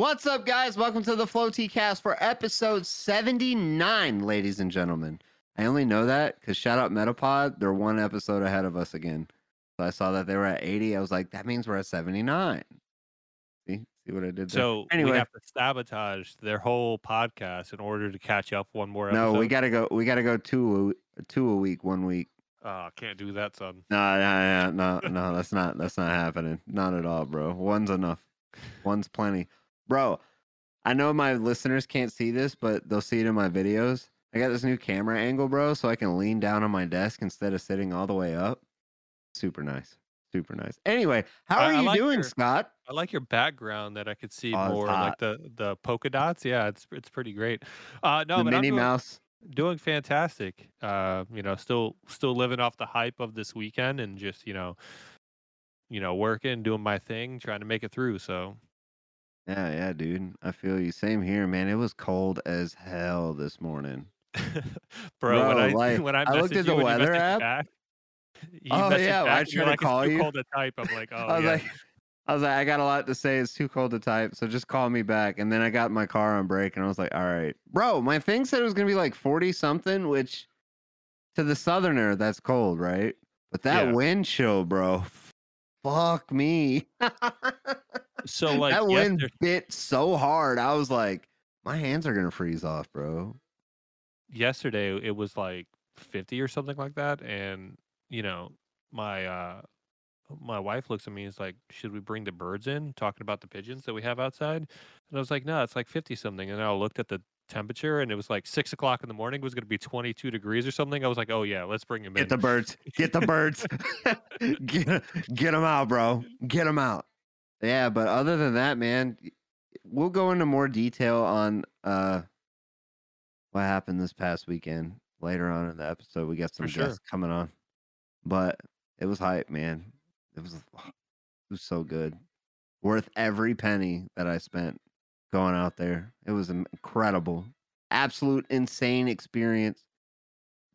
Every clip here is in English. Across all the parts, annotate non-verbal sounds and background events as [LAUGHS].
What's up, guys? Welcome to the Flow T Cast for episode 79, ladies and gentlemen. I only know that because shout out Metapod. They're one episode ahead of us again. So I saw that they were at 80. I was like, that means we're at 79. See, see what I did there? So Anyway. we have to sabotage their whole podcast in order to catch up one more episode. no, we gotta go. We gotta go two a, two a week, one week. Oh, can't do that, son. No, no, no, no, no. That's not. That's not happening. Not at all, bro. One's enough. One's plenty, bro. I know my listeners can't see this, but they'll see it in my videos. I got this new camera angle, bro, so I can lean down on my desk instead of sitting all the way up. Super nice. Super nice. Anyway, how are I you like doing, your- Scott? I like your background that I could see Oh, more like the the polka dots. Yeah, it's it's pretty great. Uh, no, the but I'm Minnie doing, Mouse. doing fantastic. Uh, you know, still still living off the hype of this weekend and just you know, you know, working, doing my thing, trying to make it through. So Yeah, yeah, dude. I feel you. Same here, man. It was cold as hell this morning. [LAUGHS] Bro, when I like, [LAUGHS] when I, I looked messaged at the you weather messaged app. back, you Oh, messaged yeah, I back and tried you're to like, call it's too you. cold to type. I'm like, [LAUGHS] oh I was yeah. like, I was like, I got a lot to say. It's too cold to type, so just call me back. And then I got my car on break, and I was like, all right, bro. My thing said it was gonna be like forty something, which to the southerner that's cold, right? But that Yeah. wind chill, bro. Fuck me. So [LAUGHS] like that wind yester- bit so hard. I was like, my hands are gonna freeze off, bro. yesterday it was like 50 or something like that and you know my uh my wife looks at me and is like should we bring the birds in talking about the pigeons that we have outside and i was like no it's like 50 something and I looked at the temperature and it was like six o'clock in the morning it was going to be 22 degrees or something i was like oh yeah let's bring them in Get the birds. Get the birds. [LAUGHS] [LAUGHS] get get them out, bro. Get them out. Yeah, but other than that, man, we'll go into more detail on uh what happened this past weekend later on in the episode. We got some For sure. guests coming on, but it was hype, man. It was it was so good, worth every penny that I spent going out there. It was an incredible, absolute insane experience.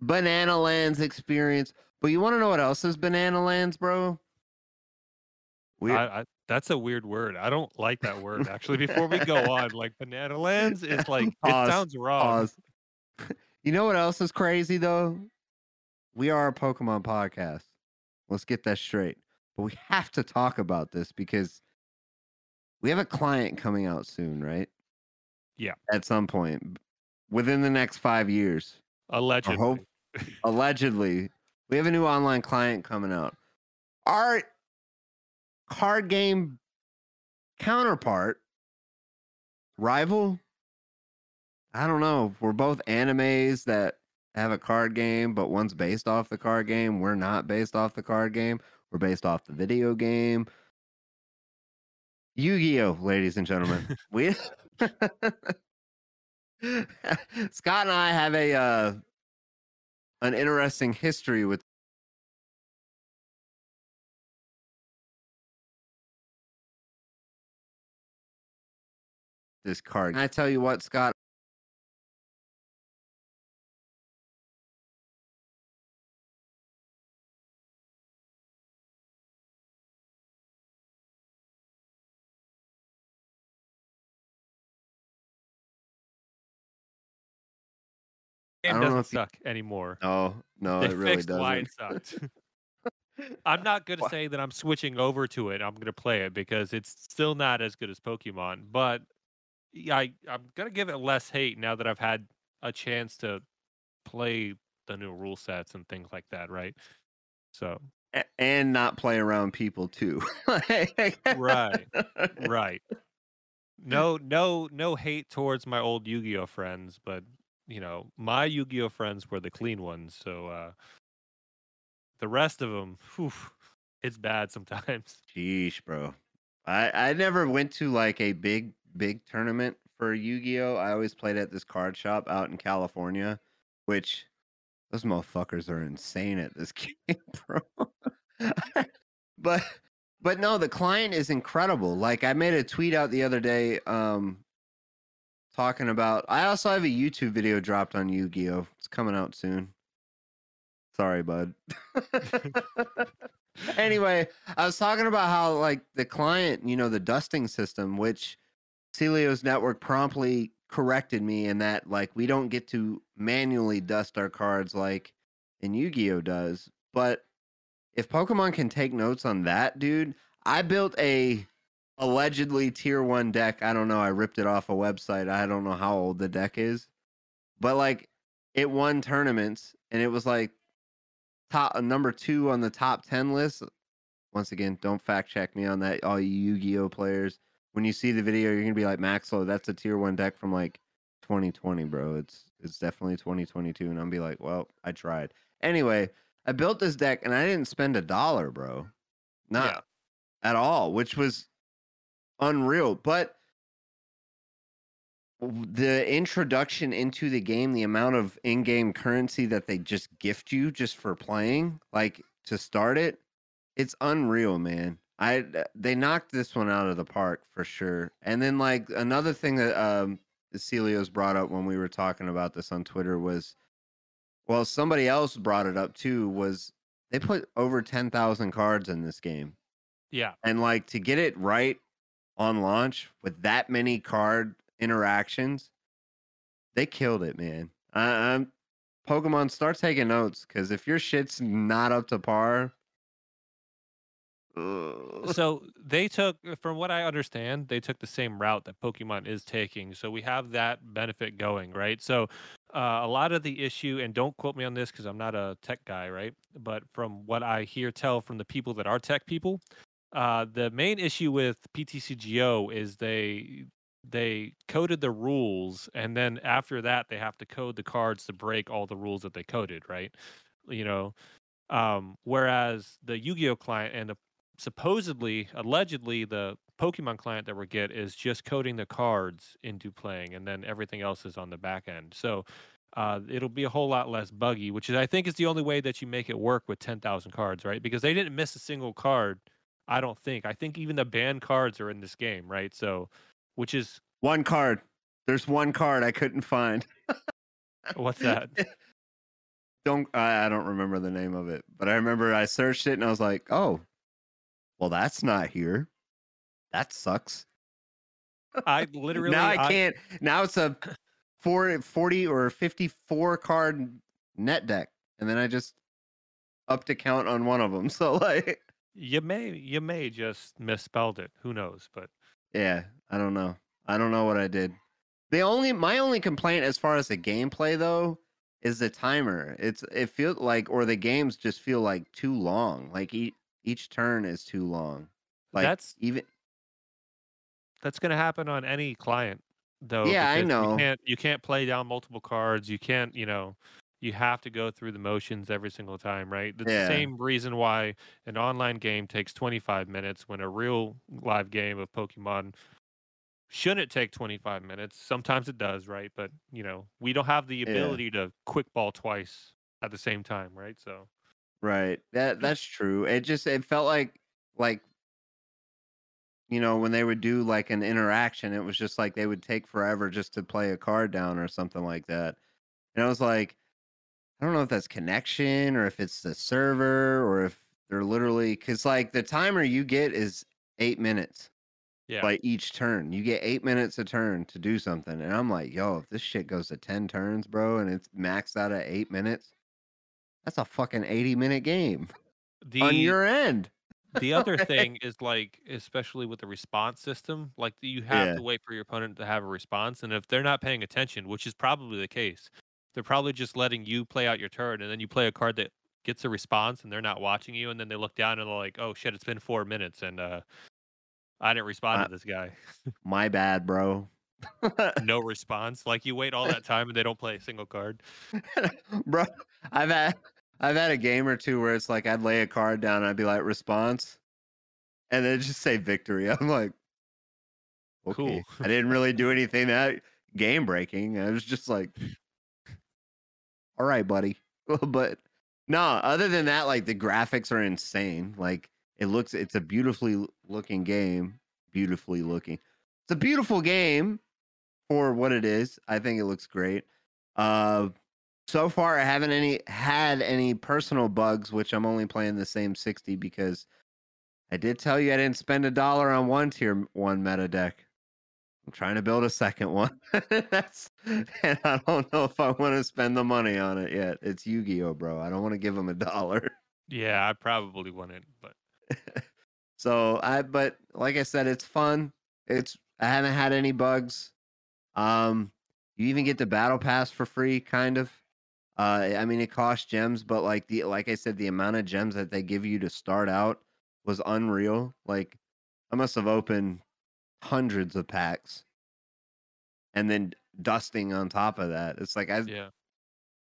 Banana Lands experience. But you want to know what else is Banana Lands, bro? We I, I, that's a weird word i don't like that word actually before we go on [LAUGHS] like banana lands is like Pause, it sounds wrong pause. [LAUGHS] you know what else is crazy though? We are a Pokemon podcast. Let's get that straight. But we have to talk about this because we have a client coming out soon, right? Yeah. At some point within the next five years. allegedly hope- [LAUGHS] allegedly we have a new online client coming out our card game counterpart rival? I don't know. We're both animes that have a card game but one's based off the card game. We're not based off the card game. We're based off the video game. Yu-gi-oh ladies and gentlemen. [LAUGHS] We [LAUGHS] scott and i have a uh an interesting history with this card. And I tell you what, Scott. I game don't know doesn't if you- suck anymore No, no, they it really fixed why it doesn't. sucked. [LAUGHS] [LAUGHS] I'm not gonna say that I'm switching over to it. I'm gonna play it because it's still not as good as Pokemon. But yeah, I I'm gonna give it less hate now that I've had a chance to play the new rule sets and things like that. Right. So and not play around people too. [LAUGHS] Right. right. No, no, no hate towards my old Yu-Gi-Oh friends, but you know, my Yu-Gi-Oh friends were the clean ones. So uh the rest of them, whew, it's bad sometimes. Sheesh, bro. I I never went to like a big big tournament for Yu-Gi-Oh. I always played at this card shop out in California, which those motherfuckers are insane at this [LAUGHS] game, bro. [LAUGHS] but but no, the client is incredible. Like I made a tweet out the other day um talking about I also have a YouTube video dropped on Yu-Gi-Oh. It's coming out soon. Sorry, bud. [LAUGHS] anyway, I was talking about how like the client, you know, the dusting system, which Celio's network promptly corrected me in that like we don't get to manually dust our cards like in Yu-Gi-Oh does. But if Pokemon can take notes on that, dude, I built a allegedly tier one deck. I don't know. I ripped it off a website. I don't know how old the deck is, but like it won tournaments and it was like top uh, number two on the top 10 list. Once again, don't fact check me on that. All you Yu-Gi-Oh players, when you see the video, you're gonna be like, Maxlow, oh, that's a tier one deck from like 2020, bro. It's it's definitely 2022, and I'm be like, well, I tried. Anyway, I built this deck and I didn't spend a dollar, bro. Not Yeah. at all, which was unreal. But the introduction into the game, the amount of in-game currency that they just gift you just for playing, like to start it, it's unreal, man. I they knocked this one out of the park for sure. And then like another thing that um Celios brought up when we were talking about this on Twitter was well, somebody else brought it up too was they put over 10,000 cards in this game. Yeah. And like to get it right on launch with that many card interactions, they killed it, man. I, I'm Pokemon start taking notes because if your shit's not up to par. [LAUGHS] so they took from what i understand they took the same route that pokemon is taking so we have that benefit going right? So uh, a lot of the issue and don't quote me on this because i'm not a tech guy right? But from what i hear tell from the people that are tech people uh, the main issue with ptcgo is they they coded the rules and then after that they have to code the cards to break all the rules that they coded right? You know um, whereas the yu-gi-oh! client and the supposedly, allegedly, the Pokemon client that we get is just coding the cards into playing, and then everything else is on the back end. So uh, it'll be a whole lot less buggy, which is I think is the only way that you make it work with ten thousand cards, right? Because they didn't miss a single card. I don't think. I think even the banned cards are in this game, right? So, which is one card. There's one card I couldn't find. what's [LAUGHS] that? don't I, I don't remember the name of it, but I remember I searched it and I was like, oh, well, that's not here. That sucks. I [LAUGHS] literally now I can't. Now it's a four, 40 or 54 card net deck. And then I just up to count on one of them. [LAUGHS] So, like, You may you may just misspelled it. Who knows? But yeah, I don't know. I don't know what I did. The only, my only complaint as far as the gameplay, though, is the timer. It's, it feels like, or the games just feel like too long. Like each, each turn is too long. Like, that's even, that's going to happen on any client though Yeah, I know. you can't you can't play down multiple cards you can't you know you have to go through the motions every single time right the Yeah. same reason why an online game takes 25 minutes when a real live game of pokemon shouldn't take 25 minutes sometimes it does right but you know we don't have the Yeah. ability to quick ball twice at the same time right so Right. That that's true. It just it felt like like you know when they would do like an interaction, it was just like they would take forever just to play a card down or something like that. And I was like, I don't know if that's connection or if it's the server or if they're literally because like the timer you get is eight minutes yeah like each turn. You get eight minutes a turn to do something. And I'm like, yo, if this shit goes to 10 turns, bro, and it's maxed out at eight minutes, that's a fucking 80 minute game the on your end. the [LAUGHS] other thing is like especially with the response system like you have Yeah. to wait for your opponent to have a response and if they're not paying attention which is probably the case they're probably just letting you play out your turn and then you play a card that gets a response and they're not watching you and then they look down and they're like oh shit it's been four minutes and uh i didn't respond Uh, to this guy [LAUGHS] My bad, bro. no [LAUGHS] response like you wait all that time and they don't play a single card bro, I've had I've had a game or two where it's like I'd lay a card down and I'd be like response, and then just say victory. [LAUGHS] I'm like, okay, Cool. [LAUGHS] I didn't really do anything that game breaking. I was just like, all right, buddy. [LAUGHS] but no, other than that, like the graphics are insane. Like it looks, it's a beautifully looking game. Beautifully looking. It's a beautiful game for what it is. I think it looks great. Uh, so far, I haven't any had any personal bugs, which I'm only playing the same 60 because I did tell you I didn't spend a dollar on one tier one meta deck. I'm trying to build a second [LAUGHS] one. That's and I don't know if I want to spend the money on it yet. It's Yu-Gi-Oh, bro. I don't want to give him a dollar. Yeah, I probably wouldn't, but [LAUGHS] so I but like I said, it's fun. It's I haven't had any bugs. Um you even get the battle pass for free, kind of. Uh I mean it costs gems, but like the like I said, the amount of gems that they give you to start out was unreal. Like I must have opened hundreds of packs and then dusting on top of that. It's like I yeah.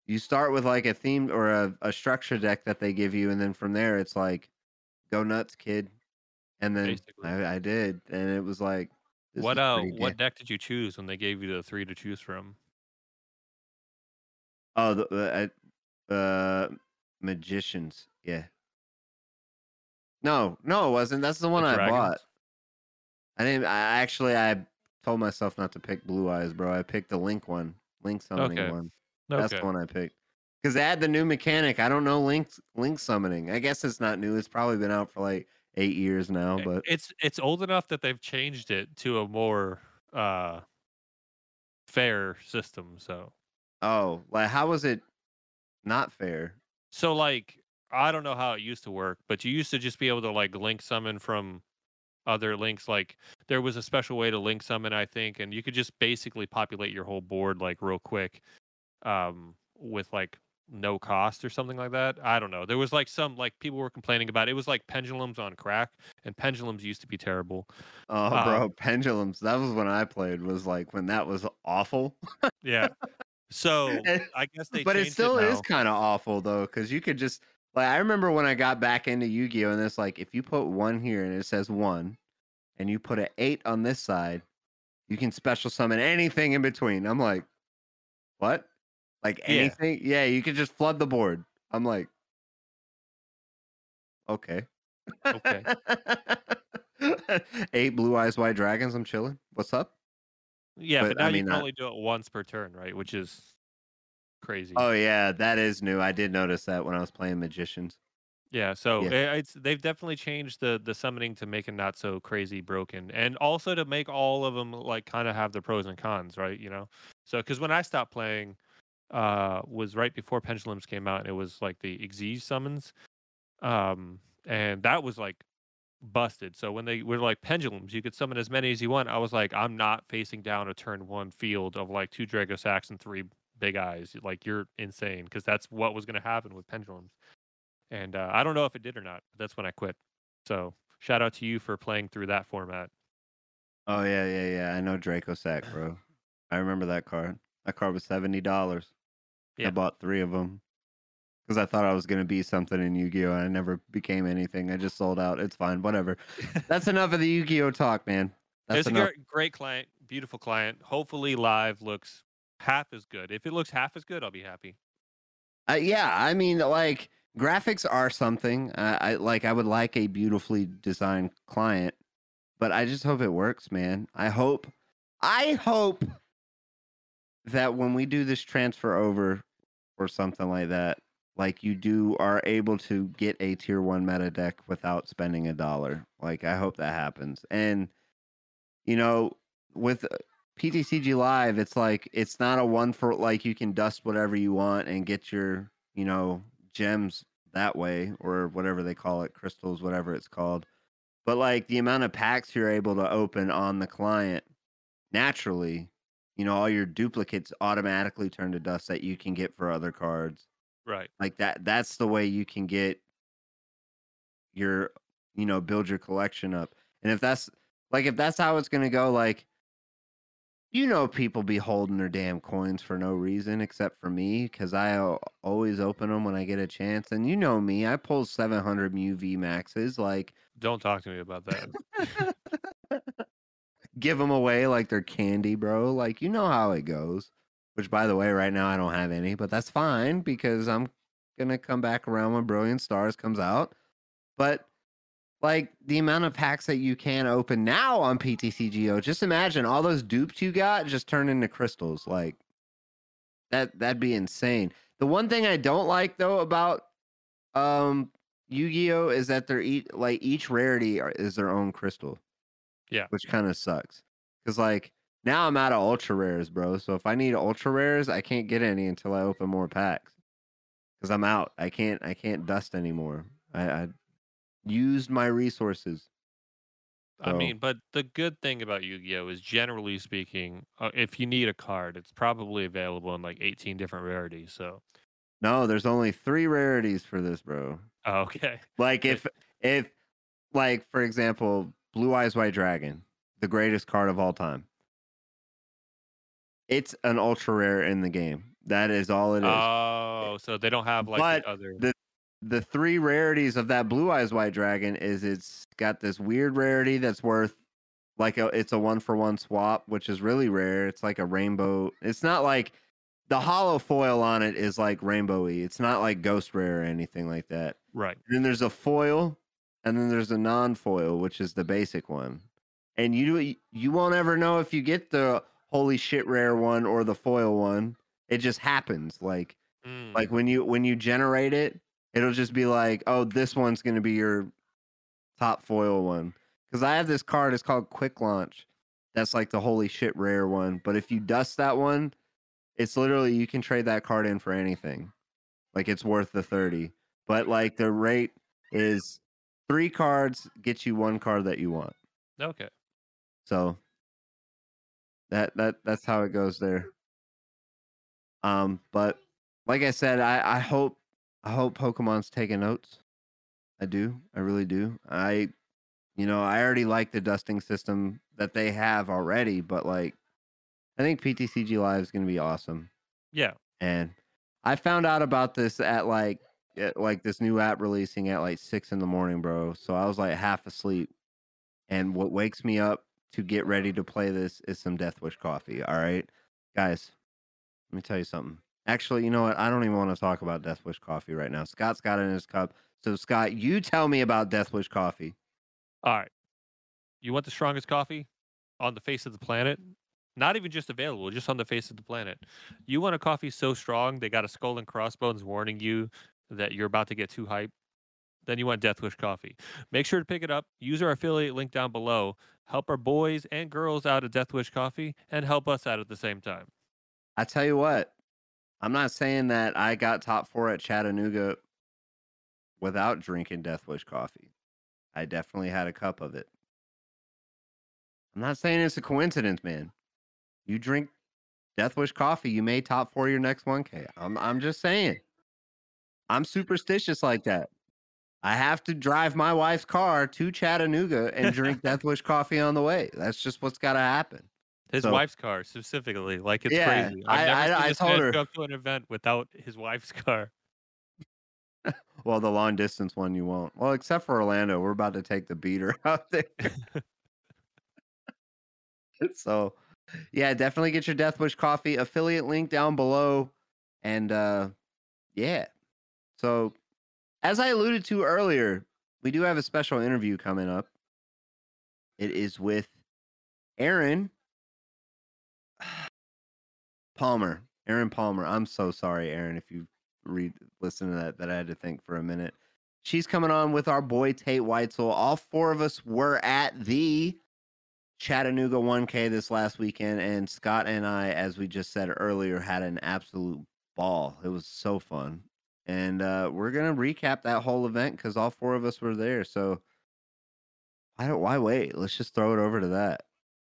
you start with like a theme or a, a structure deck that they give you, and then from there it's like go nuts, kid. And then I, I did, and it was like What uh what deck did you choose when they gave you the three to choose from? Oh, the, the uh, uh, magicians. Yeah. No, no, it wasn't. That's the one I dragons? bought. I didn't. I actually I told myself not to pick Blue Eyes, bro. I picked the Link one, Link summoning Okay. one. That's Okay. the one I picked. Because they had the new mechanic. I don't know Link Link summoning. I guess it's not new. It's probably been out for like eight years now. But It's it's old enough that they've changed it to a more uh fair system, so oh, like how was it not fair? so like I don't know how it used to work, but you used to just be able to like link summon from other links like there was a special way to link summon I think and you could just basically populate your whole board like real quick um with like no cost or something like that. I don't know. There was like some like people were complaining about it. it was like pendulums on crack and pendulums used to be terrible. Oh, Uh, bro, pendulums. That was when I played. Was like when that was awful. Yeah. So eh, I guess they but it still is kind of awful though, because you could just like I remember when I got back into Yu-Gi-Oh, and it's like if you put one here and it says one, and you put an eight on this side, you can special summon anything in between. I'm like, what? Like Yeah. anything? Yeah, you could just flood the board. I'm like, okay. Okay. [LAUGHS] Eight blue eyes, white dragons. I'm chilling. What's up? Yeah, But, but now I you can uh, only do it once per turn, right? Which is crazy. Oh yeah, that is new. I did notice that when I was playing magicians. yeah, so yeah. eh, it's they've definitely changed the the summoning to make it not so crazy broken, and also to make all of them like kind of have the pros and cons, right? You know, so because when I stopped playing, uh, was right before Pendulums came out, and it was like the Xyz summons, um, and that was like busted. So when they were like pendulums, you could summon as many as you want. I was like, I'm not facing down a turn one field of like two Dracossacks and three big eyes. Like you're insane because that's what was going to happen with pendulums. And uh, I don't know if it did or not. But that's when I quit. So shout out to you for playing through that format. Oh yeah, yeah, yeah. I know Dracossack, bro. I remember that card. That card was seventy dollars. I bought three of them because I thought I was gonna be something in Yu-Gi-Oh. and I never became anything. I just sold out. It's fine, whatever. [LAUGHS] That's enough of the Yu-Gi-Oh talk, man. That's it's a enough. great, great client, beautiful client. Hopefully live looks half as good. If it looks half as good, I'll be happy. Uh, yeah, I mean, like graphics are something. Uh, I like. I would like a beautifully designed client, but I just hope it works, man. I hope. I hope that when we do this transfer over or something like that, like you do are able to get a tier one meta deck without spending a dollar. Like I hope that happens. And you know, with uh, PTCG Live, it's like it's not a one for like you can dust whatever you want and get your, you know, gems that way or whatever they call it, crystals, whatever it's called. But like the amount of packs you're able to open on the client naturally, you know, all your duplicates automatically turn to dust that you can get for other cards. Right. Like that that's the way you can get your you know, build your collection up. And if that's like if that's how it's going to go like you know people be holding their damn coins for no reason except for me cuz I always open them when I get a chance and you know me, I pull 700 UV maxes like Don't talk to me about that. [LAUGHS] give them away like they're candy, bro. Like you know how it goes. Which, by the way, right now I don't have any, but that's fine because I'm gonna come back around when Brilliant Stars comes out. But like the amount of packs that you can open now on PTCGO, just imagine all those dupes you got just turn into crystals. Like that that'd be insane. The one thing I don't like though about um Yu-Gi-Oh is that they're each like each rarity is their own crystal Yeah. which kind of sucks because like now I'm out of ultra rares, bro. So if I need ultra rares, I can't get any until I open more packs. Cause I'm out. I can't. I can't dust anymore. I, I used my resources. I mean, but the good thing about Yu-Gi-Oh is generally speaking, uh, if you need a card, it's probably available in like 18 different rarities. So, No, there's only three rarities for this, bro. oh, okay. [LAUGHS] Like if if like for example, Blue Eyes White Dragon, the greatest card of all time. It's an ultra rare in the game. That is all it is. Oh, so they don't have like But the other. the- the three rarities of that Blue Eyes White Dragon is it's got this weird rarity that's worth like a it's a one for one swap, which is really rare. It's like a rainbow. It's not like the hollow foil on it is like rainbowy. It's not like ghost rare or anything like that. right. And then there's a foil, and then there's a non-foil, which is the basic one. And you you won't ever know if you get the holy shit rare one or the foil one. It just happens. Like Mm, like when you when you generate it, it'll just be like, oh, this one's gonna be your top foil one. Because I have this card, it's called Quick Launch. That's like the holy shit rare one. But if you dust that one, it's literally you can trade that card in for anything. Like it's worth the 30. But like the rate is three cards get you one card that you want. okay. So that that that's how it goes there. Um, but like I said, I I hope I hope Pokemon's taking notes. I do. I really do. I you know, I already like the dusting system that they have already, but like I think PTCG Live is going to be awesome. Yeah. And I found out about this at like at like this new app releasing at like six in the morning, bro. So I was like half asleep. And what wakes me up to get ready to play this is some Death Wish coffee. All right. Guys, let me tell you something. Actually, you know what? I don't even want to talk about Death Wish coffee right now. Scott's got it in his cup. So Scott, you tell me about Death Wish coffee. All right. You want the strongest coffee on the face of the planet? Not even just available, just on the face of the planet. You want a coffee so strong they got a skull and crossbones warning you that you're about to get too hype? Then you want Deathwish coffee. Make sure to pick it up. Use our affiliate link down below. Help our boys and girls out at Deathwish Coffee and help us out at the same time. I tell you what, I'm not saying that I got top four at Chattanooga without drinking Death Wish coffee. I definitely had a cup of it. I'm not saying it's a coincidence, man. You drink Death Wish coffee, you may top four your next 1K. I'm I'm just saying. I'm superstitious like that. I have to drive my wife's car to Chattanooga and drink [LAUGHS] Death Wish coffee on the way. That's just what's got to happen. His So- wife's car specifically, like it's Yeah, crazy. I- I've never I- seen I told her- go to an event without his wife's car. [LAUGHS] Well, the long distance one you won't. Well, except for Orlando, we're about to take the beater [LAUGHS] out there. so, yeah, definitely get your Death Wish coffee affiliate link down below, and uh, yeah. So, as I alluded to earlier, we do have a special interview coming up. It is with Aaron [SIGHS] Palmer. Aaron Palmer. I'm so sorry, Aaron, if you read listen to that that I had to think for a minute. She's coming on with our boy Tate Weitzel. All four of us were at the Chattanooga 1K this last weekend, and Scott and I, as we just said earlier, had an absolute ball. It was so fun. And uh, we're gonna recap that whole event because all four of us were there. So why don't why wait? Let's just throw it over to that.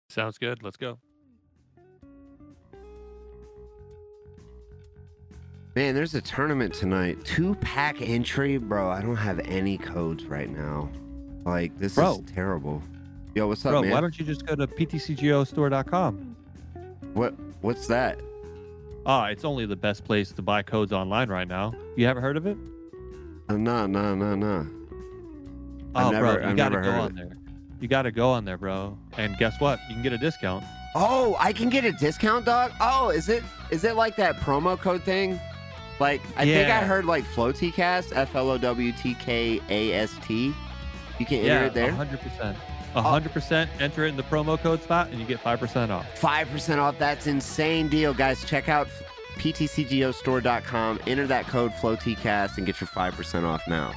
Sounds good. Let's go. Man, there's a tournament tonight. Two pack entry, bro. I don't have any codes right now. Like this Bro. is terrible. Yo, what's up, Bro, man? why don't you just go to ptcgostore.com? What what's that? Ah, it's only the best place to buy codes online right now. You haven't heard of it? No, no, no, no. Oh, never- bro, you I've gotta go on there. You gotta go on there, bro. And guess what? You can get a discount. Oh, I can get a discount, dog. Oh, is it is it like that promo code thing? Like I think I heard like FlowTcast, F L O W T K A S T. You can enter yeah, it there. hundred percent. Uh-huh. hundred percent. Enter it in the promo code spot, and you get five percent off. Five percent off. That's insane deal, guys. Check out ptcgostore.com. Enter that code FlowTcast and get your five percent off now.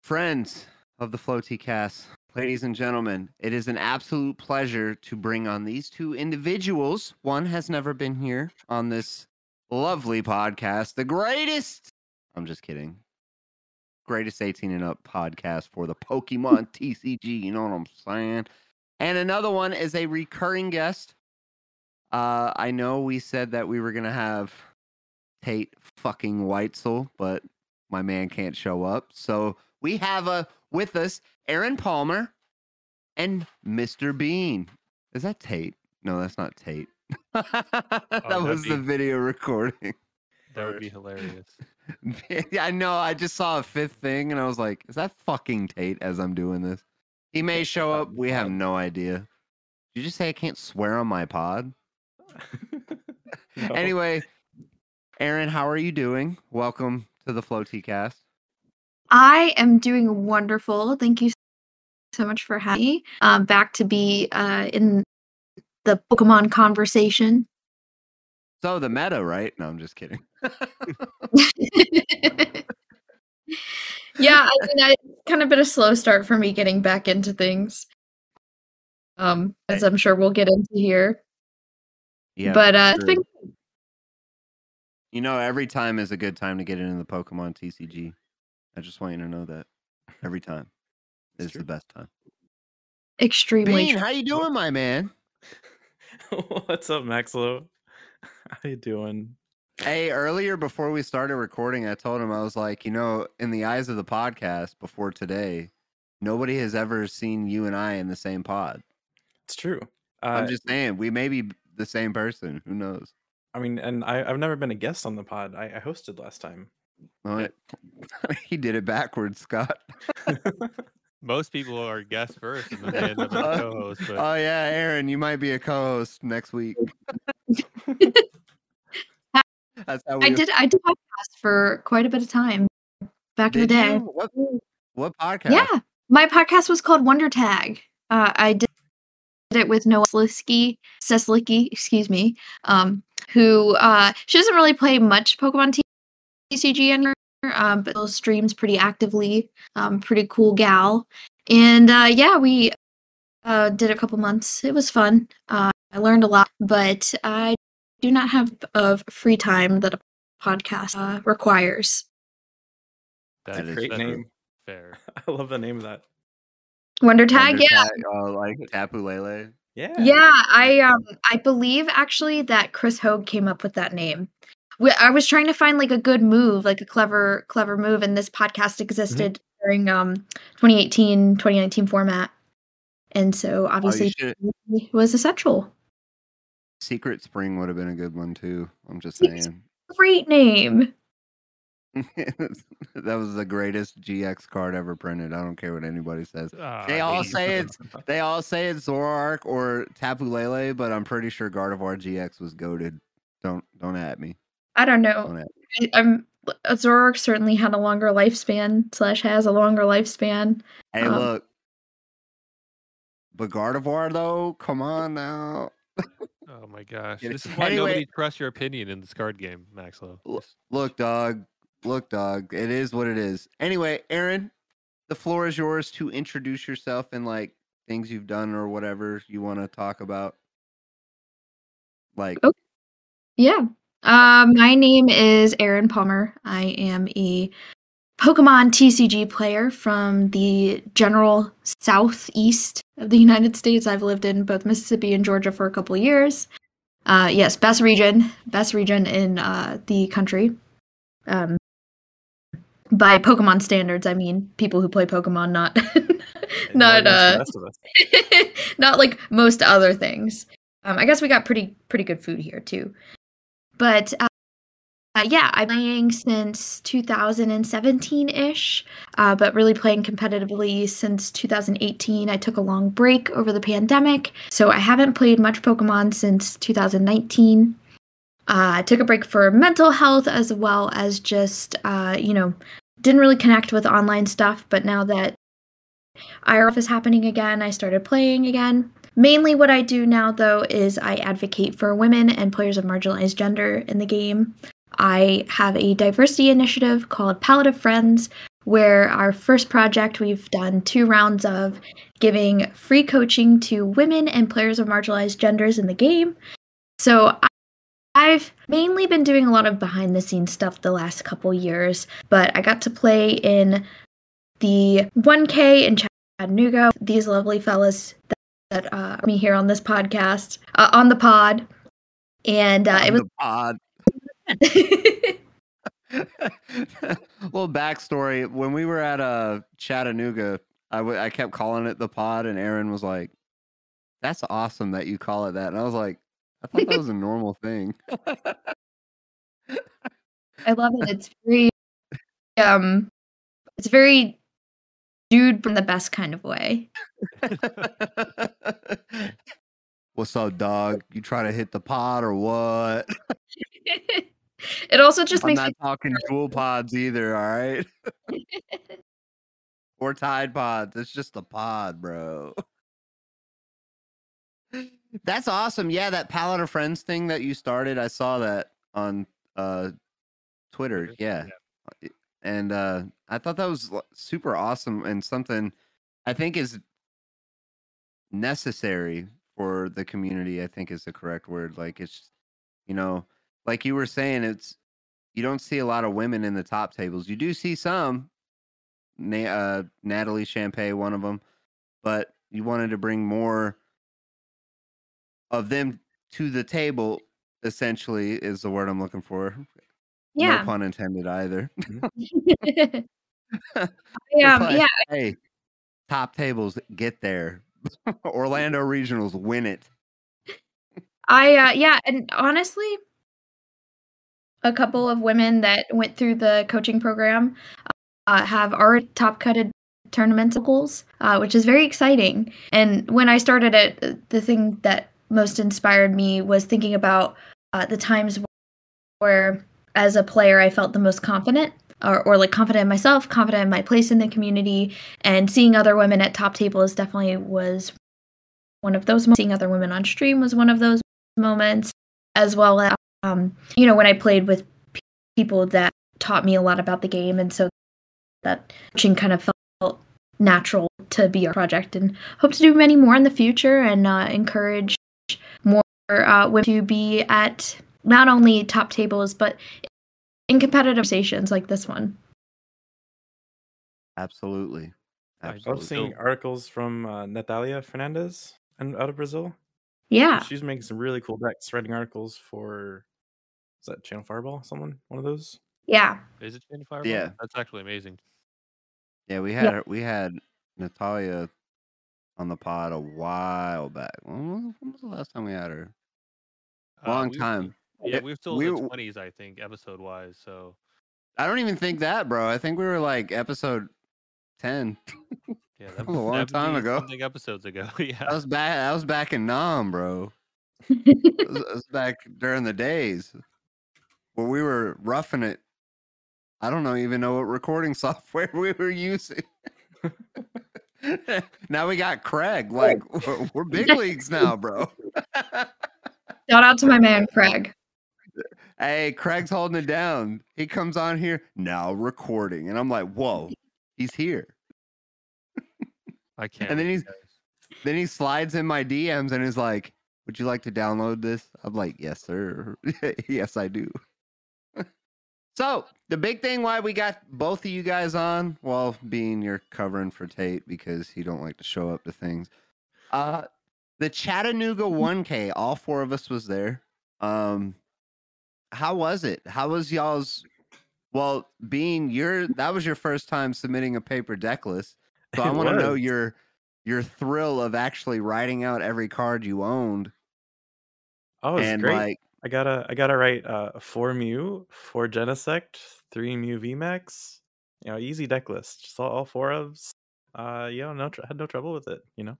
Friends of the Flow Cast, Ladies and gentlemen, it is an absolute pleasure to bring on these two individuals. One has never been here on this lovely podcast, the greatest. I'm just kidding. Greatest 18 and up podcast for the Pokemon TCG. You know what I'm saying? And another one is a recurring guest. Uh, I know we said that we were going to have Tate fucking Weitzel, but my man can't show up. So we have a with us Aaron Palmer and Mr. Bean. Is that Tate? No, that's not Tate. [LAUGHS] that that'd was the video recording. That would be hilarious. [LAUGHS] I know. I just saw a fifth thing and I was like, is that fucking Tate as I'm doing this? He may show up. We have no idea. Did you just say I can't swear on my pod? [LAUGHS] No. Anyway, Aaron, how are you doing? Welcome to the Flow T cast. I am doing wonderful. Thank you so much for having me. Um, back to be uh, in the Pokemon conversation. So the meta, right? No, I'm just kidding. Yeah, I mean, I, it's kind of been a slow start for me getting back into things. Um, as I'm sure we'll get into here. yeah. but uh, it's sure. been You know, every time is a good time to get into the Pokemon TCG. I just want you to know that every time It's is the best time. extremely. Bean, how you doing, my man? [LAUGHS] What's up, Maxlo? [LAUGHS] How you doing? Hey, earlier before we started recording, I told him I was like, you know, in the eyes of the podcast before today, nobody has ever seen you and I in the same pod. It's true. Uh, I'm just saying, we may be the same person. Who knows? I mean, and I, I've never been a guest on the pod. I, I hosted last time. Oh, it- [LAUGHS] he did it backwards, Scott. [LAUGHS] Most people are guests first, and then they end up as [LAUGHS] co-hosts. But Oh yeah, Aaron, you might be a co-host next week. That's how we I did. I did podcast for quite a bit of time back in the day. What what podcast? Yeah, my podcast was called Wonder Tag. Uh, I did it with Noah Slisky, Seslicky, excuse me, um, who uh, she doesn't really play much Pokemon TCG anymore, um, but streams pretty actively. Um, pretty cool gal, and uh, yeah, we uh, did a couple months. It was fun. Uh, I learned a lot, but I do not have of free time that a podcast uh, requires. That's a great name. fair. [LAUGHS] I love the name of that. Wonder Tag, Wonder yeah. Tag, oh, like Tapu Lele. Yeah. Yeah, I um I believe actually that Chris Hogue came up with that name. We, I was trying to find like a good move, like a clever clever move and this podcast existed during um 2018 2019 format. And so Oh, obviously should. it was essential. Secret Spring would have been a good one too. I'm just Secret saying. Great name. [LAUGHS] that was the greatest GX card ever printed. I don't care what anybody says. Ah, [LAUGHS] They all say it's they all say it's Zoroark or Tapu Lele, but I'm pretty sure Gardevoir GX was goaded. Don't don't at me. I don't Don't know. at I, I'm Zoroark certainly had a longer lifespan slash has a longer lifespan. Hey, Um, look. But Gardevoir though, come on now. Oh my gosh! This is why Anyway- nobody trusts your opinion in this card game, Maxlow. L- Just- Look, dog. Look, dog. It is what it is. Anyway, Aaron, the floor is yours to introduce yourself and like things you've done or whatever you want to talk about. Like, Oh. Yeah. Um, my name is Erin Palmer. I am a Pokemon TCG player from the general southeast of the United States. I've lived in both Mississippi and Georgia for a couple years. Uh, yes, best region, best region in uh, the country. Um, by Pokemon standards, I mean people who play Pokemon, not [LAUGHS] not uh, rest of us. [LAUGHS] not like most other things. Um, I guess we got pretty pretty good food here too. But uh, uh, yeah, I'm playing since 2017 ish, uh, but really playing competitively since 2018. I took a long break over the pandemic, so I haven't played much Pokemon since 2019. Uh, I took a break for mental health as well as just, uh, you know, didn't really connect with online stuff, but now that IRF is happening again. I started playing again. Mainly, what I do now, though, is I advocate for women and players of marginalized gender in the game. I have a diversity initiative called Palette of Friends, where our first project we've done two rounds of giving free coaching to women and players of marginalized genders in the game. So I've mainly been doing a lot of behind the scenes stuff the last couple years, but I got to play in the 1K in Chattanooga. These lovely fellas that, that uh, are me here on this podcast, uh, on the pod, and uh, it was the pod. [LAUGHS] [LAUGHS] little backstory when we were at uh chattanooga I w- I kept calling it the pod and aaron was like that's awesome that you call it that and i was like i thought that was a normal thing I love it. It's very um it's very dude from the best kind of way. [LAUGHS] what's up dog you trying to hit the pod or what it also just i'm makes not me talking dual pods either all right [LAUGHS] or tide pods it's just a pod bro. [LAUGHS] That's awesome yeah that palette of friends thing that you started i saw that on uh twitter Twitter? yeah. and uh i thought that was super awesome and something i think is necessary for the community i think is the correct word like it's you know like you were saying it's you don't see a lot of women in the top tables you do see some Na- uh, natalie champagne one of them but you wanted to bring more of them to the table essentially is the word i'm looking for no yeah. pun intended either [LAUGHS] [LAUGHS] [LAUGHS] I, um, like- yeah, hey, top tables get there. Orlando Regionals win it. I uh, yeah, and honestly, a couple of women that went through the coaching program uh, have already top cutted tournament goals, uh, which is very exciting. And when I started it, the thing that most inspired me was thinking about uh, the times where, as a player, I felt the most confident. Or, or like confident in myself, confident in my place in the community, and seeing other women at top tables definitely was one of those. mo- Seeing other women on stream was one of those moments, as well as um, you know when I played with p- people that taught me a lot about the game, and so that coaching kind of felt natural to be our project, and hope to do many more in the future, and uh, encourage more uh, women to be at not only top tables but in competitive stations like this one. Absolutely. I I Absolutely. was seeing articles from uh, Natalia Fernandez and out of Brazil. Yeah, She's making some really cool decks, writing articles for is that Channel Fireball? Someone, one of those. yeah, Is it Channel Fireball? Yeah. That's actually amazing. Yeah, we had her, we had Natalia on the pod a while back. When was, when was the last time we had her? Uh, Long we- time. Yeah, we were still we in the twenties, I think, episode wise. So I don't even think that, bro. I think we were like episode ten. [LAUGHS] [LAUGHS] yeah, that was a long time 70 ago. Something episodes ago. yeah. That was back. That was back in Nam, bro. [LAUGHS] That was, that was back during the days where we were roughing it. I don't know even know what recording [LAUGHS] software we were using. [LAUGHS] now we got Craig. Like we're, [LAUGHS] we're big leagues now, bro. shout out to my man Craig. hey, Craig's holding it down. He comes on here now recording, and I'm like, whoa, he's here. I can't. and then he's- Then he slides in my DMs and is like, "Would you like to download this?" I'm like, "Yes, sir. yes, I do." So the big thing why we got both of you guys on, well, being you're covering for Tate because he don't like to show up to things. Uh, the Chattanooga 1K, all four of us was there. Um, how was it? How was y'all's? Well, being your that was your first time submitting a paper deck list. So I want to know your your thrill of actually writing out every card you owned Oh, it's and great. like I gotta I gotta write uh four Mew, four Genesect, three Mew VMAX. You know, easy deck list. Just all, all four ofs. Uh, you know, no tr- had no trouble with it. You know,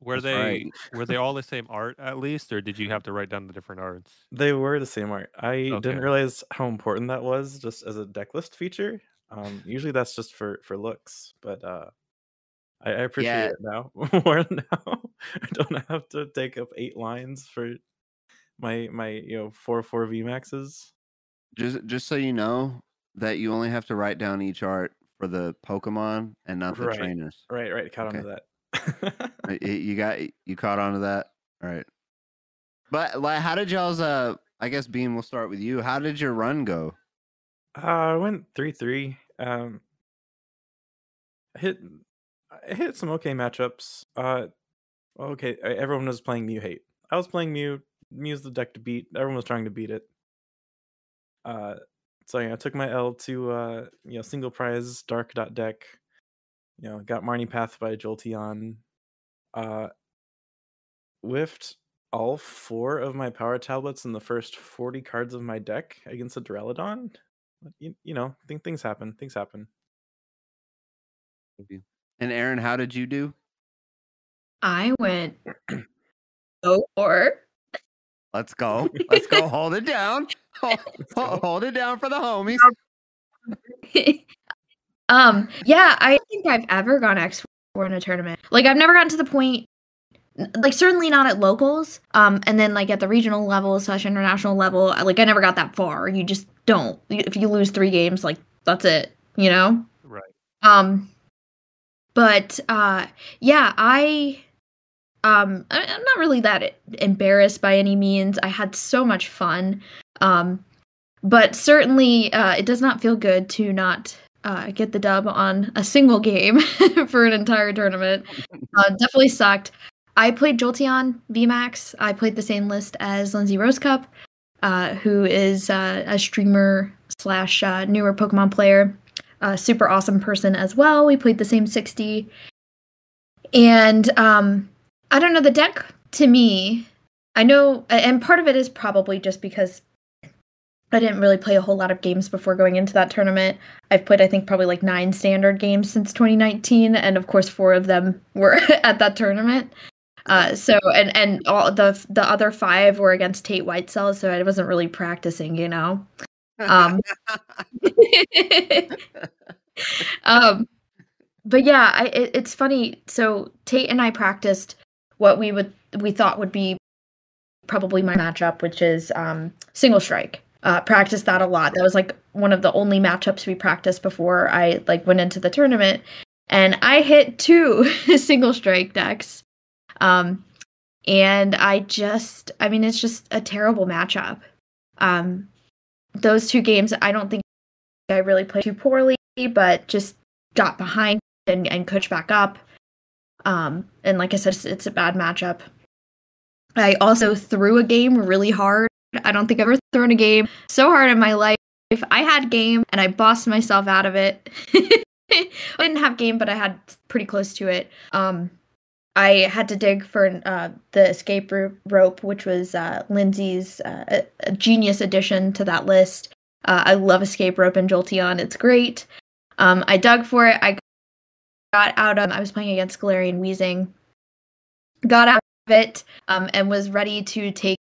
were That's they right. were they [LAUGHS] all the same art at least, or did you have to write down the different arts? they were the same art. I Okay. didn't realize how important that was just as a deck list feature. Um, usually that's just for for looks, but uh, I, I appreciate Yeah. it now [LAUGHS] more now. [LAUGHS] I don't have to take up eight lines for my my you know four four VMAXs. just just so you know that you only have to write down each art for the Pokemon and not the Right. trainers. Right, right. Caught Okay. onto that. Uh, [LAUGHS] You got you caught on to that. All right. But like, how did y'all's? Uh, I guess Beam. We'll start with you. How did your run go? Uh, I went three three. Um, I hit I hit some okay matchups. Uh, okay, everyone was playing Mew hate. I was playing Mew. Mew's the deck to beat. Everyone was trying to beat it. Uh, so yeah, I took my L to uh, you know, single prize dark dot deck. You know, got Marnie Path by Jolteon. Uh, whiffed all four of my power tablets in the first 40 cards of my deck against a Duraludon. You, you know, think things happen. Things happen. And Aaron, how did you do? I went [CLEARS THROAT] oh or Let's go. [LAUGHS] Let's go. Hold it down. Hold, hold it down for the homies. [LAUGHS] um yeah, I think I've ever gone X four in a tournament. Like I've never gotten to the point like certainly not at locals. Um and then like at the regional level slash international level, like I never got that far. You just don't. If you lose three games, like that's it, you know? Right. Um, but uh, yeah, I um, I- I'm not really that embarrassed by any means. I had so much fun. Um, but certainly, uh, it does not feel good to not uh, get the dub on a single game [LAUGHS] for an entire tournament. [LAUGHS] Uh, definitely sucked. I played Jolteon VMAX. I played the same list as Lindsay Rosecup, uh, who is uh, a streamer slash uh, newer Pokemon player super awesome person as well. We played the same 60. And um I don't know the deck to me, I know and part of it is probably just because I didn't really play a whole lot of games before going into that tournament. I've played I think probably like 9 standard games since 2019 and of course 4 of them [LAUGHS] were at that tournament. Uh, so and and all the the other five were against Tate Weitzel, so I wasn't really practicing, you know. Um, [LAUGHS] [LAUGHS] um, but yeah, I, it, it's funny. So Tate and I practiced what we would we thought would be probably my matchup, which is um, single strike. Uh, practiced that a lot. That was like one of the only matchups we practiced before I like went into the tournament, and I hit two [LAUGHS] single strike decks. Um, and I just, I mean, it's just a terrible matchup. Um, those two games, I don't think I really played too poorly, but just got behind and, and coached back up. Um, and like I said, it's, it's a bad matchup. I also threw a game really hard. I don't think I've ever thrown a game so hard in my life. I had game and I bossed myself out of it. [LAUGHS] I didn't have game, but I had pretty close to it. Um, I had to dig for uh, the escape ro- rope, which was uh, Lindsay's uh, genius addition to that list. Uh, I love escape rope and Jolteon; it's great. Um, I dug for it. I got out of. I was playing against Galarian Wheezing. Got out of it um, and was ready to take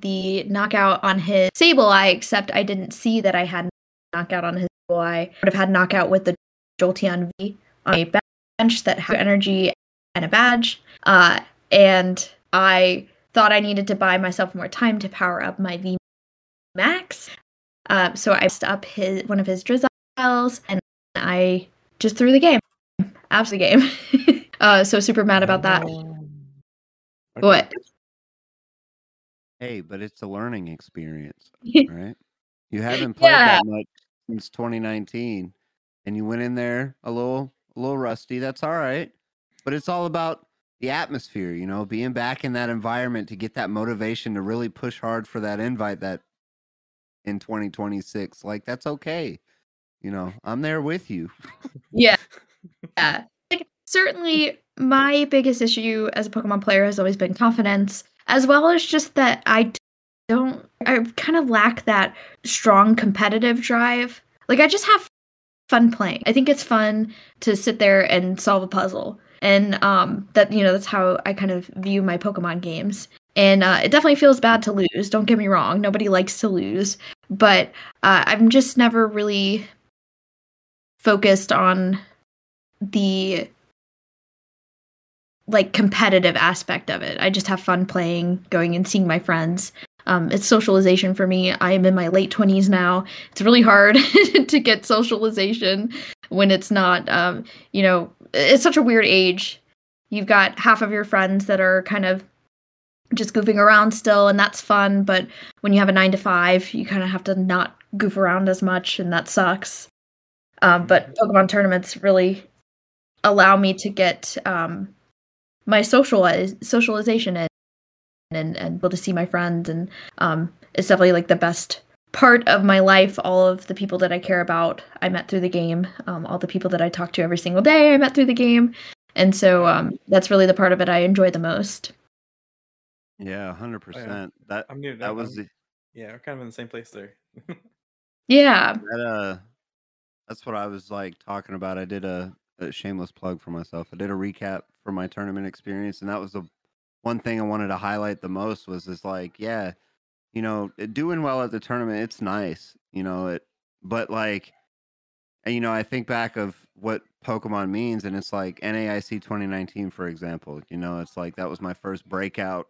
the knockout on his Sableye. Except I didn't see that I had knockout on his Sableye. I would have had knockout with the Jolteon V on a bench that had energy and a badge. Uh, and I thought I needed to buy myself more time to power up my V Max. Uh, so I messed up his one of his Drizziles, and I just threw the game, abs the game. [LAUGHS] uh, so super mad about that. What? Hey, but it's a learning experience, [LAUGHS] right? You haven't played Yeah. that much since 2019, and you went in there a little, a little rusty. That's all right, but it's all about the atmosphere, you know, being back in that environment to get that motivation to really push hard for that invite that in 2026. Like that's okay, you know. I'm there with you. Yeah. [LAUGHS] Yeah. Like, certainly, my biggest issue as a Pokemon player has always been confidence, as well as just that I don't, I kind of lack that strong competitive drive. Like, I just have fun playing. I think it's fun to sit there and solve a puzzle. And um, that, you know, that's how I kind of view my Pokemon games. And uh, it definitely feels bad to lose. Don't get me wrong. Nobody likes to lose. But uh, I'm just never really focused on the like competitive aspect of it. I just have fun playing, going and seeing my friends. Um, it's socialization for me. I am in my late 20s now. It's really hard [LAUGHS] to get socialization when it's not, um, you know, it's such a weird age. You've got half of your friends that are kind of just goofing around still, and that's fun. But when you have a nine to five, you kind of have to not goof around as much, and that sucks. Um, but Pokemon tournaments really allow me to get um, my socialize socialization in and and able to see my friends and um, it's definitely like the best part of my life all of the people that i care about i met through the game um, all the people that i talk to every single day i met through the game and so um, that's really the part of it i enjoy the most Yeah, hundred percent. That I'm new. that I'm- was the, yeah, we're kind of in the same place there. [LAUGHS] yeah that uh that's what I was like talking about. I did a, a shameless plug for myself. I did a recap for my tournament experience, and that was the one thing I wanted to highlight the most was is like, yeah, you know, doing well at the tournament, it's nice, you know, it but like and you know, I think back of what Pokemon means, and it's like NAIC 2019, for example. You know, it's like that was my first breakout,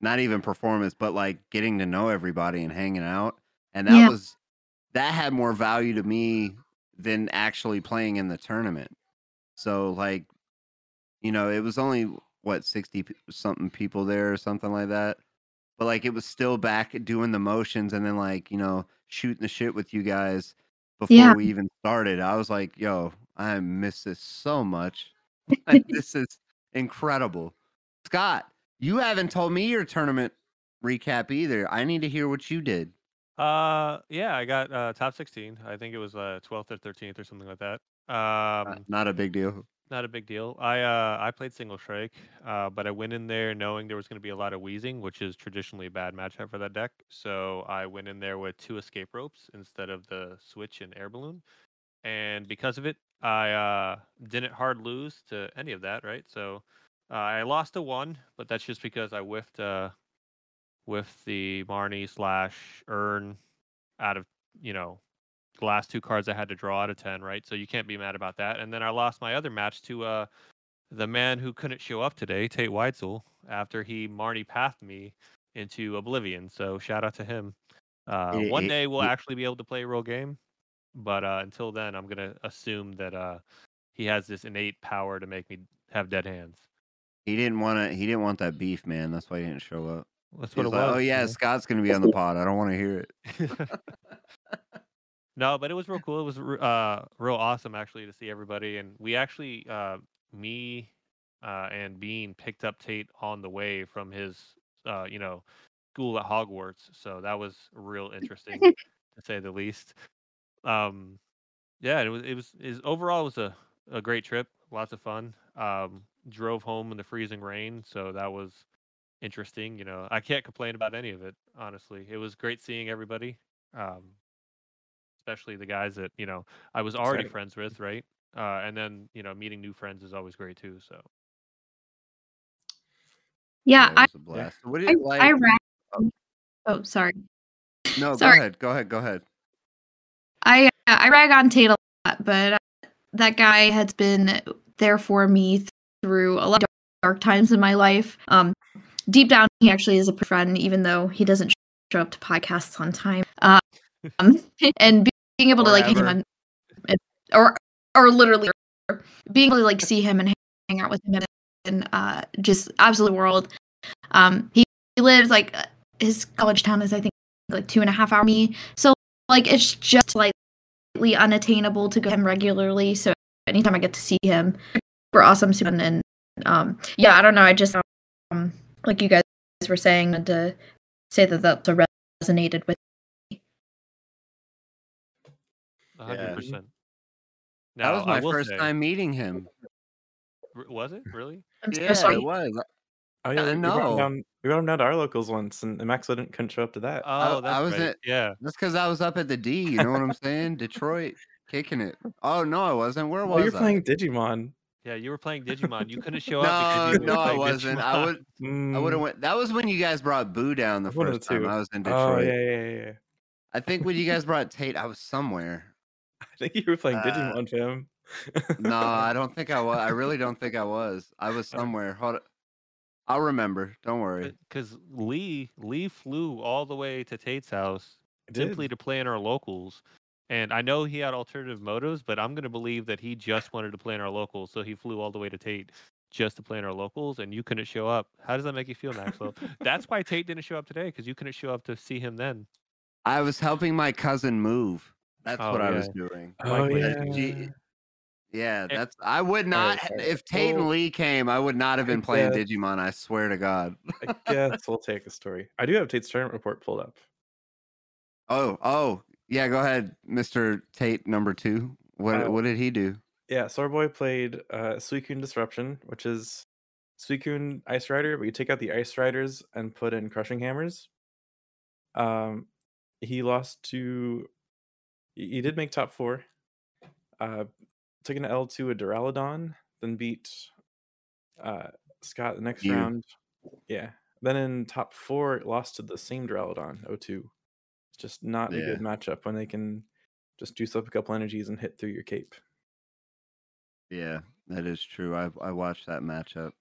not even performance, but like getting to know everybody and hanging out. And that Yeah. was that had more value to me than actually playing in the tournament. So like, you know, it was only what 60 something people there or something like that. But like it was still back doing the motions and then like, you know, shooting the shit with you guys before Yeah. we even started. I was like, yo, I miss this so much. [LAUGHS] Like, [LAUGHS] this is incredible. Scott, you haven't told me your tournament recap either. I need to hear what you did. Uh, yeah, I got uh, top 16. I think it was uh, 12th or 13th or something like that. Uh, Um, Not a big deal. not a big deal. I uh, I played single strike, uh, but I went in there knowing there was going to be a lot of wheezing, which is traditionally a bad matchup for that deck. So I went in there with two escape ropes instead of the switch and air balloon, and because of it, I uh, didn't hard lose to any of that. Right, so uh, I lost a one, but that's just because I whiffed uh, with the Marnie slash Urn out of you know the last two cards I had to draw out of ten, right? So you can't be mad about that. And then I lost my other match to uh the man who couldn't show up today, Tate Weitzel, after he Marnie pathed me into oblivion. So shout out to him. Uh, He- one day we'll he- actually be able to play a real game, but uh, until then, I'm gonna assume that uh, he has this innate power to make me have dead hands. He didn't want to. He didn't want that beef, man. That's why he didn't show up. That's what was it like, was. oh yeah. Scott's gonna be on the [LAUGHS] pod. I don't want to hear it. [LAUGHS] No, but it was real cool. It was uh, real awesome actually to see everybody, and we actually, uh, me uh, and Bean picked up Tate on the way from his, uh, you know, school at Hogwarts. So that was real interesting [LAUGHS] to say the least. Um, yeah, it was it was is overall it was a, a great trip, lots of fun. Um, drove home in the freezing rain, so that was interesting. You know, I can't complain about any of it. Honestly, it was great seeing everybody. Um, especially the guys that you know I was already Exciting. friends with, right? Uh, and then you know meeting new friends is always great too. So yeah it i blast. What did i, you like? I rag- oh sorry no, sorry. go ahead. Go ahead. Go ahead. I uh, I rag on Tate a lot, but uh, that guy has been there for me through a lot of dark times in my life. Um, deep down, he actually is a friend, even though he doesn't show up to podcasts on time. Um, [LAUGHS] and being able to like hang him on, or or literally being able to like see him and hang- out with him and uh, just absolute world. Um, he, he lives like his college town is I think like two and a half hour me, so like it's just like slightly unattainable to go to him regularly. So anytime I get to see him, we're awesome soon. And um, yeah, I don't know. I just um, like you guys were saying and to say that that resonated with. me. hundred Yeah. percent. That was my first say- time meeting him. R- Was it really? I'm Yeah, so sorry. it was. Oh Yeah, yeah, I we, we brought him down. We brought him down to our locals once, and, and Maxwell didn't couldn't show up to that. Oh, that's I was right. at- Yeah. That's because I was up at the D. You know what I'm saying? Detroit, kicking it. Oh no, I wasn't. Where oh, was you're I? playing Digimon. Yeah, you were playing Digimon. You couldn't show up No, because you were no, I wasn't. I Digimon. would. I Mm, would have went. That was when you guys brought Boo down the One of the first time. I was in Oh Detroit. yeah, yeah, yeah, yeah. I think when you guys brought Tate, I was somewhere. [LAUGHS] I think you were playing Uh, Digimon, fam. No, I [LAUGHS] don't think I was. I really don't think I was. I was somewhere. Hold. I'll remember. Don't worry. because Lee Lee flew all the way to Tate's house simply to play in our locals. And I know he had alternative motives, but I'm going to believe that he just wanted to play in our locals, so he flew all the way to Tate just to play in our locals, and you couldn't show up. How does that make you feel, Maxwell? That's why Tate didn't show up today because you couldn't show up to see him then. I was helping my cousin move. That's Oh, what I was doing. Oh Like, yeah. Yeah, Eh, that's. I would not. If Tate and Lee came, I would not have been playing Digimon. I swear to God. I guess we'll take a story. I do have Tate's tournament report pulled up. Oh, oh, yeah. Go ahead, Mister Tate number two. What Uh, what did he do? Yeah, Sorboy played uh, Suicune Disruption, which is Suicune Ice Rider, but you take out the Ice Riders and put in Crushing Hammers. Um, he lost to. He did make top four. Uh, took an L to a Duraludon, then beat uh, Scott the next You. round. Yeah. Then in top four, lost to the same Duraludon, 0-2. It's just not a good matchup when they can just juice up a couple energies and hit through your cape. Yeah, that is true. I I watched that matchup.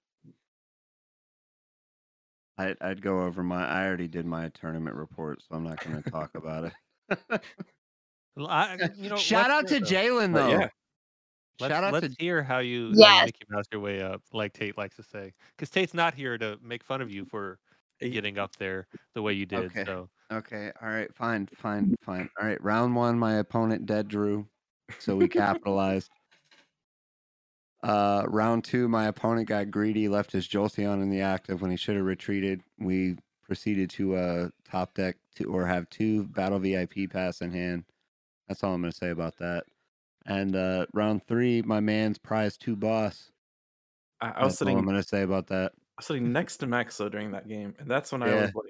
I I'd go over my. I already did my tournament report, so I'm not going to talk about it. [LAUGHS] L- I- you [LAUGHS] know, Shout out to hear though. Jalen though. yeah, Let's, Shout out let's to hear how you, how you Yes. Mickey Mouse your way up, like Tate likes to say. Because Tate's not here to make fun of you for getting up there the way you did. Okay. So Okay, all right, fine, fine, fine. All right, round one, my opponent dead drew, so we capitalized. Uh, round two, my opponent got greedy, left his Jolteon in the active when he should have retreated. We proceeded to uh top deck to or have two battle VIP pass in hand. That's all I'm gonna say about that. And uh round three, my man's prize two boss. I, I was That's all sitting I'm gonna say about that. I was sitting next to Maxo during that game, and that's when I was like,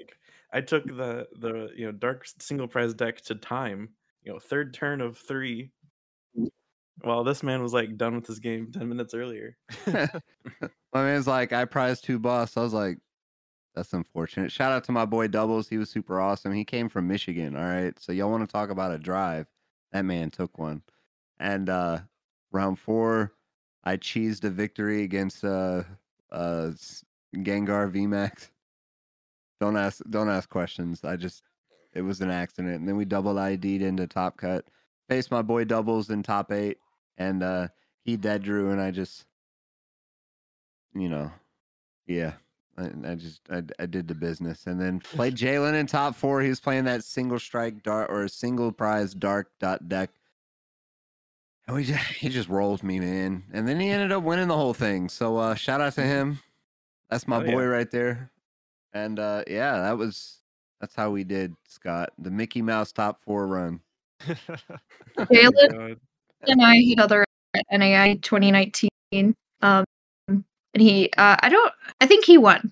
I took the the you know dark single prize deck to time, you know, third turn of three, while this man was like done with his game ten minutes earlier. [LAUGHS] my man's like, I prized two boss. I was like, that's unfortunate. Shout out to my boy Doubles. He was super awesome. He came from Michigan. All right. So y'all want to talk about a drive? That man took one. And uh round four, I cheesed a victory against uh uh Gengar VMAX. Don't ask don't ask questions. I just it was an accident. And then we double ID'd into top cut. Faced my boy doubles in top eight. And uh he dead drew and I just you know, yeah, I, I just I, I did the business, and then played [LAUGHS] Jalen in top four. He was playing that single strike dark or single prize dark dot deck, and we just, [LAUGHS] he just rolled me, man. And then he ended up winning the whole thing. So uh, shout out to him. That's my Oh, yeah. boy right there. And uh, yeah, that was that's how we did, Scott. The Mickey Mouse top four run. [LAUGHS] Jalen [LAUGHS] and I hit each other NAI 2019. Um, and he, uh, I don't, I think he won.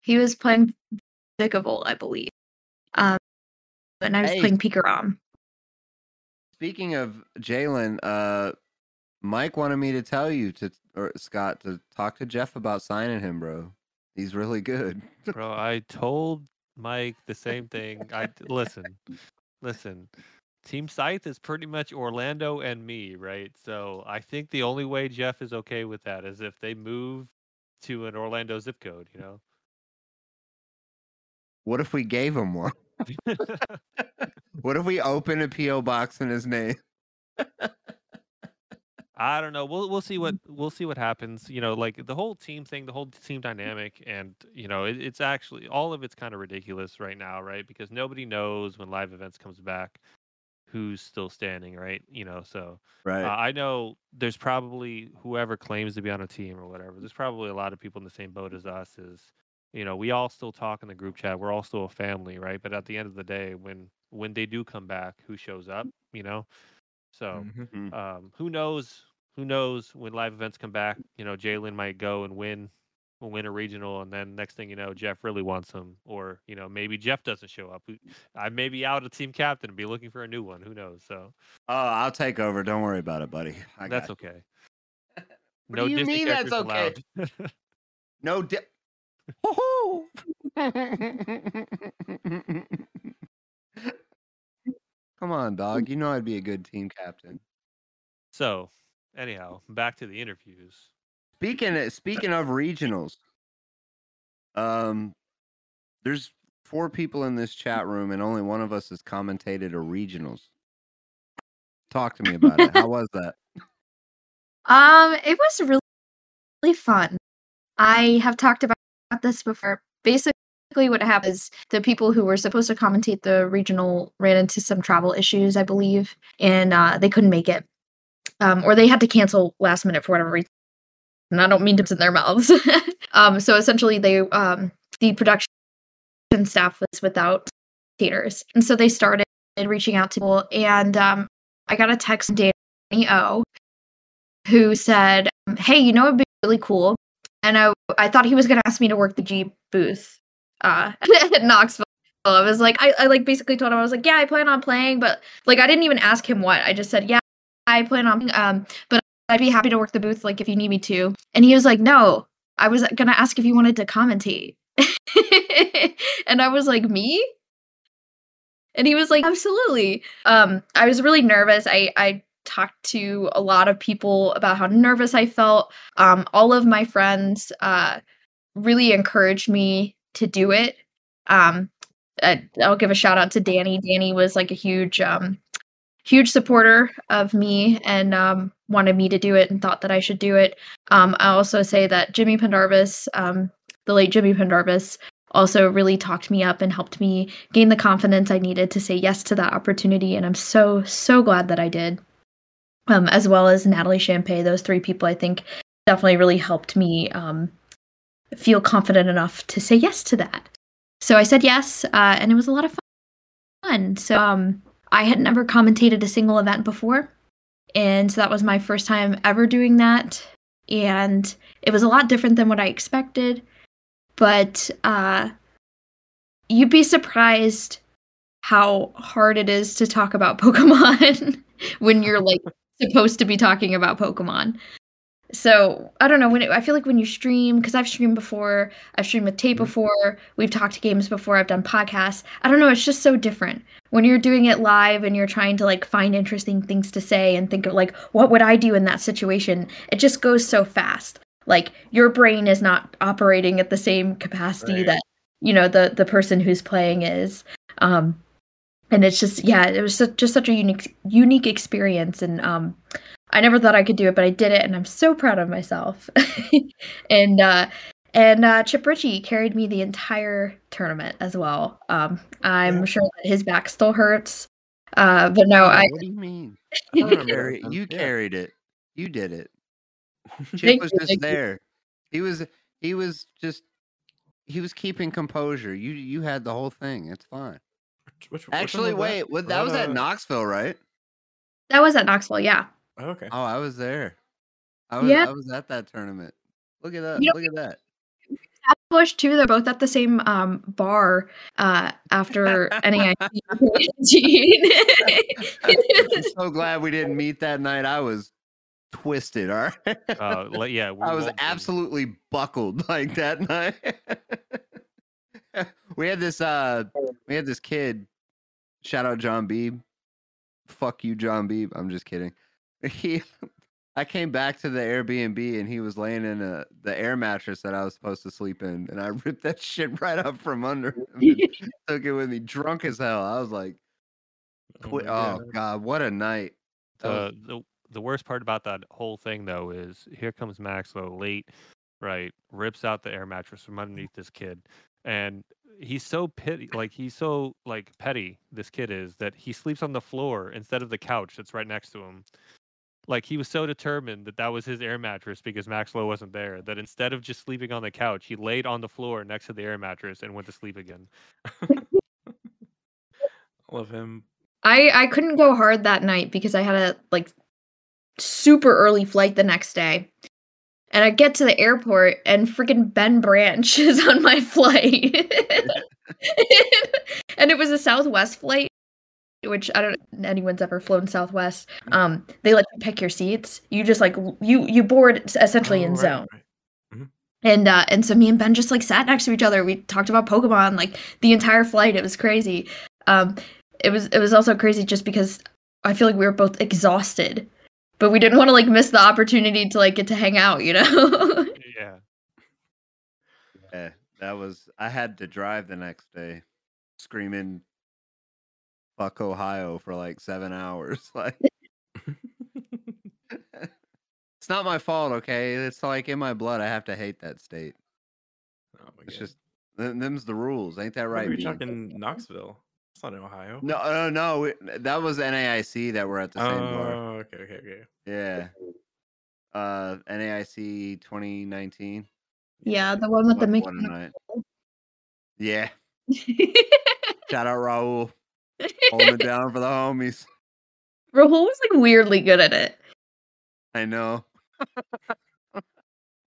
He was playing Vikavolt, I believe. Um, and I was Hey. playing Pikarom. Speaking of Jalen, uh, Mike wanted me to tell you to or Scott to talk to Jeff about signing him, bro. He's really good. Bro, I told Mike the same thing. I listen, listen. Team Scythe is pretty much Orlando and me, right? So I think the only way Jeff is okay with that is if they move to an Orlando zip code, you know. What if we gave him one? [LAUGHS] [LAUGHS] What if we open a PO box in his name? [LAUGHS] I don't know. We'll we'll see mm-hmm. what we'll see what happens. You know, like the whole team thing, the whole team mm-hmm. dynamic, and you know, it, it's actually all of it's kind of ridiculous right now, right? Because nobody knows when live events comes back who's still standing, right? You know, so Right. uh, I know there's probably whoever claims to be on a team or whatever. There's probably a lot of people in the same boat as us. Is you know, we all still talk in the group chat. We're all still a family, right? But at the end of the day, when when they do come back, who shows up? Mm-hmm. You know, so Mhm. um, who knows? Who knows when live events come back? You know, Jalen might go and win, win a regional, and then next thing you know, Jeff really wants him, or you know, maybe Jeff doesn't show up. I may be out of team captain and be looking for a new one. Who knows? So oh, I'll take over. Don't worry about it, buddy. I that's got okay. [LAUGHS] What do you Disney mean that's okay? No di- Woohoo! Come [LAUGHS] [LAUGHS] on, dog. You know I'd be a good team captain. so, anyhow, back to the interviews. Speaking of, speaking of regionals, Um, there's four people in this chat room, and only one of us has commentated a regionals. Talk to me about it. How was that? Um, it was really, really fun. I have talked about this before. Basically, what happened is the people who were supposed to commentate the regional ran into some travel issues, I believe, and uh, they couldn't make it, um, or they had to cancel last minute for whatever reason. And I don't mean to put in their mouths. [LAUGHS] um, so essentially, they um, the production staff was without theaters, and so they started reaching out to people. And um, I got a text from Danny O, who said, "Hey, you know, it'd be really cool." And I, I thought he was going to ask me to work the G booth uh, [LAUGHS] Knoxville. I was like, I, I like basically told him I was like, yeah, I plan on playing, but like I didn't even ask him what. I just said, yeah, I plan on, um, but I'd be happy to work the booth like if you need me to. And he was like, no, I was gonna ask if you wanted to commentate. [LAUGHS] and I was like, me? And he was like, absolutely. Um, I was really nervous. I I talked to a lot of people about how nervous I felt. Um, all of my friends uh really encouraged me to do it. Um, I, I'll give a shout out to Danny. Danny was like a huge, um, huge supporter of me and um, wanted me to do it and thought that I should do it. Um, I also say that Jimmy Pendarvis, um, the late Jimmy Pendarvis, also really talked me up and helped me gain the confidence I needed to say yes to that opportunity. And I'm so, so glad that I did. Um, as well as Natalie Champagne, those three people I think definitely really helped me um, feel confident enough to say yes to that. So I said yes, uh, and it was a lot of fun. So um, I had never commentated a single event before, and so that was my first time ever doing that. And it was a lot different than what I expected, but uh, you'd be surprised how hard it is to talk about [LAUGHS] Pokemon when you're like supposed to be talking about Pokemon. So I don't know when it, I feel like when you stream because I've streamed before, I've streamed with Tate before, we've talked games before, I've done podcasts. I don't know, it's just so different when you're doing it live and you're trying to like find interesting things to say and think of like what would I do in that situation. It just goes so fast. Like your brain is not operating at the same capacity Right. that you know the the person who's playing is. Um, and it's just yeah, it was just such a unique unique experience and um I never thought I could do it, but I did it, and I'm so proud of myself. [LAUGHS] and uh, and uh, Chip Ritchie carried me the entire tournament as well. Um, I'm Yeah. sure that his back still hurts, uh, but no, I what do you mean? [LAUGHS] Carry- [LAUGHS] you carried it. You did it. Chip Thank was you, just thank you. there. He was he was just he was keeping composure. You you had the whole thing. It's fine. Which, which, which Actually, was that? wait, what, that was at uh, Knoxville, right? that was at Knoxville. Yeah, oh, okay. Oh, I was there. I was Yeah. I was at that tournament. Look at that. You know- Look at that. Bush too. They're both at the same um, bar uh, after [LAUGHS] NAIC. [LAUGHS] I'm so glad we didn't meet that night. I was twisted. All right. Uh, yeah, [LAUGHS] I was won't be. absolutely buckled like that night. we had this uh we had this kid. Shout out John Beebe. Fuck you, John Beebe. I'm just kidding. [LAUGHS] He I came back to the Airbnb and he was laying in a the air mattress that I was supposed to sleep in, and I [LAUGHS] ripped that shit right up from under [LAUGHS] him and took it with me, drunk as hell. I was like, Oh oh God. what a night. Was- the, the the worst part about that whole thing though is here comes Maxwell late, right? Rips out the air mattress from underneath this kid, and he's so petty, like he's so like petty. This kid is that he sleeps on the floor instead of the couch that's right next to him. Like he was so determined that that was his air mattress because Maxwell wasn't there. That instead of just sleeping on the couch, he laid on the floor next to the air mattress and went to sleep again. [LAUGHS] Love him. I I couldn't go hard that night because I had a like super early flight the next day. And I get to the airport and freaking Ben Branch [LAUGHS] is on my flight. [LAUGHS] and it was a Southwest flight, which I don't anyone's ever flown Southwest. Um they let you pick your seats. You just like you you board essentially Oh, in right, zone. right. And uh and so me and Ben just like sat next to each other. We talked about Pokemon like the entire flight. It was crazy. Um it was it was also crazy just because I feel like we were both exhausted. But we didn't want to like miss the opportunity to like get to hang out, you know? [LAUGHS] Yeah. Yeah, that was I had to drive the next day, screaming "fuck Ohio" for like seven hours. [LAUGHS] Like [LAUGHS] it's not my fault, okay? It's like in my blood. I have to hate that state. Oh my It's God. just them- them's the rules, ain't that What right? Are we Bean? talking Knoxville? It's not in Ohio. No, no, no. it- That was NAIC that were at the same bar. Oh, okay, okay, okay. Yeah. Uh, NAIC 2019. Yeah, the one with the What, what a mechanical. night. Yeah. [LAUGHS] Shout out Rahul. Holding it [LAUGHS] down for the homies. Rahul was like weirdly good at it. I know.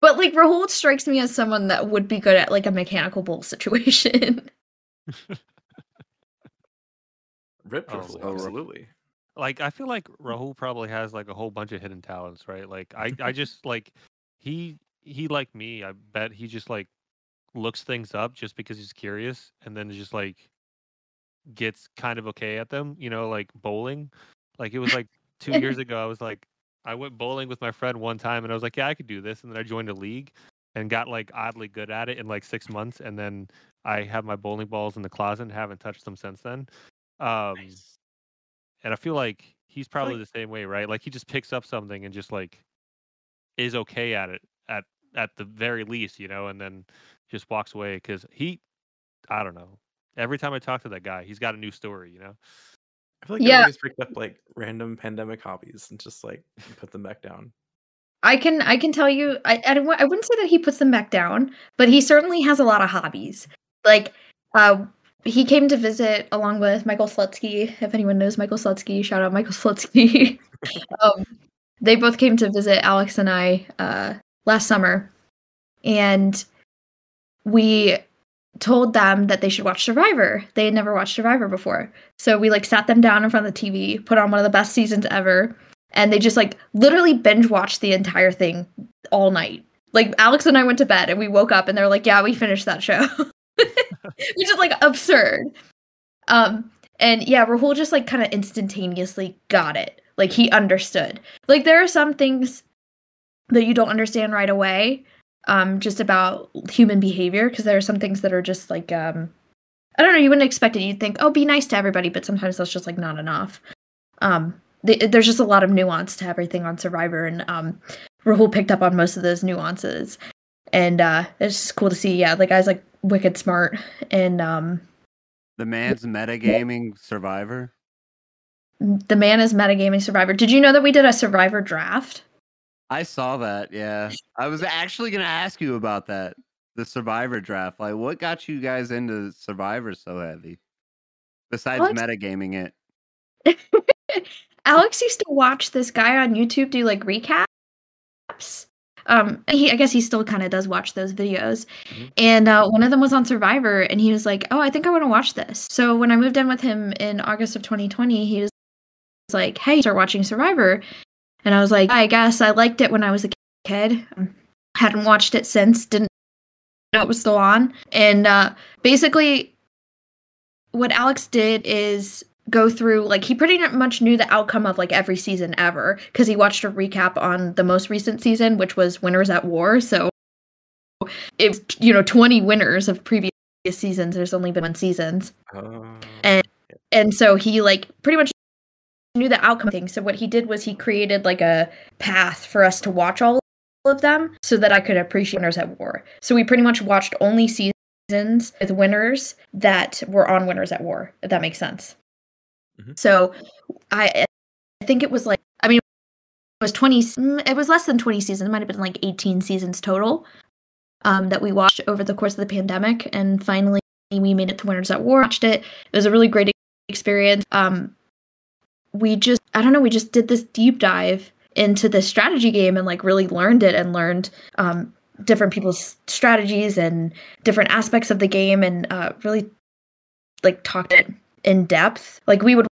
But like Rahul strikes me as someone that would be good at like a mechanical bull situation. Rip Oh, Rahul, so Ra- absolutely. like I feel like hmm. Rahul probably has like a whole bunch of hidden talents, right? Like I, I [LAUGHS] just like he he like me, I bet he just like looks things up just because he's curious and then just like gets kind of okay at them, you know, like bowling. Like it was like two [LAUGHS] years ago, I was like I went bowling with my friend one time and I was like, Yeah, I could do this and then I joined a league and got like oddly good at it in like six months and then I have my bowling balls in the closet and haven't touched them since then. Um Nice. and I feel like he's probably like- the same way, right? Like he just picks up something and just like is okay at it at at the very least, you know, and then just walks away because he, I don't know. Every time I talk to that guy, he's got a new story, you know. I feel like Yeah. everybody's picked up like random pandemic hobbies and just like put them back down. I can I can tell you I I, don't, I wouldn't say that he puts them back down, but he certainly has a lot of hobbies. Like uh he came to visit along with Michael Slutsky. If anyone knows Michael Slutsky, shout out Michael [LAUGHS] Slutsky. um, they both came to visit Alex and I uh, last summer, and we told them that they should watch Survivor. They had never watched Survivor before, so we like sat them down in front of the TV, put on one of the best seasons ever, and they just like literally binge watched the entire thing all night. Like Alex and I went to bed and we woke up and they're like, "Yeah, we finished that show," [LAUGHS] which is like absurd. Um, and yeah, Rahul just like kind of instantaneously got it. Like he understood. Like there are some things that you don't understand right away, um, just about human behavior, because there are some things that are just like um I don't know, you wouldn't expect it. You'd think, oh, be nice to everybody, but sometimes that's just like not enough. Um, th- there's just a lot of nuance to everything on Survivor, and um, Rahul picked up on most of those nuances, and uh, it's just cool to see. Yeah, the guy's like wicked smart, and um, The man's metagaming survivor. the man is metagaming Survivor. Did you know that we did a Survivor draft? I saw that. Yeah. I was actually going to ask you about that. The survivor draft. Like, what got you guys into survivor so heavy? Besides Alex- metagaming it. [LAUGHS] Alex used to watch this guy on YouTube do like recaps. Um, he, I guess he still kind of does watch those videos. Mhm. And uh, one of them was on Survivor, and he was like, "Oh, I think I want to watch this." So when I moved in with him in August of 2020, he was like, "Hey, start watching Survivor," and I was like, "I guess I liked it when I was a kid. Hadn't watched it since. Didn't know it was still on." And uh, basically, what Alex did is go through like he pretty much knew the outcome of like every season ever because he watched a recap on the most recent season which was winners at war so it was you know 20 winners of previous seasons there's only been one seasons Oh, And- and so he like pretty much knew the outcome thing so what he did was he created like a path for us to watch all of them so that i could appreciate winners at war. So we pretty much watched only seasons with winners that were on winners at war if that makes sense. Mhm. so i i think it was like i mean it was 20 mm, it was less than 20 seasons. It might have been like 18 seasons total um, that we watched over the course of the pandemic. And finally we made it to winners at war watched it. It was a really great experience. Um, we just i don't know we just did this deep dive into this strategy game and like really learned it and learned um, different people's strategies and different aspects of the game and uh, really like talked it in depth. Like we would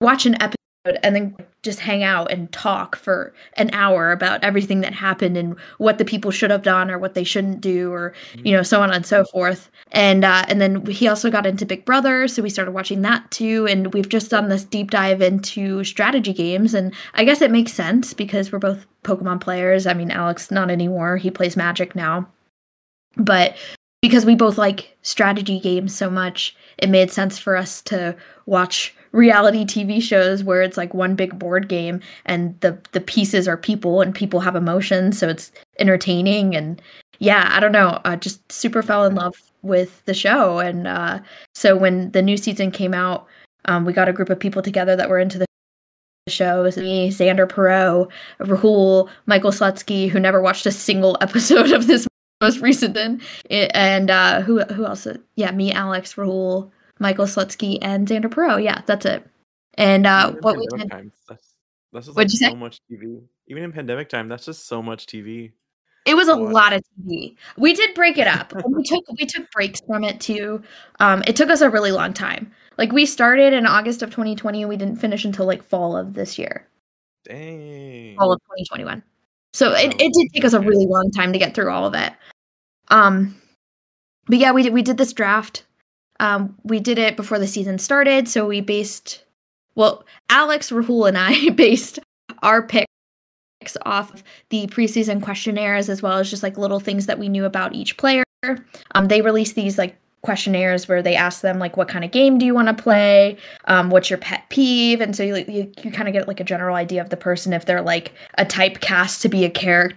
watch an episode and then just hang out and talk for an hour about everything that happened and what the people should have done or what they shouldn't do or you know so on and so forth. And uh, and then he also got into big brother so we started watching that too. And we've just done this deep dive into strategy games. And i guess it makes sense because we're both pokemon players. I mean alex not anymore. He plays magic now. But because we both like strategy games so much, it made sense for us to watch reality TV shows where it's like one big board game and the the pieces are people and people have emotions, so it's entertaining and yeah, I don't know, uh, just super fell in love with the show and uh, so when the new season came out, um, we got a group of people together that were into the show. It was me, Xander Perot, Rahul, Michael Slutsky, who never watched a single [LAUGHS] episode of this most recent in, and uh, who who else? Yeah, me, Alex, Rahul, Michael Slutsky, and Xander Perot. Yeah, that's it. And uh, what we did, times, that's that's just like you say? so much TV. Even in pandemic time, that's just so much TV. it was a What? lot of TV. We did break it up. [LAUGHS] we took we took breaks from it too. Um, it took us a really long time. Like we started in August of 2020 and we didn't finish until like fall of this year. Dang. all of 2021. So it, it did take us a really long time to get through all of it. Um, but yeah, we did we did this draft. Um, we did it before the season started, so we based well, Alex, Rahul, and I [LAUGHS] based our picks off of the preseason questionnaires as well as just like little things that we knew about each player. Um, they released these like questionnaires where they ask them like what kind of game do you want to play? Um, what's your pet peeve? And so you, you, you kind of get like a general idea of the person if they're like a typecast to be a character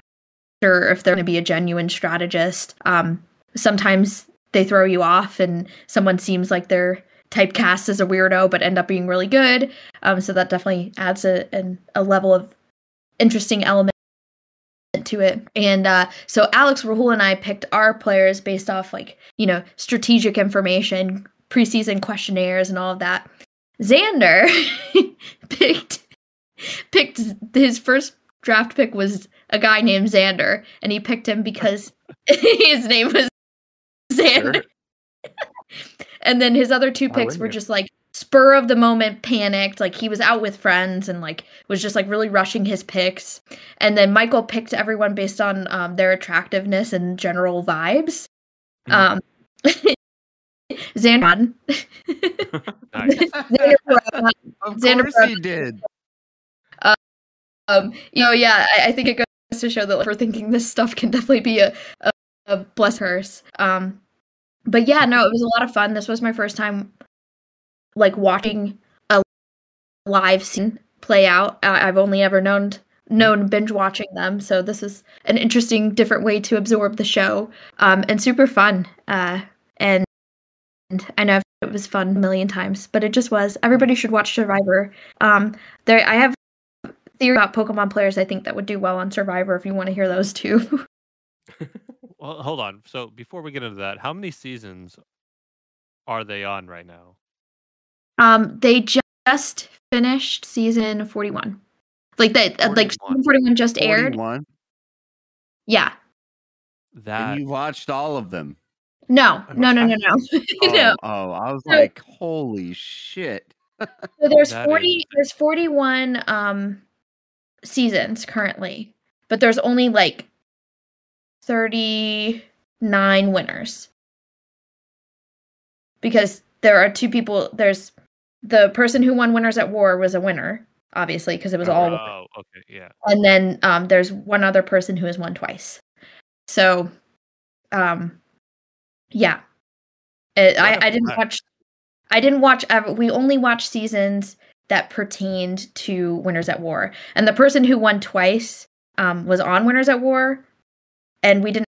if they're going to be a genuine strategist. Um, sometimes they throw you off and someone seems like they're typecast as a weirdo but end up being really good. Um, so that definitely adds a, an, a level of interesting element to it. And uh, so alex rahul and i picked our players based off like you know strategic information preseason questionnaires and all of that. Xander [LAUGHS] picked picked his first draft pick was a guy named xander and he picked him because [LAUGHS] his name was xander Sure. [LAUGHS] and then his other two Why picks were you? just like spur of the moment panicked like he was out with friends and like was just like really rushing his picks and then michael picked everyone based on um, their attractiveness and general vibes Mhm. um [LAUGHS] xander [LAUGHS] Nice. Xander of Xander course Perot- he did. um you know yeah I, I think it goes to show that like, we're thinking this stuff can definitely be a, a, a bless hers um but yeah no it was a lot of fun this was my first time like watching a live scene play out I i've only ever known known binge watching them so this is an interesting different way to absorb the show um and super fun uh and and I know it was fun a million times, but it just was. Everybody should watch Survivor. Um, there, I have theory about Pokemon players. I think that would do well on Survivor if you want to hear those too. [LAUGHS] Well, hold on. So before we get into that, how many seasons are they on right now? um, they just finished season forty-one. Like they, uh, like 41. season forty-one just aired. 41. Yeah. That And you watched all of them. No, no, no, no, [LAUGHS] no, Oh, no. oh, I was No. like, holy shit. [LAUGHS] So there's That forty. is- There's forty-one um seasons currently, but there's only like thirty-nine winners because there are two people. There's the person who won Winners at War was a winner, obviously, because it was all. Oh, okay, yeah. And then um, there's one other person who has won twice. So, um, yeah, It- I, What a I didn't watch. I didn't watch. Ever, We only watched seasons that pertained to Winners at War, and the person who won twice um, was on Winners at War, and we didn't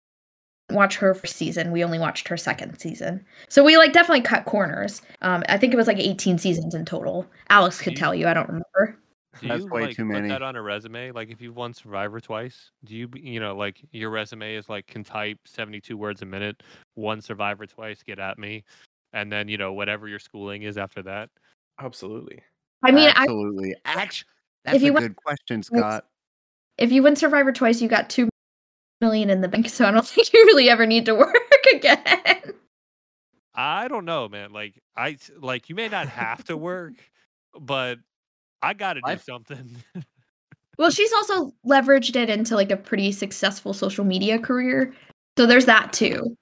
watch her first season. We only watched her second season. So we like definitely cut corners. Um, I think it was like 18 seasons in total. Alex could You- tell you. I don't remember. Do That's you way like too put many. that on a resume? Like if you've won Survivor twice, do you you know like your resume is like can type seventy two words a minute, won Survivor twice, get at me, and then you know whatever your schooling is after that. Absolutely. I mean, I, absolutely. Actually, that's you a went- good question, Scott. if you win Survivor twice, you got two million in the bank. So I don't [LAUGHS] think you really ever need to work again. I don't know, man. Like I like you may not have to work, but I got to do I've- something. [LAUGHS] well, she's also leveraged it into like a pretty successful social media career. So there's that too.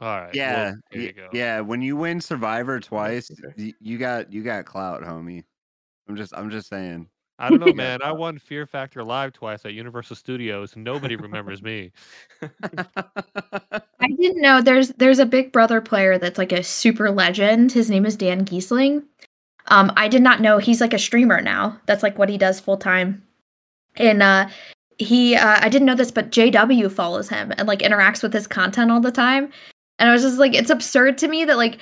All right. Yeah, there y- you go. yeah. When you win Survivor twice, you got you got clout, homie. I'm just I'm just saying. I don't know, [LAUGHS] man. I won Fear Factor Live twice at Universal Studios, nobody remembers me. [LAUGHS] I didn't know there's there's a Big Brother player that's like a super legend. His name is Dan Gheesling. Um, I did not know he's like a streamer now. That's like what he does full time. And uh, he, uh, I didn't know this, but JW follows him and like interacts with his content all the time. And I was just like, it's absurd to me that like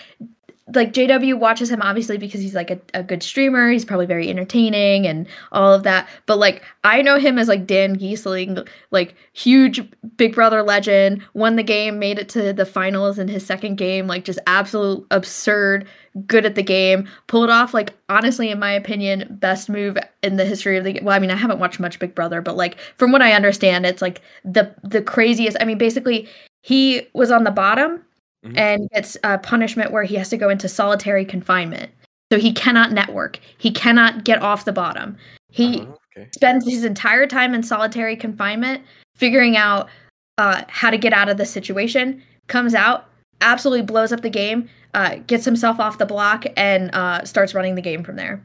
like JW watches him obviously because he's like a, a good streamer. He's probably very entertaining and all of that. But like I know him as like Dan Gheesling, like huge Big Brother legend, won the game, made it to the finals in his second game, like just absolute absurd, good at the game, pulled off like honestly in my opinion, best move in the history of the game. Well, I mean, I haven't watched much Big Brother, but like from what I understand, it's like the the craziest. I mean, basically he was on the bottom Mhm. and gets a punishment where he has to go into solitary confinement. So he cannot network. He cannot get off the bottom. He Oh, okay. spends his entire time in solitary confinement figuring out uh, how to get out of the situation. Comes out, absolutely blows up the game, uh, gets himself off the block, and uh, starts running the game from there.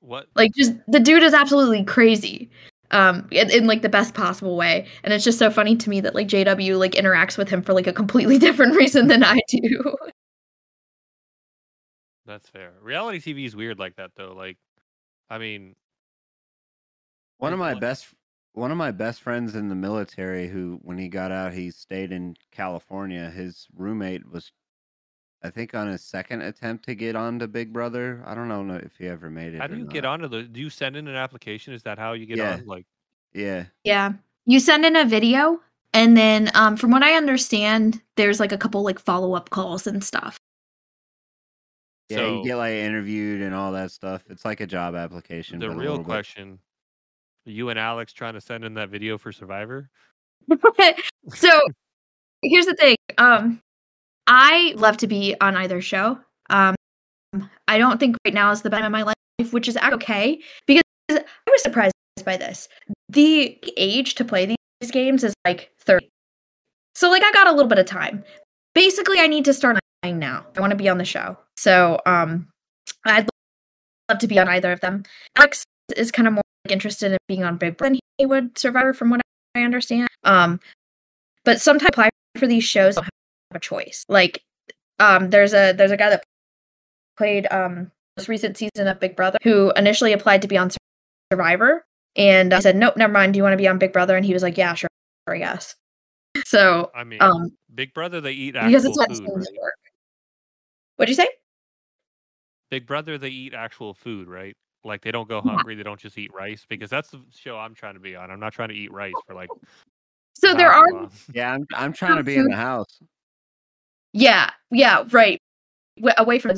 What? Like, just the dude is absolutely crazy. Um, in, in like the best possible way, and it's just so funny to me that like JW like interacts with him for like a completely [LAUGHS] different reason than I do. That's fair. Reality TV is weird like that, though. Like, I mean, one of my what? best one of my best friends in the military who when he got out he stayed in California. His roommate was I think on his second attempt to get onto Big Brother. I don't know if he ever made it. how do or you get not. onto the? Do you send in an application? Is that how you get Yeah. on? Like, Yeah. Yeah. You send in a video and then um from what I understand, there's like a couple like follow-up calls and stuff. Yeah, so you get like interviewed and all that stuff. It's like a job application. the real little bit- question: You and Alex trying to send in that video for Survivor? [LAUGHS] so here's the thing. Um I love to be on either show. Um I don't think right now is the time of my life, which is okay because I was surprised by this. The age to play these games is like 30. So like I got a little bit of time. Basically, I need to start playing now. I want to be on the show. So um I'd love to be on either of them. Alex is kind of more like, interested in being on Big Brother than he would Survivor from what I understand. Um but sometimes I apply for these shows I don't a choice. Like um there's a there's a guy that played um most recent season of Big Brother who initially applied to be on Survivor and I said nope never mind do you want to be on Big Brother and he was like yeah sure I guess. [LAUGHS] So I mean, um Big Brother, they eat because it's what food. Right? work. What'd you say? Big Brother, they eat actual food, right? Like they don't go Yeah. hungry. They don't just eat rice because that's the show I'm trying to be on. I'm not trying to eat rice for like. So there are long. Yeah, I'm I'm [LAUGHS] trying to be in the house. Yeah, yeah, right. W- away from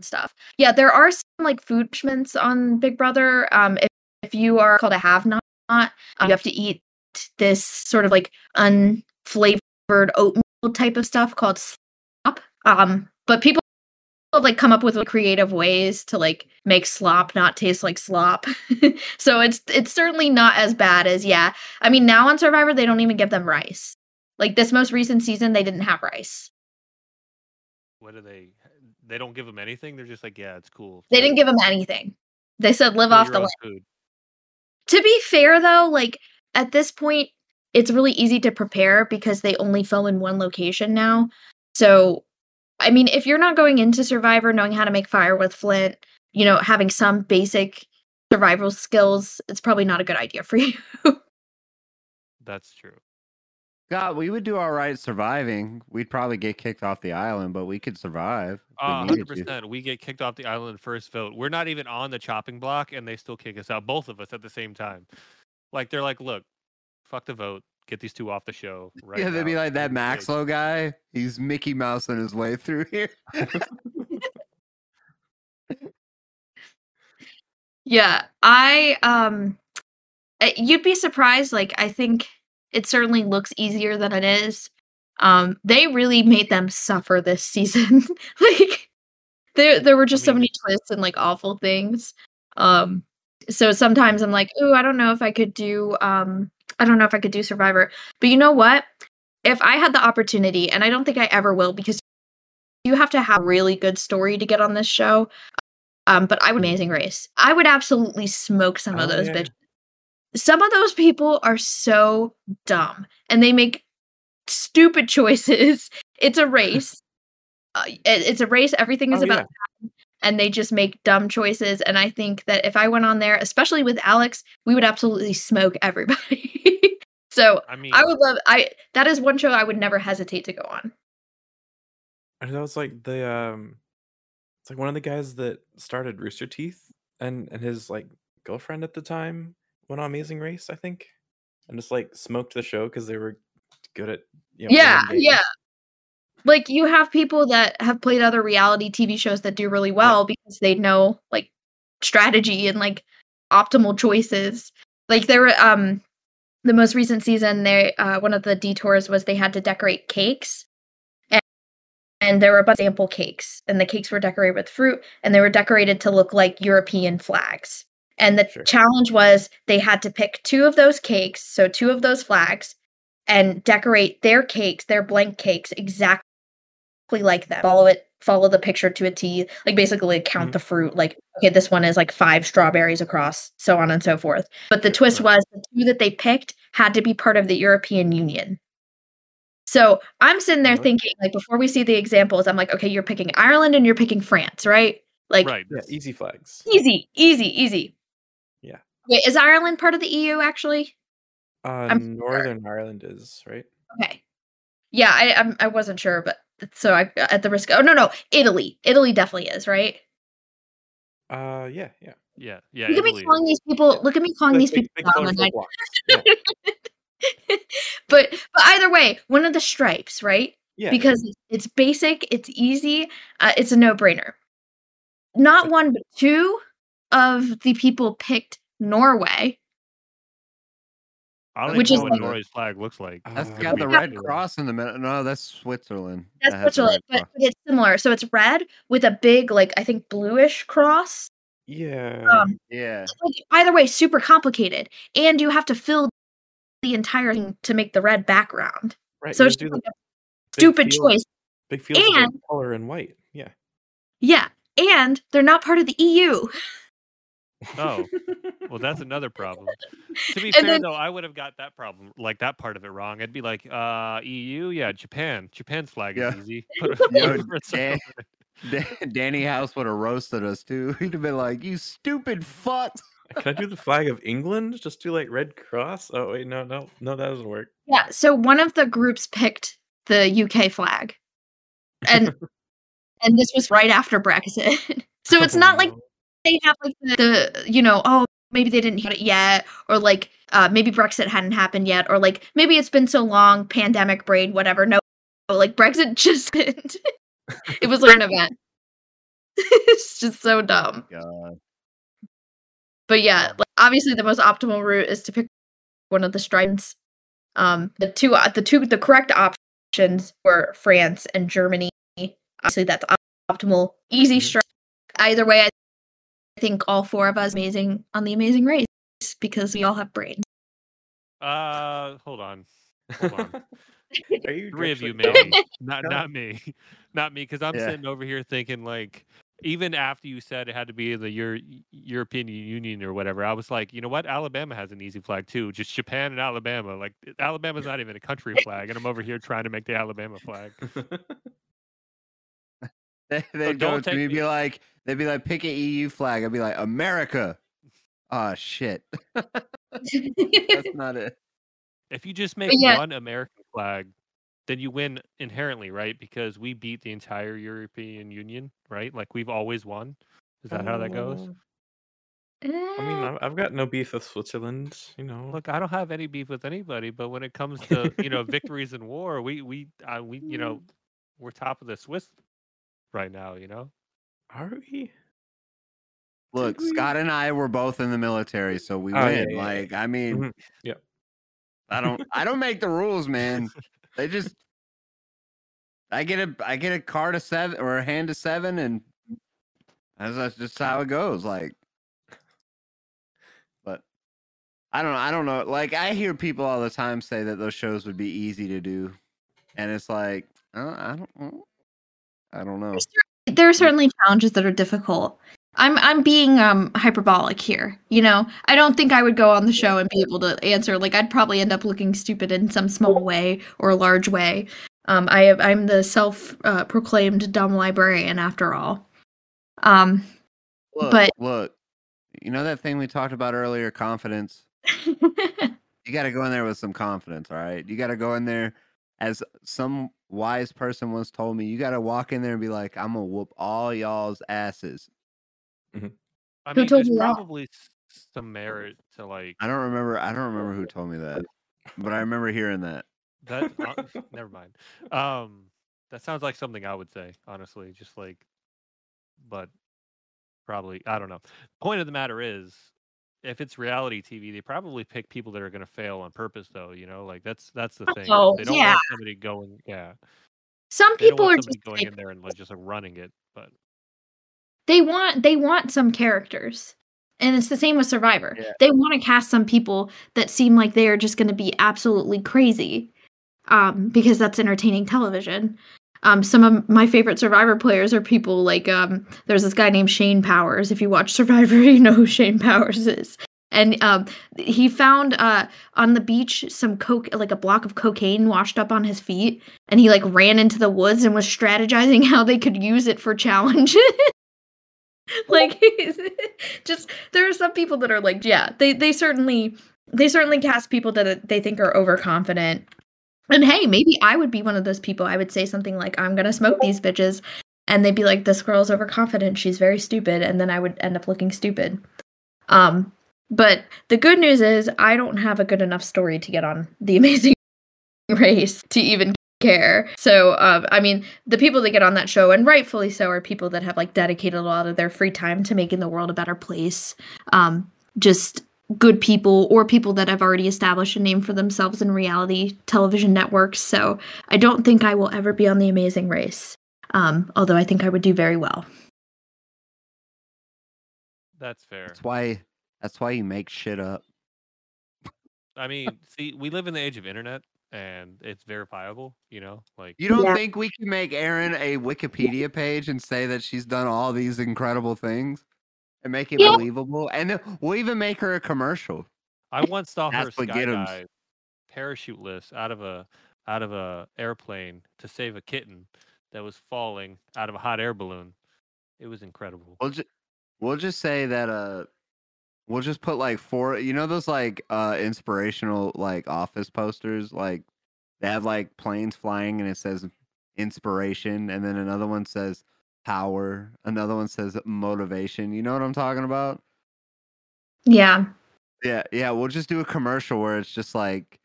stuff. Yeah, there are some like food punishments on Big Brother. Um, if, if you are called a have not, um, you have to eat this sort of like unflavored oatmeal type of stuff called slop. Um, but people like come up with creative ways to like make slop not taste like slop. [LAUGHS] so it's it's certainly not as bad as yeah. I mean, now on Survivor they don't even give them rice. Like this most recent season, they didn't have rice. What do they? They don't give them anything. They're just like, yeah, it's cool. They didn't give them anything. They said live off the land. food. To be fair though, like at this point, it's really easy to prepare because they only film in one location now. So, I mean, if you're not going into Survivor knowing how to make fire with flint, you know, having some basic survival skills, it's probably not a good idea for [LAUGHS] you. That's true. God, we would do all right surviving. We'd probably get kicked off the island, but we could survive. if we Uh, needed hundred to. percent. We get kicked off the island first vote. We're not even on the chopping block, and they still kick us out. Both of us at the same time. Like they're like, look, fuck the vote. Get these two off the show. [LAUGHS] Right yeah, they'd be like that Maxlow guy. He's Mickey Mouse on his way through here. [LAUGHS] Yeah, I um uh, you'd be surprised like I think it certainly looks easier than it is. Um they really made them suffer this season. [LAUGHS] like there there were just so mean- many twists and like awful things. Um so sometimes I'm like, "Ooh, I don't know if I could do um I don't know if I could do Survivor." But you know what? If I had the opportunity, and I don't think I ever will because you have to have a really good story to get on this show. Um, but I would Amazing Race. I would absolutely smoke some of Oh, those yeah. bitches. Some of those people are so dumb, and they make stupid [LAUGHS] choices. It's a race. [LAUGHS] Uh, it- it's a race. Everything is Oh, about yeah. and they just make dumb choices. And I think that if I went on there, especially with Alex, we would absolutely smoke everybody. [LAUGHS] so I mean, I would love I that is one show I would never hesitate to go on. And that was like the um it's like one of the guys that started Rooster Teeth and and his like girlfriend at the time went on Amazing Race, I think. And just like smoked the show because they were good at you know, yeah, yeah. Like you have people that have played other reality TV shows that do really well because they know like strategy and like optimal choices. Like there were um the most recent season they uh one of the detours was they had to decorate cakes and, and there were a bunch of sample cakes and the cakes were decorated with fruit and they were decorated to look like European flags. And the Sure. challenge was they had to pick two of those cakes, so two of those flags, and decorate their cakes, their blank cakes, exactly like them. Follow it, follow the picture to a T. Like basically count Mhm. the fruit. Like okay, this one is like five strawberries across, so on and so forth. But the twist was the two that they picked had to be part of the European Union. So I'm sitting there thinking, like before we see the examples, I'm like, okay, you're picking Ireland and you're picking France, right? Like right. Yeah, easy flags. easy, easy, easy. Yeah. Wait, is Ireland part of the EU actually? Uh I'm Northern Ireland is, right? Okay. Yeah, I I'm, I wasn't sure, but so I at the risk. Of, oh no, no, Italy. Italy definitely is right. Uh yeah, yeah. Yeah, yeah. look at me calling is- these people. Look at me calling Big- these big- people big dumb, colorful and I- blocks. [LAUGHS] Yeah. but but either way, one of the stripes, right? yeah. because it's- it's basic, it's easy, uh, it's a no-brainer. Not one, but two of the people picked Norway. I don't which even is know what like- Norway's flag looks like. That's got the red cross in the middle. No, that's Switzerland. That's That Switzerland, but, but it's similar. So it's red with a big, like I think, bluish cross. yeah. Um, Yeah. like either way, super complicated, and you have to fill the entire thing to make the red background. right. So it's just like a stupid field- choice. Big fields of and- color and white. Yeah. Yeah, and they're not part of the EU. [LAUGHS] Oh, well, [LAUGHS] that's another problem. To be And fair, then- though, I would have got that problem, like that part of it wrong. I'd be like, uh, EU, yeah, Japan. Japan's flag Yeah. is easy. Put Yo, a- put a circle Dan- in it. Danny House would have roasted us too. [LAUGHS] He'd have been like, "You stupid fuck." [LAUGHS] Can I do the flag of England? Just do like red cross? Oh wait, no, no, no, that doesn't work. Yeah, so one of the groups picked the UK flag. And and this was right after Brexit. so it's Oh, not like no. They have like the, the you know, oh maybe they didn't get it yet or like uh maybe Brexit hadn't happened yet or like maybe it's been so long, pandemic brain, whatever. No, like Brexit [LAUGHS] just happened. it was like an event. [LAUGHS] it's just so dumb. God. But yeah, like, obviously the most optimal route is to pick one of the stripes. Um, the two, uh, the two, the correct options were France and Germany. Obviously, that's optimal, easy Mhm. stripe. Either way, I think all four of us amazing on the Amazing Race because we all have brains. Uh, hold on. Hold on. [LAUGHS] Are you Three of you, actually maybe. [LAUGHS] not No. not me, [LAUGHS] not me, because I'm Yeah. sitting over here thinking like, even after you said it had to be the Euro- European Union or whatever, I was like, you know what? Alabama has an easy flag too. Just Japan and Alabama. Like Alabama's not even a country flag, and I'm over here trying to make the Alabama flag. [LAUGHS] They, they don't go to take me, me- be like, they'd be like, pick an EU flag. I'd be like, America. Ah, shit. [LAUGHS] That's not it. If you just make yeah. one American flag, then you win inherently, right? Because we beat the entire European Union, right? Like we've always won. Is that how that goes? Uh, I mean, I've, I've got no beef with Switzerland. You know, Look, I don't have any beef with anybody, but when it comes to you know [LAUGHS] victories in war, we we uh, we you know we're top of the Swiss right now. You know, are we? Look, we? Scott and I were both in the military, so we Oh, win. yeah, yeah. like, I mean, Mhm. Yeah. I don't, I don't make the rules, man. [LAUGHS] They just, I get a, I get a card of seven or a hand of seven, and that's, that's just how it goes. Like, but I don't know. I don't know. Like, I hear people all the time say that those shows would be easy to do, and it's like, uh, I don't, know. I don't know. there are certainly challenges that are difficult. I'm I'm being um hyperbolic here, you know. I don't think I would go on the show and be able to answer. Like I'd probably end up looking stupid in some small way or large way. Um, I I'm the self uh, proclaimed dumb librarian after all. Um, Look, But- look, you know that thing we talked about earlier, confidence. [LAUGHS] You got to go in there with some confidence, all right? You got to go in there as some wise person once told me, you got to walk in there and be like, I'm going to whoop all y'all's asses. I Who mean, told there's you probably s- some merit to like I don't remember I don't remember who told me that, [LAUGHS] but I remember hearing that. that. [LAUGHS] uh, never mind. Um, that sounds like something I would say, honestly. Just like, but probably I don't know. Point of the matter is, if it's reality TV, they probably pick people that are going to fail on purpose, though. You know, like that's that's the thing. Oh, they don't yeah. want somebody going. Yeah, some they people are just somebody going like, in there and like just like running it. But they want they want some characters and it's the same with survivor Yeah. they want to cast some people that seem like they are just going to be absolutely crazy um, because that's entertaining television um, some of my favorite survivor players are people like um, there's this guy named shane powers if you watch [LAUGHS] survivor you know who shane powers is. And um, he found uh, on the beach some coke like a block of cocaine washed up on his feet and he like ran into the woods and was strategizing [LAUGHS] how they could use it for challenges. [LAUGHS] Like just there are some people that are like yeah they they certainly they certainly cast people that they think are overconfident and hey maybe i would be one of those people i would say something like i'm gonna smoke these bitches and they'd be like this girl's overconfident she's very stupid and then i would end up looking stupid um but the good news is i don't have a good enough story to get on the [LAUGHS] amazing race to even care. So, um, I mean, the people that get on that show, and rightfully so, are people that have like dedicated a lot of their free time to making the world a better place. Um, just good people or people that have already established a name for themselves in reality television networks. So, I don't think I will ever be on The Amazing Race. Um, although I think I would do very well. that's fair. That's why that's why you make shit up. I mean, see, we live in the age of internet, and it's verifiable. You know, like You don't Yeah. think we can make Erin a Wikipedia page and say that she's done all these incredible things and make it Yeah. believable? And then we'll even make her a commercial. I once saw [LAUGHS] her That's parachute list out of a out of a airplane to save a kitten that was falling out of a hot air balloon. It was incredible. We'll just we'll just say that uh we'll just put like four you know those like uh inspirational like office posters like they have like planes flying and it says inspiration and then another one says power. Another one says motivation. You know what i'm talking about? Yeah. yeah yeah we'll just do a commercial where it's just like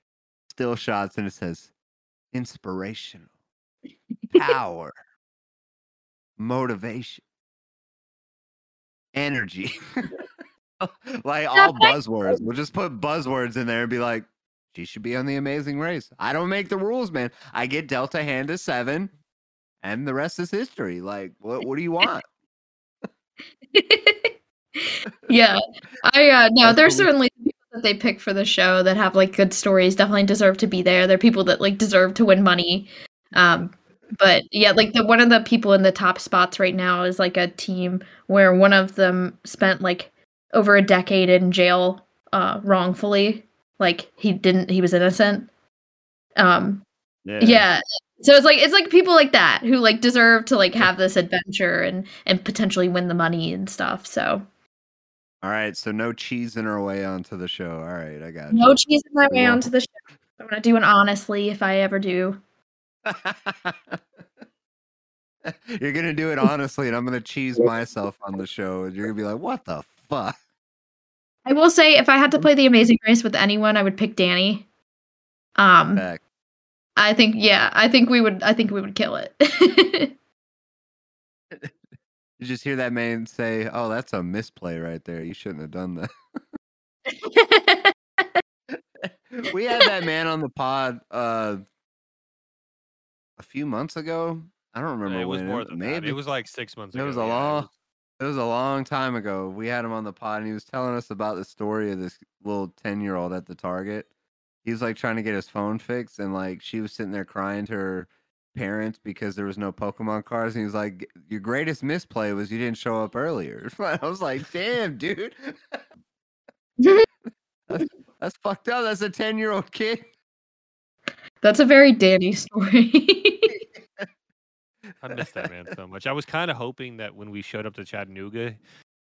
still shots and it says inspirational. Power. Motivation. Energy. [LAUGHS] Like all buzzwords. We'll just put buzzwords in there and be like she should be on the amazing race. I don't make the rules man. I get Delta hand of seven and the rest is history like what, what do you want [LAUGHS] yeah. I uh no, there's certainly people that they pick for the show that have like good stories definitely deserve to be there. They're people that like deserve to win money. Um but yeah, like the one of the people in the top spots right now is like a team where one of them spent like over a decade in jail uh wrongfully. Like he didn't he was innocent. Um yeah. So it's like it's like people like that who like deserve to like have this adventure and and potentially win the money and stuff. So all right so no cheesing our way onto the show all right i got no cheese in my way onto the show. I'm gonna do it honestly if I ever do. you [LAUGHS] you're gonna do it honestly and i'm gonna cheese [LAUGHS] myself on the show and you're gonna be like what the fuck I will say if I had to play the Amazing Race with anyone, I would pick Danny. Um, Back. I think yeah, I think we would. I think we would kill it. [LAUGHS] You just hear that man say, "Oh, that's a misplay right there. You shouldn't have done that." [LAUGHS] we had that man on the pod uh, a few months ago. I don't remember it was when. more than maybe that. It was like six months it ago. was a yeah, long. It was a long time ago. We had him on the pod, and he was telling us about the story of this little ten-year-old at the Target. He was like trying to get his phone fixed, and like she was sitting there crying to her parents because there was no Pokemon cards, and he was like, "Your greatest misplay was you didn't show up earlier." [LAUGHS] I was like, "Damn, dude, [LAUGHS] that's, that's fucked up. That's a ten year old kid." That's a very Danny story. [LAUGHS] I miss that man so much. I was kind of hoping that when we showed up to Chattanooga,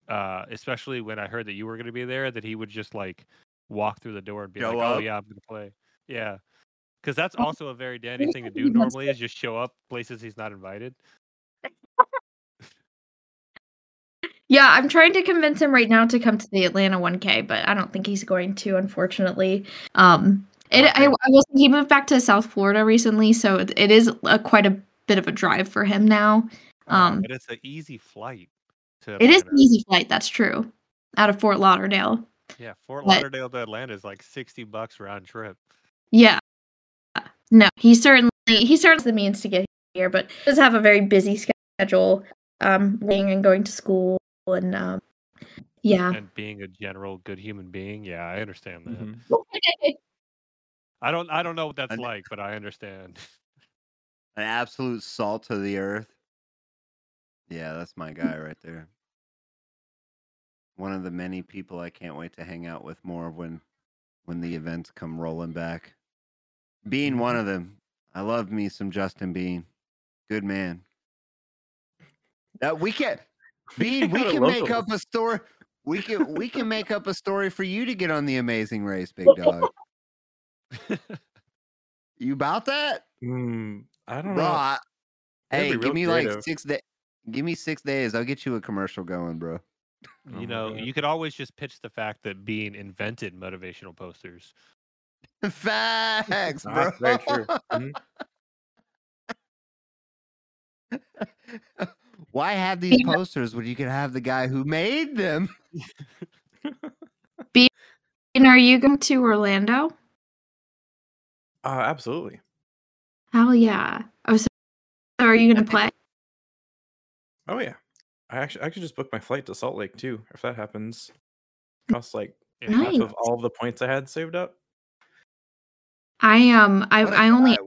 uh, especially when I heard that you were going to be there, that he would just like walk through the door and be like, "Oh yeah, I'm to play." Yeah, because that's Oh, also a very Danny thing to do normally is just show up places he's not invited. [LAUGHS] yeah, I'm trying to convince him right now to come to the Atlanta 1K, but I don't think he's going to, unfortunately. Um, it, I, Okay. I will say he moved back to South Florida recently, so it, it is a, quite a bit of a drive for him now. Um, but it's an easy flight to it is an easy flight, that's true, out of Fort Lauderdale. Yeah, Fort but- Lauderdale to Atlanta is like sixty bucks round trip. Yeah. No, he certainly he certainly has the means to get here, but does have a very busy schedule, um, working and going to school and um, yeah. And being a general good human being, yeah, I understand that. Mhm. [LAUGHS] I don't, I don't know what that's And- like, but I understand. An absolute salt to the earth. Yeah, that's my guy right there. One of the many people I can't wait to hang out with more when when the events come rolling back. Being one of them. I love me some Justin Bean. Good man. Uh, we can [LAUGHS] Bean, we can make up a story. We can we can make up a story for you to get on the amazing race, big dog. [LAUGHS] You about that? Mm, I don't know. That'd hey, give me like six days. Give me six days. I'll get you a commercial going, bro. Oh you know, God. you could always just pitch the fact that being invented motivational posters. [LAUGHS] Facts, bro. very true. Mhm. [LAUGHS] Why have these Yeah. posters when you could have the guy who made them? And are you going to Orlando? Uh, absolutely. Hell yeah! Oh, so, so are you going to play? Oh yeah. I actually I could just book my flight to Salt Lake too, if that happens. Costs like Yeah, half of all the points I had saved up. I um I What a I only.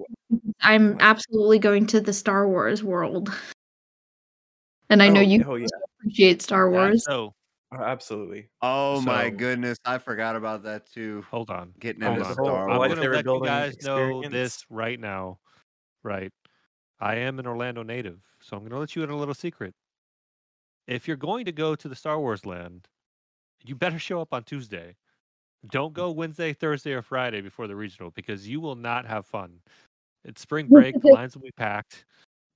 I'm absolutely going to the Star Wars world, and I know Oh, you Oh yeah. appreciate Star Yeah, Wars. so Uh, absolutely. Oh my goodness, I forgot about that too. hold on. Getting Oh, into the Star whole- I'm the going to let you building guys know this right now. Right. I am an Orlando native, so I'm going to let you in a little secret. If you're going to go to the Star Wars land, you better [LAUGHS] show up on Tuesday. Don't mm. go Wednesday, Thursday, or Friday before the regional because you will not have fun. It's spring [LAUGHS] break, the lines will be packed.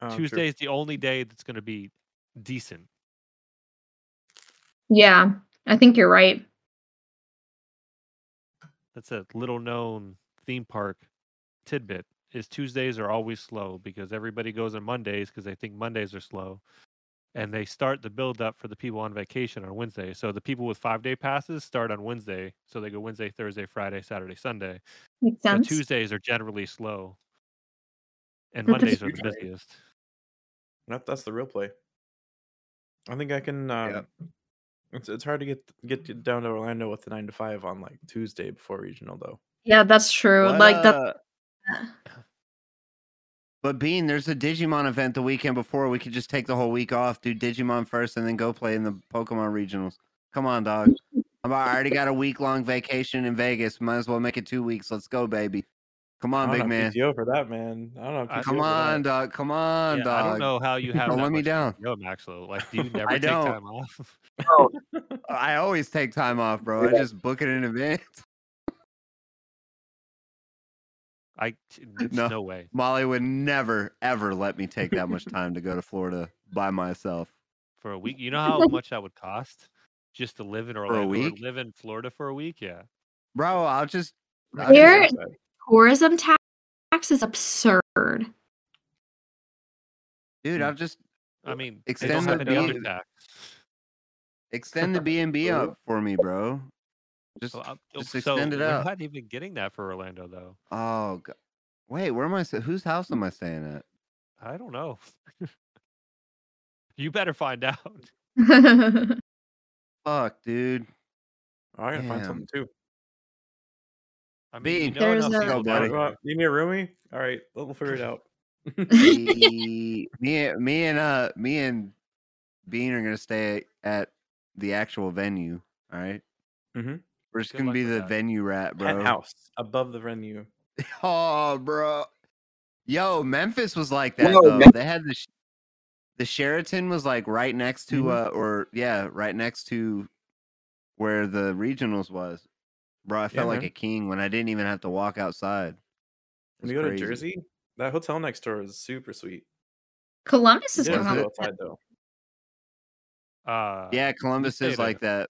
Oh, true. Tuesday is the only day that's going to be decent. Yeah, I think you're right. That's a little known theme park tidbit is Tuesdays are always slow because everybody goes on Mondays because they think Mondays are slow. And they start the build up for the people on vacation on Wednesday. So the people with five day passes start on Wednesday. So they go Wednesday, Thursday, Friday, Saturday, Sunday. Makes So sense. Tuesdays are generally slow. And Mondays are the busiest. That, that's the real play. I think I can. Um, Yep. It's it's hard to get get down to Orlando with the nine to five on like Tuesday before regional though. Yeah, that's true. What, like that. uh, But Bean, there's a Digimon event the weekend before. We could just take the whole week off, do Digimon first, and then go play in the Pokemon regionals. Come on, dog. I'm, I already got a week long vacation in Vegas. Might as well make it two weeks. Let's go, baby. Come on, big man. PTO for that, man. I don't know. I- PTO Come on, dog. Come on, Yeah, dog. I don't know how you have oh, Don't let me much down. PTO, Maxwell. Like, do you [LAUGHS] never I take don't. time off? I always take time off, bro. I [LAUGHS] just book it in advance. I there's [LAUGHS] No. no way. Molly would never, ever let me take that much time to go to Florida by myself. for a week. You know how much that would cost just to live in a Orlando or week? live in Florida for a week? Yeah. Bro, I'll just. I I'll can Here- just- do that. tourism tax is absurd. dude, I'll just I mean, Extend the any other deal. extend the B and B [LAUGHS] up for me, bro. Just So, I'm- just so extend it we're out. not even getting that for Orlando, though. oh, God. wait, where am I? sta- Whose house am I staying at? I don't know. [LAUGHS] you better find out. [LAUGHS] Fuck, dude. Oh, I gotta find something too. I mean, you Bean. know There's enough a- to go Go, buddy. Uh, you need a roomie? All right, we'll we'll figure it out. me, me, me and uh, me and Bean are gonna stay at the actual venue. All right? Mhm. We're just Good gonna luck be with the that. venue rat, bro. Penthouse above the venue. [LAUGHS] Oh, bro. Yo, Memphis was like that Whoa, though. Mem- They had the sh- the Sheraton was like right next to Mhm. uh or yeah, right next to where the regionals was. Bro, I felt like man. a king when I didn't even have to walk outside. It When was you go crazy. to Jersey, that hotel next door is super sweet. Columbus is didn't Was have to kind go of it? outside though. Uh, Yeah, Columbus stayed is at like that.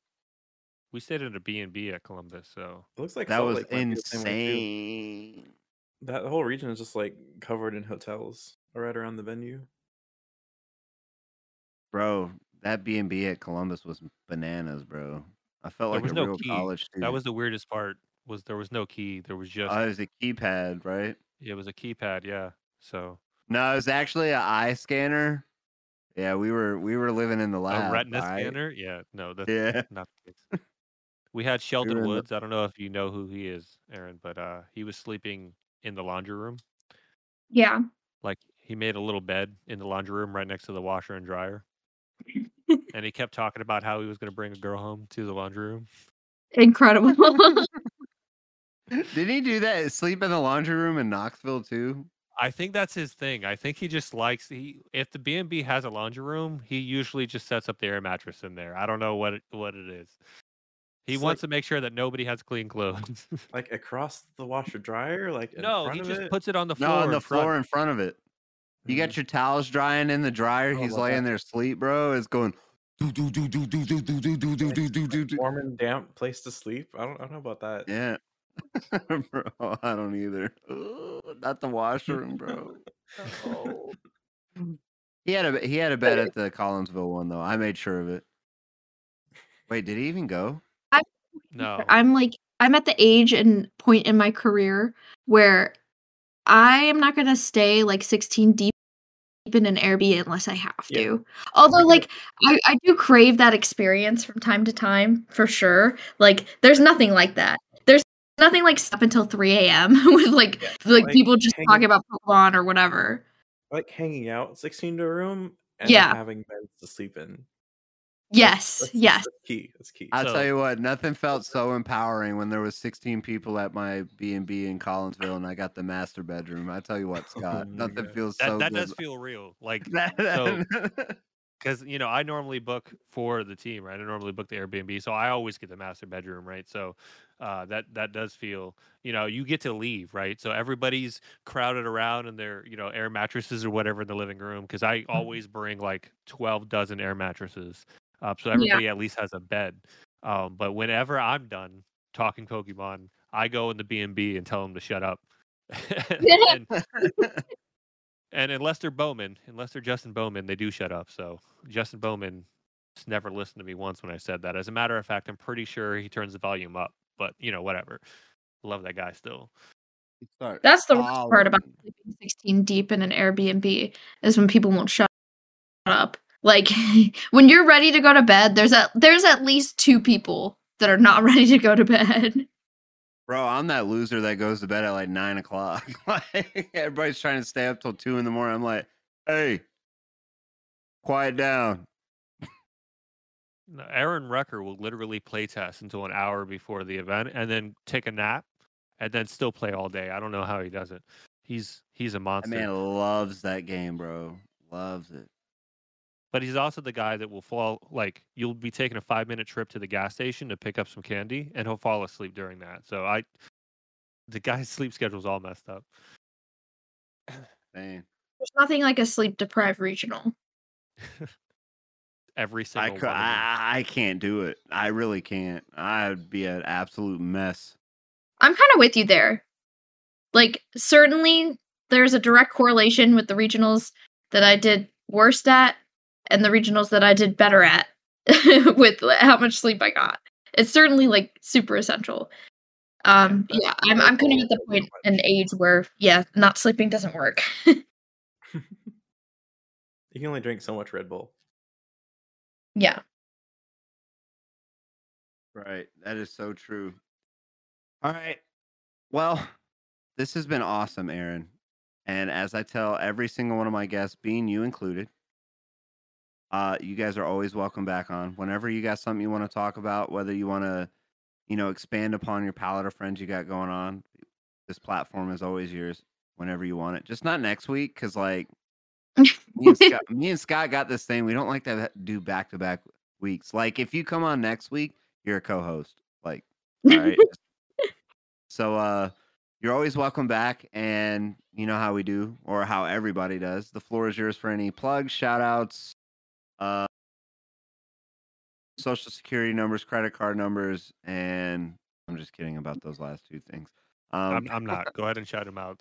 We stayed at a B and B at Columbus, so It looks like That Salt was Lake might be the same way, too. insane. That whole region is just like covered in hotels right around the venue. Bro, that B and B at Columbus was bananas, bro. I felt there like was a no real key. college student. That was the weirdest part. Was there was no key. There was oh, just Oh, it was a keypad, right? it was a keypad. Yeah. So No, it was actually an eye scanner. Yeah, we were we were living in the lab. a retina alright? scanner. Yeah. No, that's Yeah. not the case. We had Sheldon in Woods. I don't know if you know who he is, Aaron, but uh, he was sleeping in the laundry room. yeah. Like he made a little bed in the laundry room right next to the washer and dryer. [LAUGHS] and he kept talking about how he was going to bring a girl home to the laundry room. Incredible. [LAUGHS] [LAUGHS] Did he do that? Sleep in the laundry room in Knoxville too? I think that's his thing. I think he just likes he if the B and B has a laundry room, he usually just sets up the air mattress in there. I don't know what it, what it is. He It's wants like- to make sure that nobody has clean clothes. Like across the washer dryer, like in no, front he of just it? puts it on the floor. No, on in the front. floor in front of it. You got Mhm. your towels drying in the dryer. Oh, He's laying that. there asleep, bro. It's going do do do do do do do do do do do do do do. warm and damp place to sleep. I don't, I don't know about that. Yeah. bro, I don't either. Ugh, not the washroom, bro. Oh. He had a he had a bed at the Collinsville one though. I made sure of it. Wait, did he even go? No. I'm like I'm at the age and point in my career where I am not gonna stay like 16 deep in an Airbnb unless I have Yeah. to. Although like I, I do crave that experience from time to time for sure. Like there's nothing like that. There's nothing like up until 3 a.m. [LAUGHS] with like Yeah, like, like, people just hanging- talking about Pokemon or whatever. like hanging out 16 to a room and Yeah. having beds to sleep in. Yes, That's, yes. That's key. That's key. I'll So- tell you what, nothing felt so empowering when there was 16 people at my B and B in Collinsville, and I got the master bedroom. I tell you what, [LAUGHS] Scott, Oh nothing God. feels that so that good. does feel real. Like [LAUGHS] That- so- [LAUGHS] because you know I normally book for the team, right? I normally book the Airbnb, so I always get the master bedroom, right? So uh, that that does feel, you know, you get to leave, right? So everybody's crowded around in their, you know, air mattresses or whatever in the living room, because I always bring like twelve dozen air mattresses, uh, so everybody at least has a bed. Um, but whenever I'm done talking Pokemon, I go in the B and B and tell them to shut up. [LAUGHS] [LAUGHS] and, and unless they're Bowman, unless they're Justin Bowman, they do shut up. So Justin Bowman just never listened to me once when I said that. As a matter of fact, I'm pretty sure he turns the volume up. But you know, whatever. Love that guy still. Start That's the worst part about following. sleeping 16 deep in an Airbnb is when people won't shut up. Like [LAUGHS] when you're ready to go to bed, there's at there's at least two people that are not [LAUGHS] ready to go to bed. Bro, I'm that loser that goes to bed at like nine o'clock. [LAUGHS] like everybody's trying to stay up till two in the morning. I'm like, hey, quiet down. No, Aaron Rucker will literally play test until an hour before the event and then take a nap and then still play all day. I don't know how he does it. He's he's a That monster. man loves that game, bro. Loves it. But he's also the guy that will fall like you'll be taking a five minute trip to the gas station to pick up some candy and he'll fall asleep during that. So I the guy's [LAUGHS] sleep schedule's all messed up. Dang. There's nothing like a sleep deprived regional. [LAUGHS] Every I, single cou- one. of. I I can't do it. I really can't. I'd be an absolute mess. I'm kind of with you there. Like certainly there's a direct correlation with the regionals that I did worst at and the regionals that I did better at [LAUGHS] with how much sleep I got. It's certainly like super essential. Um yeah, I'm I'm kind of at the point much. [LAUGHS] and age where yeah, not sleeping doesn't work. [LAUGHS] You can only drink so much Red Bull. yeah. Right. That is so true. All right. Well, this has been awesome, Aaron. And as I tell every single one of my guests, being you included, uh, you guys are always welcome back on. Whenever you got something you want to talk about, whether you want to, you know, expand upon your palette of friends you got going on, this platform is always yours whenever you want it. Just not next week, because like [LAUGHS] me and, Scott, me and Scott got this thing. We don't like to do back to back weeks. Like if you come on next week, you're a co-host. Like, all right. [LAUGHS] so uh you're always welcome back and you know how we do or how everybody does. The floor is yours for any plugs, shout outs, uh social security numbers, credit card numbers, and I'm just kidding about those last two things. Um, I'm, I'm not. Go ahead and shout them out.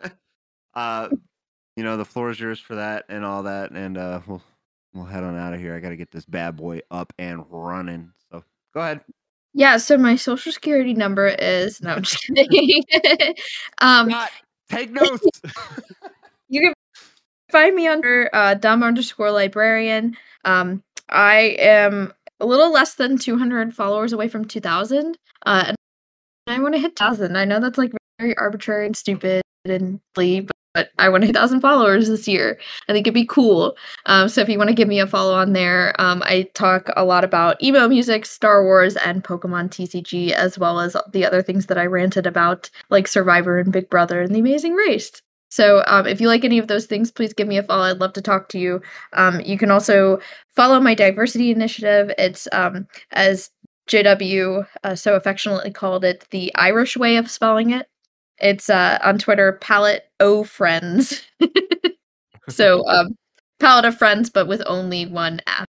[LAUGHS] uh, you know, the floor is yours for that and all that, and uh, we'll we'll head on out of here. I got to get this bad boy up and running. So go ahead. Yeah, so my social security number is no, I'm just kidding. [LAUGHS] um, Scott, take notes. [LAUGHS] you can find me under uh, dumb underscore librarian. Um, I am a little less than 200 followers away from 2,000, uh, and I want to hit 1,000. I know that's like very arbitrary and stupid and silly, but, but I want to hit 1,000 followers this year. I think it'd be cool. Um, so if you want to give me a follow on there, um, I talk a lot about emo music, Star Wars, and Pokemon TCG, as well as the other things that I ranted about, like Survivor and Big Brother and The Amazing Race. So um, if you like any of those things, please give me a follow. I'd love to talk to you. Um, you can also follow my diversity initiative. It's um, as JW uh, so affectionately called it, the Irish way of spelling it. It's uh, on Twitter, Palette O Friends. [LAUGHS] so um, Palette of Friends, but with only one F.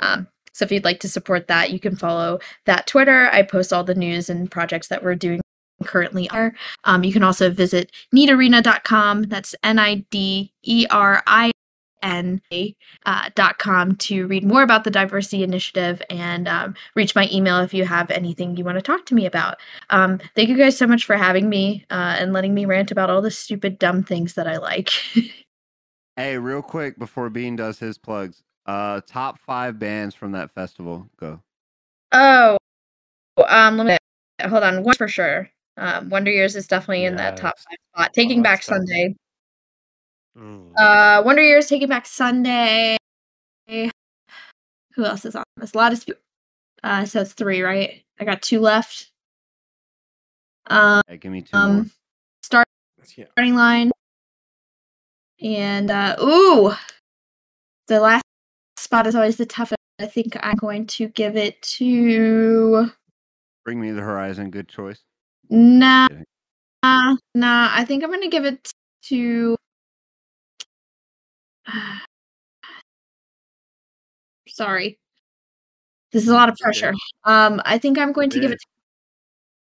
Um, so if you'd like to support that, you can follow that Twitter. I post all the news and projects that we're doing currently are. Um, you can also visit nidarena.com. That's N I D E R I N A uh, dot com to read more about the diversity initiative and um, reach my email if you have anything you want to talk to me about. Um, thank you guys so much for having me uh, and letting me rant about all the stupid, dumb things that I like. [LAUGHS] hey, real quick before Bean does his plugs, uh, top five bands from that festival. Go. oh, um, let me hold on. One for sure. Um, Wonder Years is definitely in that top five spot. Taking Oh, Back tough. Sunday. Mm. Uh, Wonder Years, Taking Back Sunday. Who else is on this? A lot of sp- uh, so it's three, right? I got two left. Um, Hey, give me two more. um, start Yeah. starting line, and uh, ooh, the last spot is always the toughest. I think I'm going to give it to Bring me the horizon. Good choice. Nah, nah. nah I think I'm going to give it to. [SIGHS] Sorry, this is a lot of pressure. Um, I think I'm going to give it to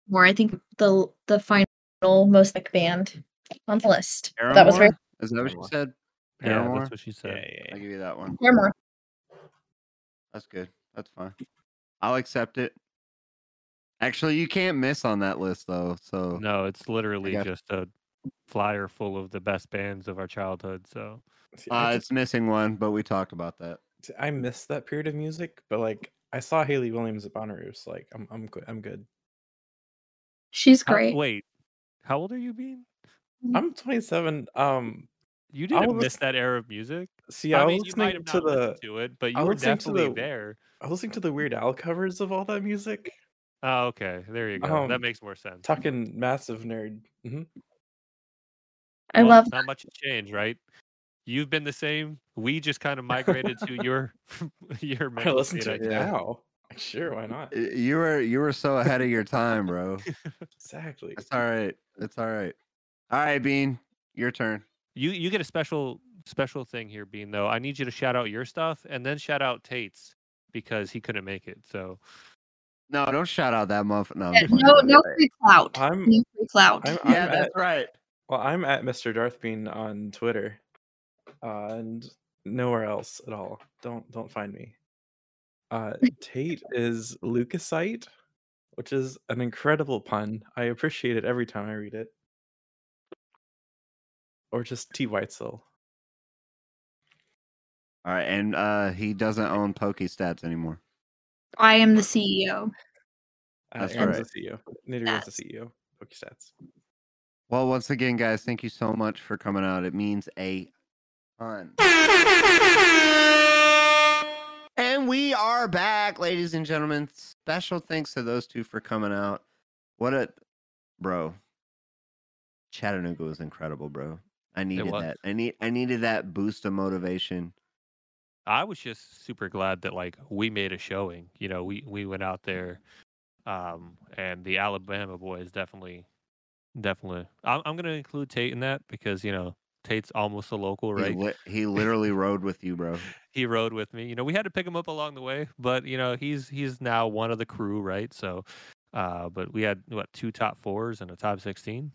more. I think the the final most like band on the list. That was very Paramore? Is that what she you Paramore. said? Yeah, Paramore. that's what she Yeah, said. yeah, I'll give you that one. Paramore. That's good. That's fine. I'll accept it. Actually, you can't miss on that list though. So No, it's literally got- just a flyer full of the best bands of our childhood. So See, uh, just- it's missing one, but we talked about that. I missed that period of music, but like I saw Hayley Williams at Bonnaroo, so like I'm I'm good. I'm good. She's How- great. wait, how old are you, Bean? I'm 27. Um, You didn't was miss that era of music. see, I, I was mean, you might listening have to not the listened to it, but I you were was listening to definitely the- there. I was listening to the Weird Al covers of all that music. Oh, okay. There you go. that Um, makes more sense. Talking massive nerd. hmm I Well, love not much change, right? You've been the same. We just kind of migrated to your [LAUGHS] your I mental listen to it now. [LAUGHS] Sure, why not? You were you were so ahead of your time, bro. [LAUGHS] Exactly. It's all right. It's all right. All right, Bean, your turn. You you get a special special thing here, Bean. Though I need you to shout out your stuff and then shout out Tate's because he couldn't make it. So No, don't shout out that muff. No, Yeah, no, no free clout. I'm No free clout. I'm, I'm Yeah, at, that's right. well, I'm at Mr. Darthbean on Twitter, uh, and nowhere else at all. Don't don't find me. Uh, [LAUGHS] Tate is Lucasite, which is an incredible pun. I appreciate it every time I read it. Or just T Weitzel. All right, and uh he doesn't own Pokestats anymore. I am the CEO. Uh, That's Aaron's right. the CEO. Nader is the CEO. Pokestats. Well, once again, guys, thank you so much for coming out. It means a ton. [LAUGHS] And we are back, ladies and gentlemen. Special thanks to those two for coming out. What a bro. Chattanooga was incredible, bro. I needed that. I need I needed that boost of motivation. I was just super glad that like we made a showing. You know, we we went out there, um, and the Alabama boys definitely, definitely. I'm I'm gonna include Tate in that because you know Tate's almost a local, He, right? li- he [LAUGHS] literally rode with you, bro. he rode with me. You know, we had to pick him up along the way, but you know, he's he's now one of the crew, right? So, uh, but we had what two top fours and a top sixteen,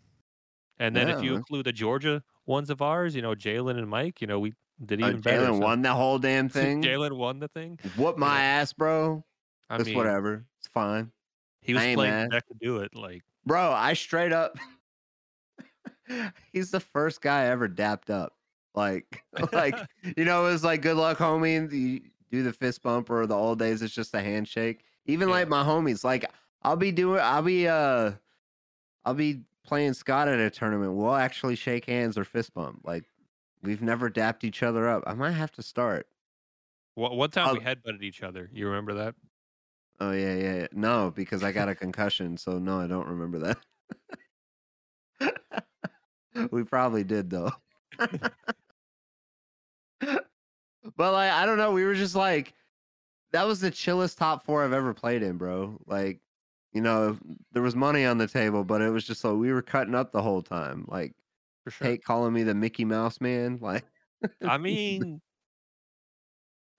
and then Yeah, if you man. include the Georgia ones of ours, you know, Jalen and Mike, you know, we did Uh, even better. Jalen won the whole damn thing. Jalen won the thing. Whoop my ass, bro. I It's mean, whatever. It's fine. he was playing mad. back to do it. Like, Bro, I straight up [LAUGHS] he's the first guy I ever dapped up. Like [LAUGHS] like [LAUGHS] you know, it was like good luck, homie. You do the fist bump or the old days, it's just a handshake. Even Yeah. like my homies, like I'll be doing I'll be uh I'll be playing Scott at a tournament. We'll actually shake hands or fist bump. Like we've never dapped each other up. I might have to start. What one time we I'll- headbutted each other. You remember that? Oh yeah, yeah, yeah. No, because I got a concussion, so no, I don't remember that. [LAUGHS] we probably did though. [LAUGHS] [LAUGHS] but like, I don't know. We were just like, that was the chillest top four I've ever played in, bro. Like, you know, there was money on the table, but it was just like we were cutting up the whole time. Like, For sure. Tate calling me the Mickey Mouse man. [LAUGHS] Like, [LAUGHS] I mean,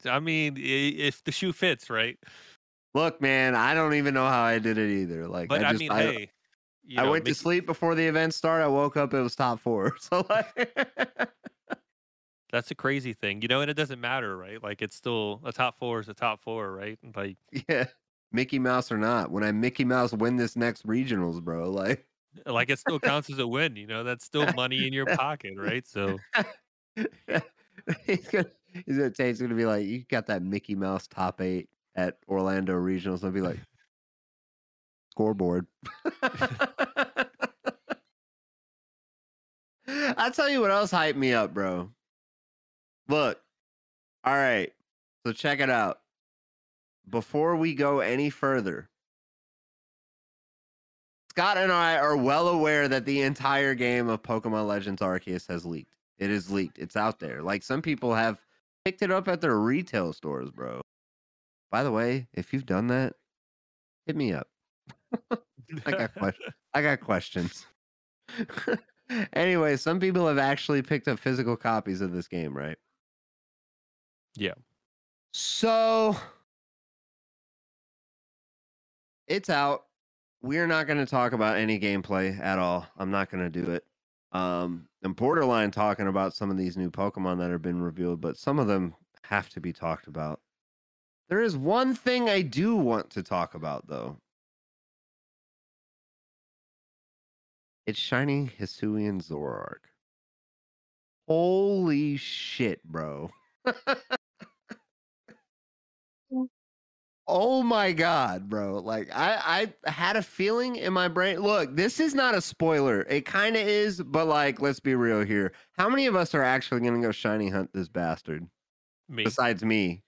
I mean, if the shoe fits, right? look, man, I don't even know how I did it either. Like, But I, I, just, mean, I, hey, I know, went to sleep before the event started. I woke up, it was top four. [LAUGHS] So like, That's a crazy thing, you know, and it doesn't matter, right? Like it's still a top four is a top four, right? Like yeah, Mickey Mouse or not, when I Mickey Mouse win this next regionals, bro, like, Uh, like it still counts as a win, you know. That's still money in your [LAUGHS] pocket, right? So he's [LAUGHS] gonna, he's gonna be like, you got that Mickey Mouse top eight at Orlando regionals. I'll be like, scoreboard. [LAUGHS] I tell you what else hyped me up, bro. Look, all right. So check it out. Before we go any further, Scott and I are well aware that the entire game of Pokemon Legends Arceus has leaked. It is leaked. It's out there. Like some people have picked it up at their retail stores, bro. By the way, if you've done that, hit me up. [LAUGHS] I got questions. I got questions. anyway, some people have actually picked up physical copies of this game, right? Yeah. So it's out. We're not going to talk about any gameplay at all. I'm not going to do it. Um, I'm borderline talking about some of these new Pokemon that have been revealed, but some of them have to be talked about. There is one thing I do want to talk about, though. It's shiny Hisuian Zoroark. Holy shit, bro. [LAUGHS] oh my god, bro. Like I I had a feeling in my brain. Look, this is not a spoiler. It kind of is, but like let's be real here. How many of us are actually going to go shiny hunt this bastard me. besides me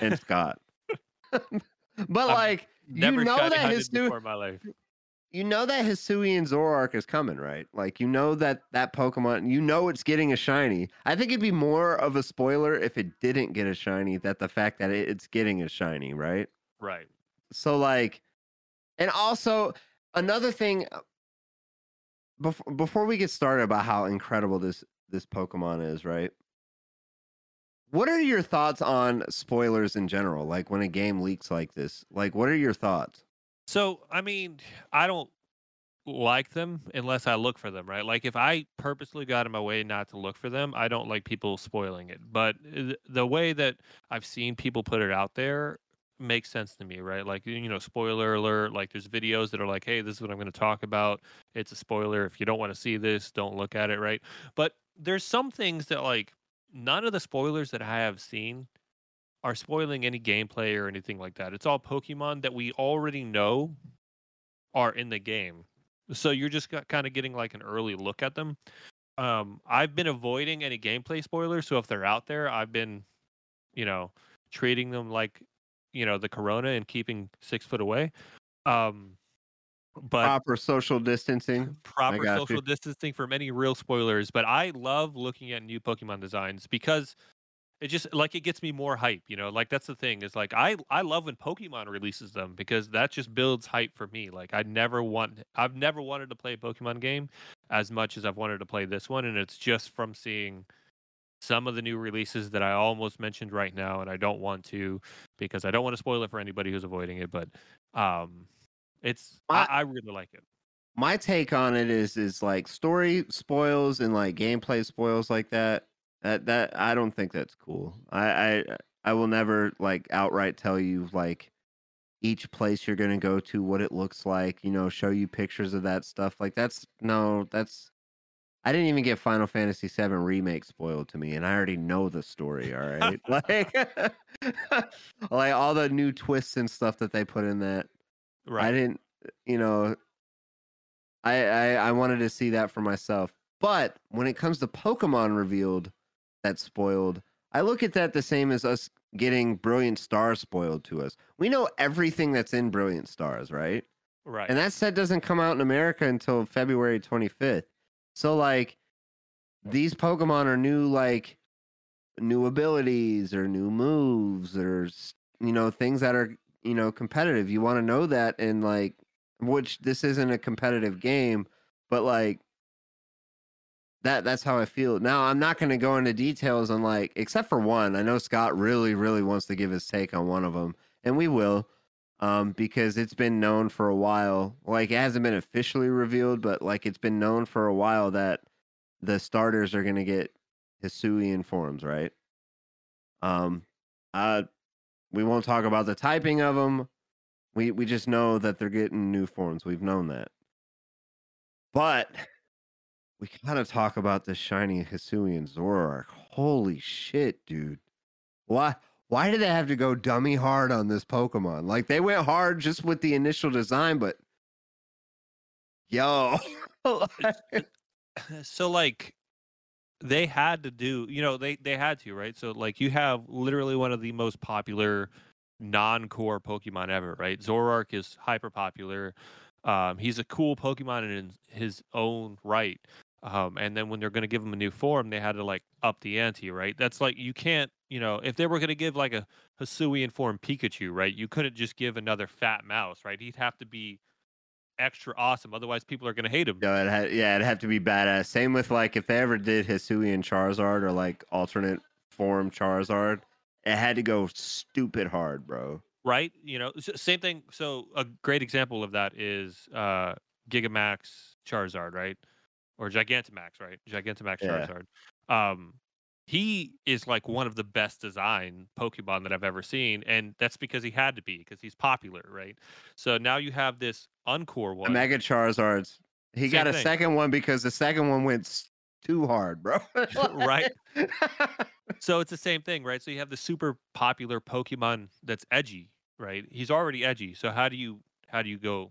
and [LAUGHS] Scott? [LAUGHS] but like you know that his in my life. you know that Hisuian Zoroark is coming, right? Like you know that that Pokemon, you know it's getting a shiny. I think it'd be more of a spoiler if it didn't get a shiny that the fact that it's getting a shiny, right? Right. So like, and also another thing. Before before we get started about how incredible this this Pokemon is, right? What are your thoughts on spoilers in general? Like when a game leaks like this, like what are your thoughts? So, I mean, I don't like them unless I look for them, right? Like if I purposely got in my way not to look for them, I don't like people spoiling it. But uh, the way that I've seen people put it out there makes sense to me, right? Like you know, spoiler alert, like there's videos that are like, "Hey, this is what I'm going to talk about. It's a spoiler. If you don't want to see this, don't look at it," right? But there's some things that like none of the spoilers that I have seen are spoiling any gameplay or anything like that. It's all Pokemon that we already know are in the game. so you're just kind of getting like an early look at them. Um, I've been avoiding any gameplay spoilers, so if they're out there, I've been, you know, treating them like, you know, the Corona and keeping six foot away. Um, but Proper social distancing. proper social you. distancing from any real spoilers. But I love looking at new Pokemon designs because it just like it gets me more hype. You know, like that's the thing is like I I love when Pokemon releases them because that just builds hype for me. Like I never want I've never wanted to play a Pokemon game as much as I've wanted to play this one, and it's just from seeing some of the new releases that I almost mentioned right now, and I don't want to because I don't want to spoil it for anybody who's avoiding it. But um, it's I, I really like it. my take on it is is like story spoils and like gameplay spoils like that. That that I don't think that's cool. I I I will never like outright tell you like each place you're gonna go to, what it looks like, you know, show you pictures of that stuff. Like that's no, that's I didn't even get Final Fantasy VII remake spoiled to me, and I already know the story. All right, [LAUGHS] like [LAUGHS] like all the new twists and stuff that they put in that. Right. I didn't, you know, I, I I wanted to see that for myself. But when it comes to Pokemon revealed that's spoiled, I look at that the same as us getting Brilliant Stars spoiled to us. We know everything that's in Brilliant Stars, right? right. And that set doesn't come out in America until February 25th. So like these Pokemon are new like new abilities or new moves or you know things that are you know competitive. You want to know that and like which this isn't a competitive game, but like that that's how I feel. Now I'm not going to go into details on like except for one. I know Scott really really wants to give his take on one of them and we will um, because it's been known for a while. Like it hasn't been officially revealed, but like it's been known for a while that the starters are going to get Hisuian forms, right? Um, uh, we won't talk about the typing of them. We we just know that they're getting new forms. We've known that, but [LAUGHS] we gotta talk about the shiny Hisuian Zoroark. Holy shit, dude! Why? Why did they have to go dummy hard on this Pokemon? Like they went hard just with the initial design, but yo, [LAUGHS] so like they had to do you know they they had to right? So like you have literally one of the most popular non-core pokemon ever right? Zoroark is hyper popular. Um he's a cool pokemon in his own right. Um and then when they're going to give him a new form they had to like up the ante right? That's like you can't you know if they were going to give like a Hisuian form pikachu right you couldn't just give another fat mouse right he'd have to be extra awesome otherwise people are going to hate him No, it had, yeah, it'd have to be badass. Same with like if they ever did Hisuian Charizard or like alternate form Charizard, it had to go stupid hard, bro. right? You know, same thing. So a great example of that is uh, Gigamax Charizard, right? Or Gigantamax, right? Gigantamax Yeah. Charizard. Um, he is like one of the best designed Pokemon that I've ever seen, and that's because he had to be because he's popular, right? So now you have this Encore The one, Mega Charizards. He got a thing. second one because the second one went too hard, bro. [LAUGHS] Right. [LAUGHS] so it's the same thing, right? So you have the super popular Pokemon that's edgy, right? He's already edgy. So how do you how do you go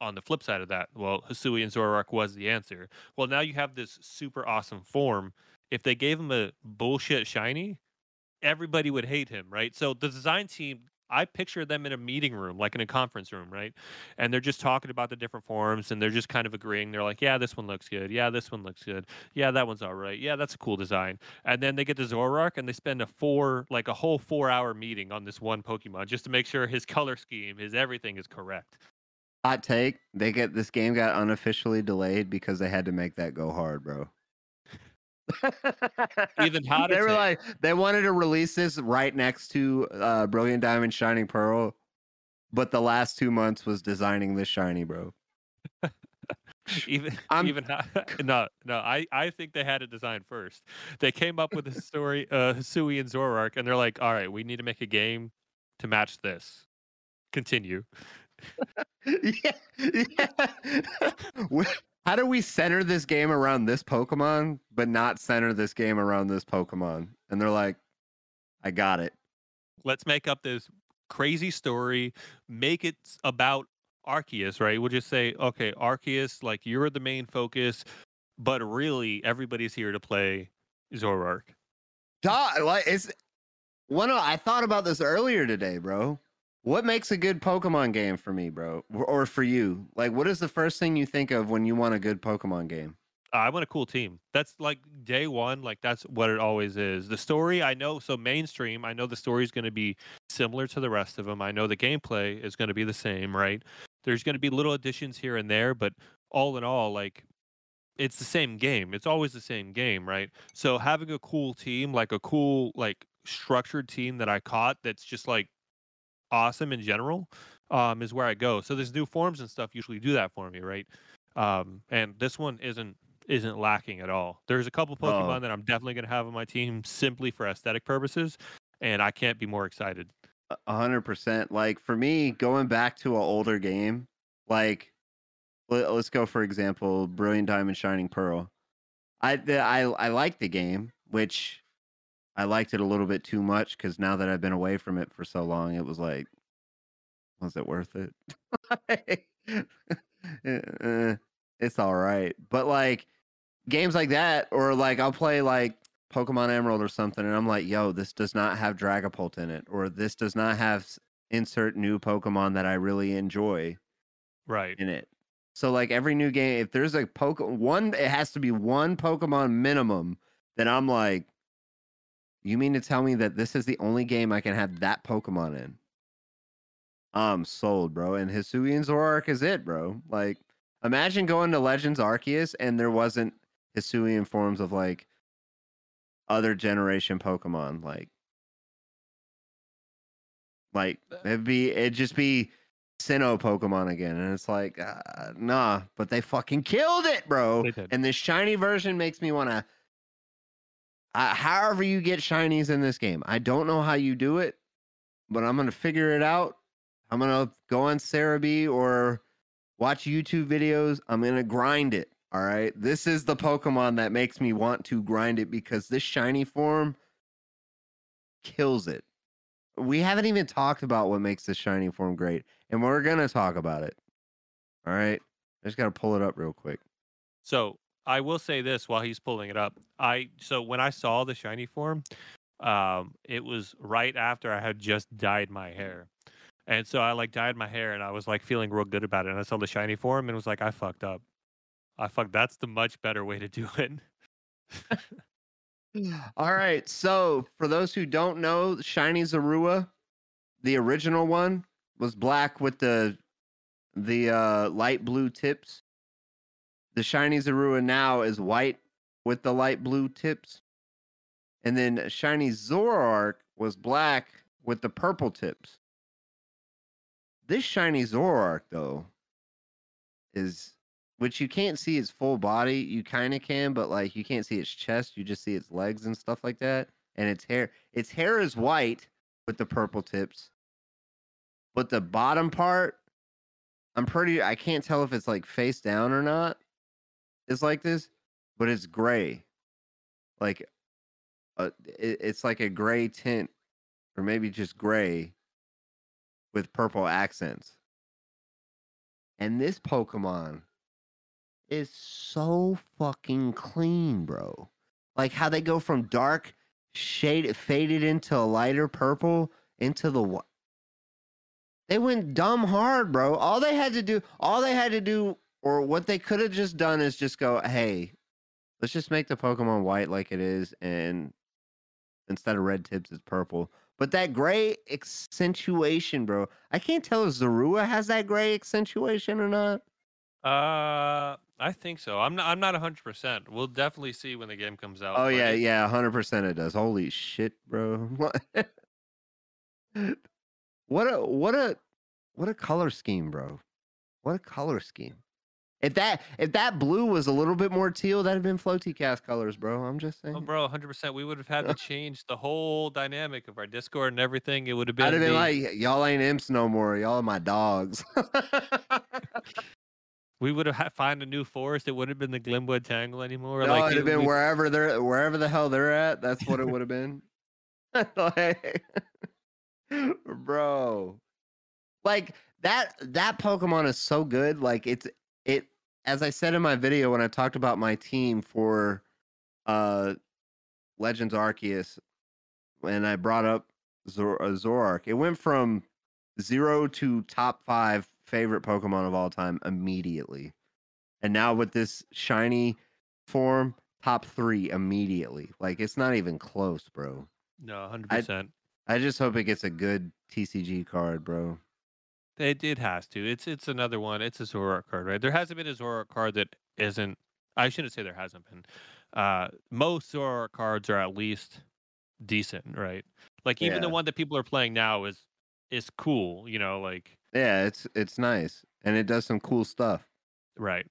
on the flip side of that? Well, Hisuian Zoroark was the answer. Well, now you have this super awesome form. If they gave him a bullshit shiny, everybody would hate him, right? So the design team, I picture them in a meeting room, like in a conference room, right? And they're just talking about the different forms and they're just kind of agreeing. They're like, yeah, this one looks good. Yeah, this one looks good. Yeah, that one's all right. Yeah, that's a cool design. And then they get to Zoroark and they spend a four, like a whole four hour meeting on this one Pokemon just to make sure his [LAUGHS] color scheme, his everything is correct. Hot take: They get this game got unofficially delayed because they had to make that go hard, bro. Even [LAUGHS] hotter They were like they wanted to release this right next to uh, Brilliant Diamond, Shining Pearl, but the last two months was designing this shiny, bro. [LAUGHS] even I'm- even [LAUGHS] no no I I think they had it designed first. They came up with a story, uh, Hisuian Zoroark, and they're like, all right, we need to make a game to match this. Continue. yeah, yeah. How do we center this game around this Pokemon, but not center this game around this Pokemon? And they're like, I got it. Let's make up this crazy story. Make it about Arceus, right? We'll just say, okay, Arceus, like you're the main focus, but really everybody's here to play Zoroark. Dog, like it's one. Of, I thought about this earlier today, bro. What makes a good Pokemon game for me, bro, or, or for you? Like, what is the first thing you think of when you want a good Pokemon game? Uh, I want a cool team. That's like day one. Like that's what it always is. The story, I know. So mainstream, I know the story is going to be similar to the rest of them. I know the gameplay is going to be the same, right? There's going to be little additions here and there, but all in all, like it's the same game. It's always the same game, right? So having a cool team, like a cool, like structured team that I caught, that's just like awesome in general, um, is where I go. So there's new forms and stuff usually do that for me, right? Um, and this one isn't isn't lacking at all. There's a couple Pokemon Oh. that I'm definitely going to have on my team [LAUGHS] simply for aesthetic purposes, and I can't be more excited. Hundred percent. Like for me, going back to an older game, like let, us go for example, Brilliant Diamond, Shining Pearl. I the, I I like the game, which I liked it a little bit too much because now that I've been away from it for so long, it was like, was it worth it? [LAUGHS] Uh, [LAUGHS] it's all right, but like games like that, or like I'll play like Pokemon Emerald or something, and I'm like, yo, this does not have Dragapult in it, or this does not have insert new Pokemon that I really enjoy Right. in it. So like every new game, if there's a poke one, it has to be one Pokemon minimum. Then I'm like, you mean to tell me that this is the only game I can have that Pokemon in? I'm sold, bro. And Hisuian Zoroark is it, bro. Like, imagine going to Legends Arceus and there wasn't Hisuian forms of like other generation Pokemon. Like, like it'd be it'd just be Sinnoh Pokemon again, and it's like, uh, nah. But they fucking killed it, bro. And this shiny version makes me want to. However you get shinies in this game, I don't know how you do it, but I'm gonna figure it out. I'm gonna go on Serebii or watch YouTube videos. I'm gonna grind it. All right. This is the Pokemon that makes me want to grind it because this shiny form kills it. We haven't even talked about what makes this shiny form great, and we're gonna talk about it. All right. I just gotta pull it up real quick. So I will say this while he's pulling it up. I so when I saw the shiny form, um, it was right after I had just dyed my hair. And so I like dyed my hair and I was like feeling real good about it. And I saw the shiny form and was like, I fucked up. I fucked that's the much better way to do it. [LAUGHS] All right. So for those who don't know, Shiny Zorua, the original one, was black with the the uh, light blue tips. The Shiny Zorua now is white with the light blue tips. And then Shiny Zoroark was black with the purple tips. This Shiny Zoroark, though, is which you can't see its full body. You kind of can, but like you can't see its chest. You just see its legs and stuff like that. And its hair, its hair is white with the purple tips, but the bottom part, I'm pretty. I can't tell if it's like face down or not. It's like this, but it's gray. Like, uh, it, it's like a gray tint, or maybe just gray with purple accents. And this Pokemon is so fucking clean, bro. Like how they go from dark shade faded into a lighter purple into the they went dumb hard, bro. All they had to do, all they had to do, or what they could have just done is just go, hey, let's just make the Pokemon white like it is, and instead of red tips, it's purple. But that gray accentuation, bro, I can't tell if Zorua has that gray accentuation or not. uh I think so. I'm not I'm not hundred percent. We'll definitely see when the game comes out. Oh yeah, it- yeah, hundred percent it does. Holy shit, bro! [LAUGHS] what a what a what a color scheme, bro! What a color scheme. If that if that blue was a little bit more teal, that'd have been floaty cast colors, bro. I'm just oh, saying. Oh, bro, 100%. We would have had to [LAUGHS] change the whole dynamic of our Discord and everything. It would have been. I'd have been like, y'all ain't imps no more. Y'all are my dogs. [LAUGHS] we would have had find a new forest. It wouldn't have been the Glimwood Tangle anymore. no, like it'd have been we- wherever they're wherever the hell they're at. That's what it would have been. [LAUGHS] like, bro, like that that Pokemon is so good. Like it's it as I said in my video when I talked about my team for uh Legends Arceus, when I brought up Zor- uh, Zoroark, it went from zero to top five favorite Pokemon of all time immediately. And now with this shiny form, top three immediately. Like it's not even close, bro. No, hundred percent. I just hope it gets a good TCG card, bro. It it has to. It's it's another one. It's a Zoroark card, right? There hasn't been a Zoroark card that isn't. I shouldn't say there hasn't been. Uh, most Zoroark cards are at least decent, right? Like even the one that people are playing now is is cool. You know, like Yeah, it's it's nice and it does some cool stuff. right.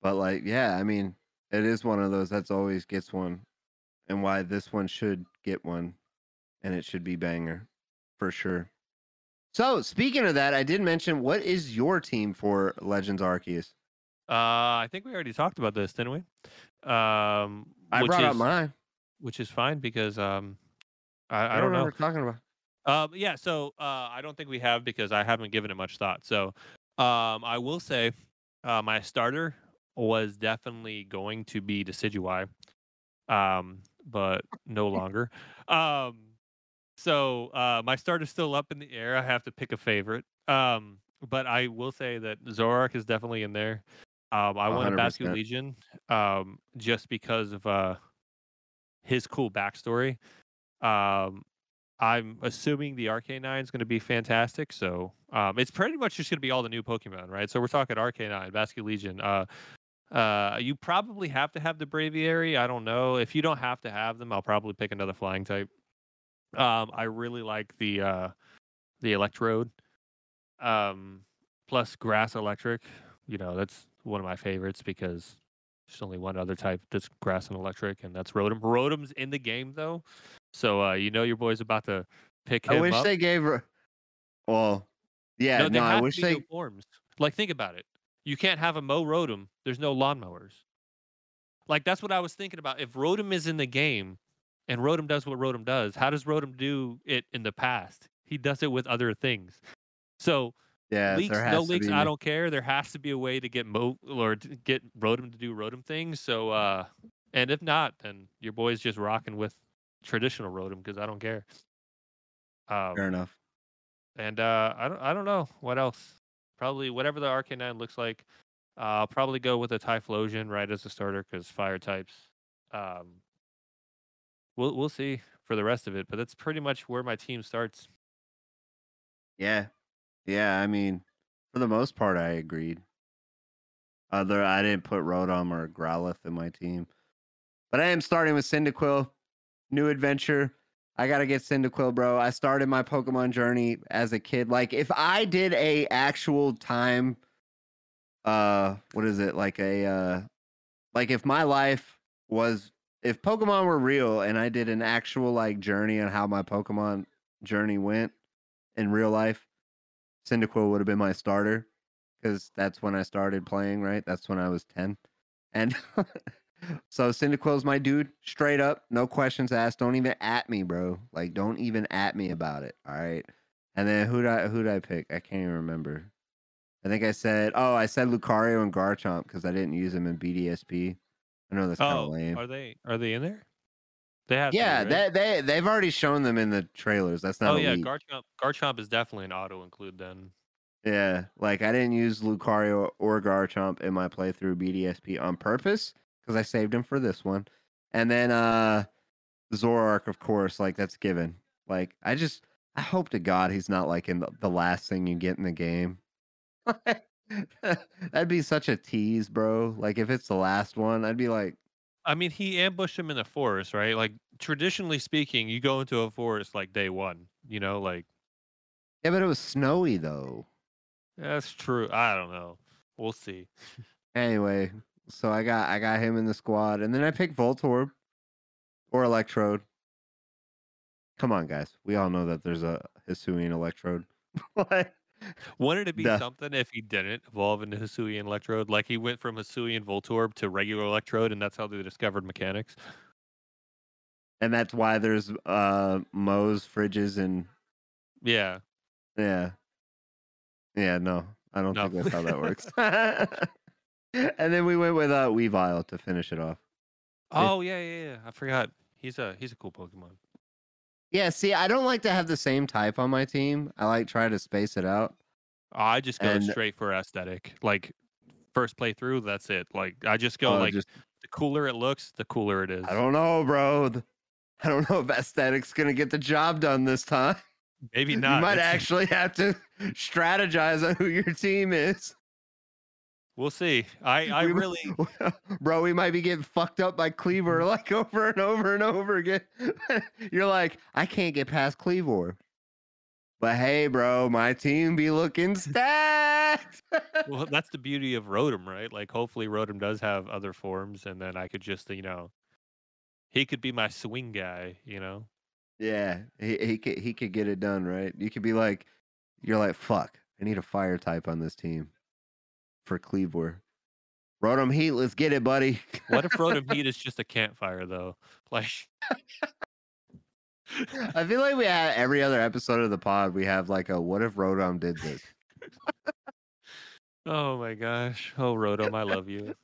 But like, yeah, I mean, it is one of those that's always gets one, and why this one should get one, and it should be banger, for sure. So speaking of that, I did mention what is your team for Legends Arceus? Uh, I think we already talked about this, didn't we? Um, I which brought is, up mine. which is fine because um, I, I, I, don't know. remember talking about. Um, yeah, so uh, I don't think we have because I haven't given it much thought. So um, I will say uh, my starter was definitely going to be Decidueye, um, but no [LAUGHS] longer. Um, so uh, my starter's still up in the air. I have to pick a favorite. Um, but I will say that Zoroark is definitely in there. Um, I want a 100%. Basculegion um, just because of uh, his cool backstory. Um, I'm assuming the Arcanine is going to be fantastic. So um, it's pretty much just going to be all the new Pokemon, right? So we're talking Arcanine, Basculegion. Uh, uh, you probably have to have the Braviary. I don't know. If you don't have to have them, I'll probably pick another flying type. Um, I really like the uh, the Electrode. Um, plus Grass Electric. You know, that's one of my favorites because there's only one other type that's Grass and Electric, and that's Rotom. Rotom's in the game though. So uh, you know your boy's about to pick up I wish up. they gave. her- Well, yeah, no, no, I wish they. forms. Like think about it. You can't have a Mow Rotom. There's no lawnmowers. Like that's what I was thinking about. If Rotom is in the game and Rotom does what Rotom does, how does Rotom do it in the past? He does it with other things. So Yeah, leaks, no leaks, be I don't care. There has to be a way to get Mo or to get Rotom to do Rotom things. So uh and if not, then your boy's just rocking with traditional Rotom because I don't care. Um, Fair enough. and uh, I don't I don't know what else. Probably whatever the Arcanine looks like. Uh, I'll probably go with a Typhlosion right as a starter because fire types. Um, we'll we'll see for the rest of it, but that's pretty much where my team starts. Yeah, yeah. I mean, for the most part, I agreed. Other, I didn't put Rotom or Growlithe in my team, but I am starting with Cyndaquil. New adventure. I gotta get Cyndaquil, bro. I started my Pokemon journey as a kid. Like, if I did a actual time, uh, what is it? Like a, uh, like if my life was, if Pokemon were real, and I did an actual like journey on how my Pokemon journey went in real life, Cyndaquil would have been my starter because that's when I started playing, right? That's when I was 10. And [LAUGHS] so Cyndaquil's my dude, straight up, no questions asked. Don't even at me, bro. Like, don't even at me about it. All right. And then who'd I who'd I pick? I can't even remember. I think I said, oh, I said Lucario and Garchomp because I didn't use them in BDSP. I know that's kind of Oh, lame. are they are they in there? They have. to be, Yeah, right? they they they've already shown them in the trailers. That's not Oh a yeah. Garchomp. Garchomp is definitely an auto include then. Yeah, like I didn't use Lucario or Garchomp in my playthrough BDSP on purpose because I saved him for this one. And then uh Zoroark, of course, like that's given. Like I just I hope to God he's not like in the, the last thing you get in the game. [LAUGHS] [LAUGHS] That'd be such a tease, bro. Like if it's the last one, I'd be like, I mean, he ambushed him in the forest, right? Like traditionally speaking, you go into a forest like day one. You know, like yeah, but it was snowy though. that's true. I don't know. We'll see. [LAUGHS] Anyway, so I got I got him in the squad, and then I picked Voltorb or Electrode. Come on, guys. We all know that there's a Hisuian Electrode. [LAUGHS] What? Wouldn't it be something if he didn't evolve into Hisuian Electrode? Like he went from Hisuian Voltorb to regular Electrode, and that's how they discovered mechanics. and that's why there's uh Moe's fridges and Yeah. yeah. Yeah, no, I don't No. think that's how that works. [LAUGHS] [LAUGHS] and then we went with uh, Weavile to finish it off. Oh yeah, yeah, yeah. I forgot. He's a he's a cool Pokemon. Yeah, see, I don't like to have the same type on my team. I like try to space it out. I just go And- straight for aesthetic. Like first playthrough, that's it. Like I just go Uh, like just- the cooler it looks, the cooler it is. I don't know, bro. I don't know if aesthetics gonna get the job done this time. Maybe not. You might actually have to [LAUGHS] strategize on who your team is. We'll see. I I We really [LAUGHS] bro, we might be getting fucked up by Kleavor [LAUGHS] like over and over and over again. [LAUGHS] You're like, I can't get past Kleavor. But hey, bro, my team be looking stacked. well that's the beauty of Rotom, right? Like hopefully Rotom does have other forms and then I could just, you know, he could be my swing guy, you know. yeah, he he could he could get it done, right? You could be like, you're like, fuck, I need a fire type on this team for Kleavor. Rotom Heat, let's get it, buddy. What if Rotom [LAUGHS] Heat is just a campfire though? [LAUGHS] Like [LAUGHS] I feel like we have every other episode of the pod. We have like a what if Rotom did this? Oh my gosh. Oh Rotom, I love you.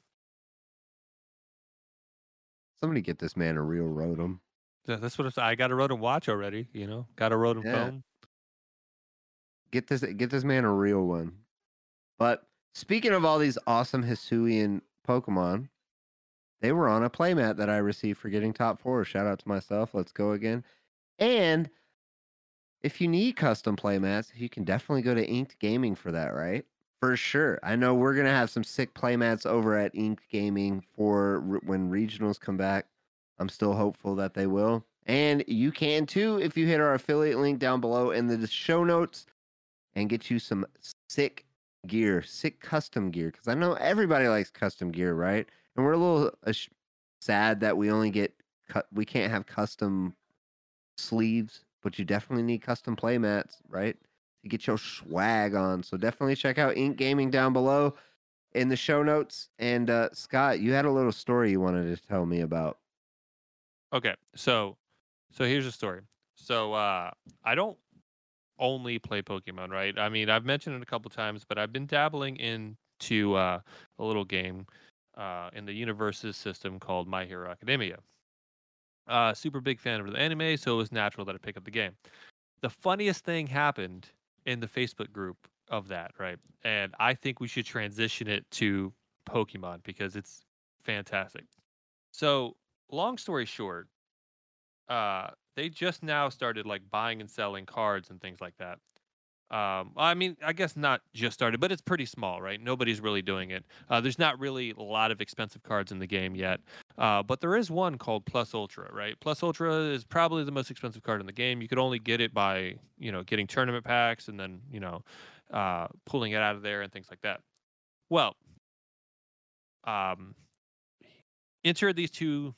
Somebody get this man a real Rotom. Yeah, That's what I got a Rotom watch already, you know. Got a Rotom Yeah. phone. Get this get this man a real one. But speaking of all these awesome Hisuian Pokemon, they were on a playmat that I received for getting top four. Shout out to myself. Let's go again. And if you need custom playmats, you can definitely go to Inked Gaming for that, right? For sure. I know we're gonna have some sick playmats over at Inked Gaming for re- when regionals come back. I'm still hopeful that they will. And you can too if you hit our affiliate link down below in the show notes and get you some sick gear, sick custom gear. Because I know everybody likes custom gear, right? And we're a little ash- sad that we only get cut. We can't have custom sleeves, but you definitely need custom play mats, right? To get your swag on. So definitely check out Inked Gaming down below in the show notes. And uh, Scott, you had a little story you wanted to tell me about. Okay, so so here's the story. So uh I don't only play Pokemon, right? I mean, I've mentioned it a couple times, but I've been dabbling into uh, a little game uh, in the UniVersus system called My Hero Academia. Uh, super big fan of the anime, so it was natural that I pick up the game. The funniest thing happened in the Facebook group of that, right? And I think we should transition it to Pokemon because it's fantastic. So, long story short, uh, they just now started like buying and selling cards and things like that. Um, I mean, I guess not just started, but it's pretty small, right? Nobody's really doing it. Uh, there's not really a lot of expensive cards in the game yet, uh, but there is one called Plus Ultra, right? Plus Ultra is probably the most expensive card in the game. You could only get it by, you know, getting tournament packs and then, you know, uh, pulling it out of there and things like that. Well, um, enter these two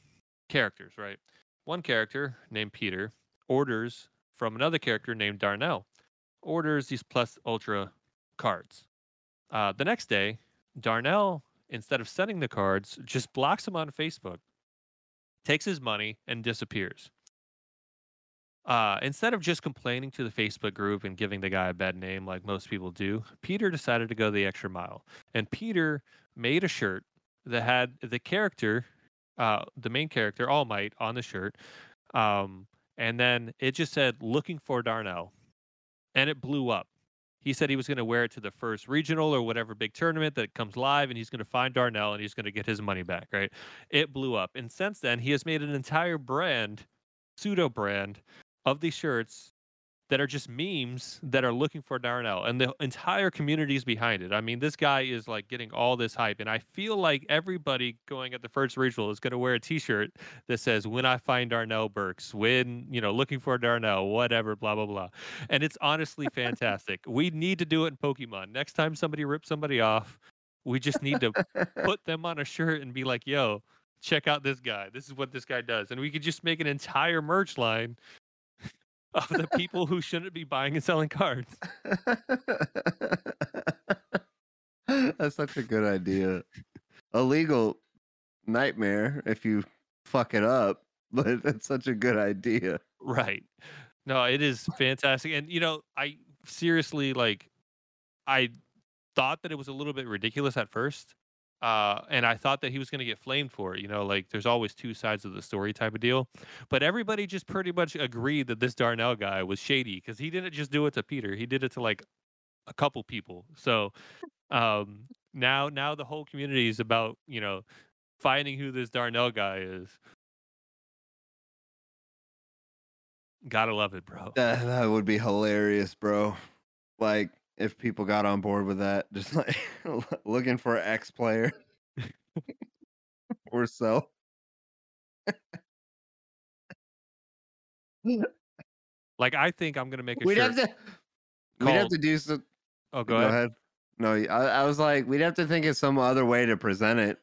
characters, right? One character named Peter orders from another character named Darnell, orders these plus ultra cards. Uh, the next day, Darnell, instead of sending the cards, just blocks him on Facebook, takes his money, and disappears. Uh, instead of just complaining to the Facebook group and giving the guy a bad name like most people do, Peter decided to go the extra mile. And Peter made a shirt that had the character uh, the main character, All Might, on the shirt. Um, and then it just said, looking for Darnell. And it blew up. He said he was going to wear it to the first regional or whatever big tournament that comes live, and he's going to find Darnell and he's going to get his money back, right? It blew up. And since then, he has made an entire brand, pseudo brand, of these shirts that are just memes that are looking for Darnell, and the entire community is behind it. I mean, this guy is like getting all this hype, and I feel like everybody going at the first regional is going to wear a T-shirt that says "When I find Darnell Burks," when you know, looking for Darnell, whatever, blah blah blah, and it's honestly fantastic. we need to do it in Pokemon. Next time somebody rips somebody off, we just need to [LAUGHS] put them on a shirt and be like, "Yo." Check out this guy. This is what this guy does. And we could just make an entire merch line of the people who shouldn't be buying and selling cards. [LAUGHS] That's such a good idea. A legal nightmare if you fuck it up, [LAUGHS] but it's such a good idea. Right. No, it is fantastic. And you know, I seriously like I thought that it was a little bit ridiculous at first. Uh, and I thought that he was going to get flamed for it. You know, like there's always two sides of the story type of deal. But everybody just pretty much agreed that this Darnell guy was shady because he didn't just do it to Peter. He did it to like a couple people. So um, now, now the whole community is about you know finding who this Darnell guy is. Gotta love it, bro. That, that would be hilarious, bro. Like if people got on board with that, [LAUGHS] just like looking for an X player or so. Like I think I'm gonna make a We'd shirt. have to. We'd have to do some. oh, go, ahead. No, I, I was like, we'd have to think of some other way to present it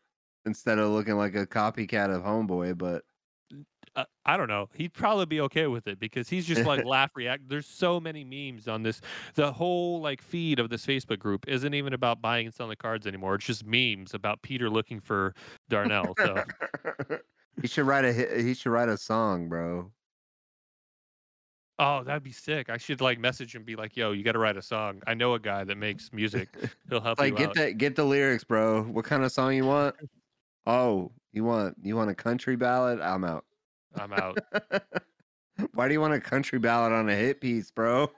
instead of looking like a copycat of Homeboy. But uh, I don't know. He'd probably be okay with it because he's just like [LAUGHS] laugh react. There's so many memes on this. The whole like feed of this Facebook group isn't even about buying and selling cards anymore. It's just memes about Peter looking for Darnell. So [LAUGHS] he should write a he should write a song, bro. oh, that'd be sick. I should like message him and be like, "Yo, you got to write a song. I know a guy that makes music. [LAUGHS] He'll help like you get out." the get the lyrics, bro. What kind of song you want? Oh, you want you want a country ballad? I'm out. I'm out. [LAUGHS] Why do you want a country ballad on a hit piece, bro?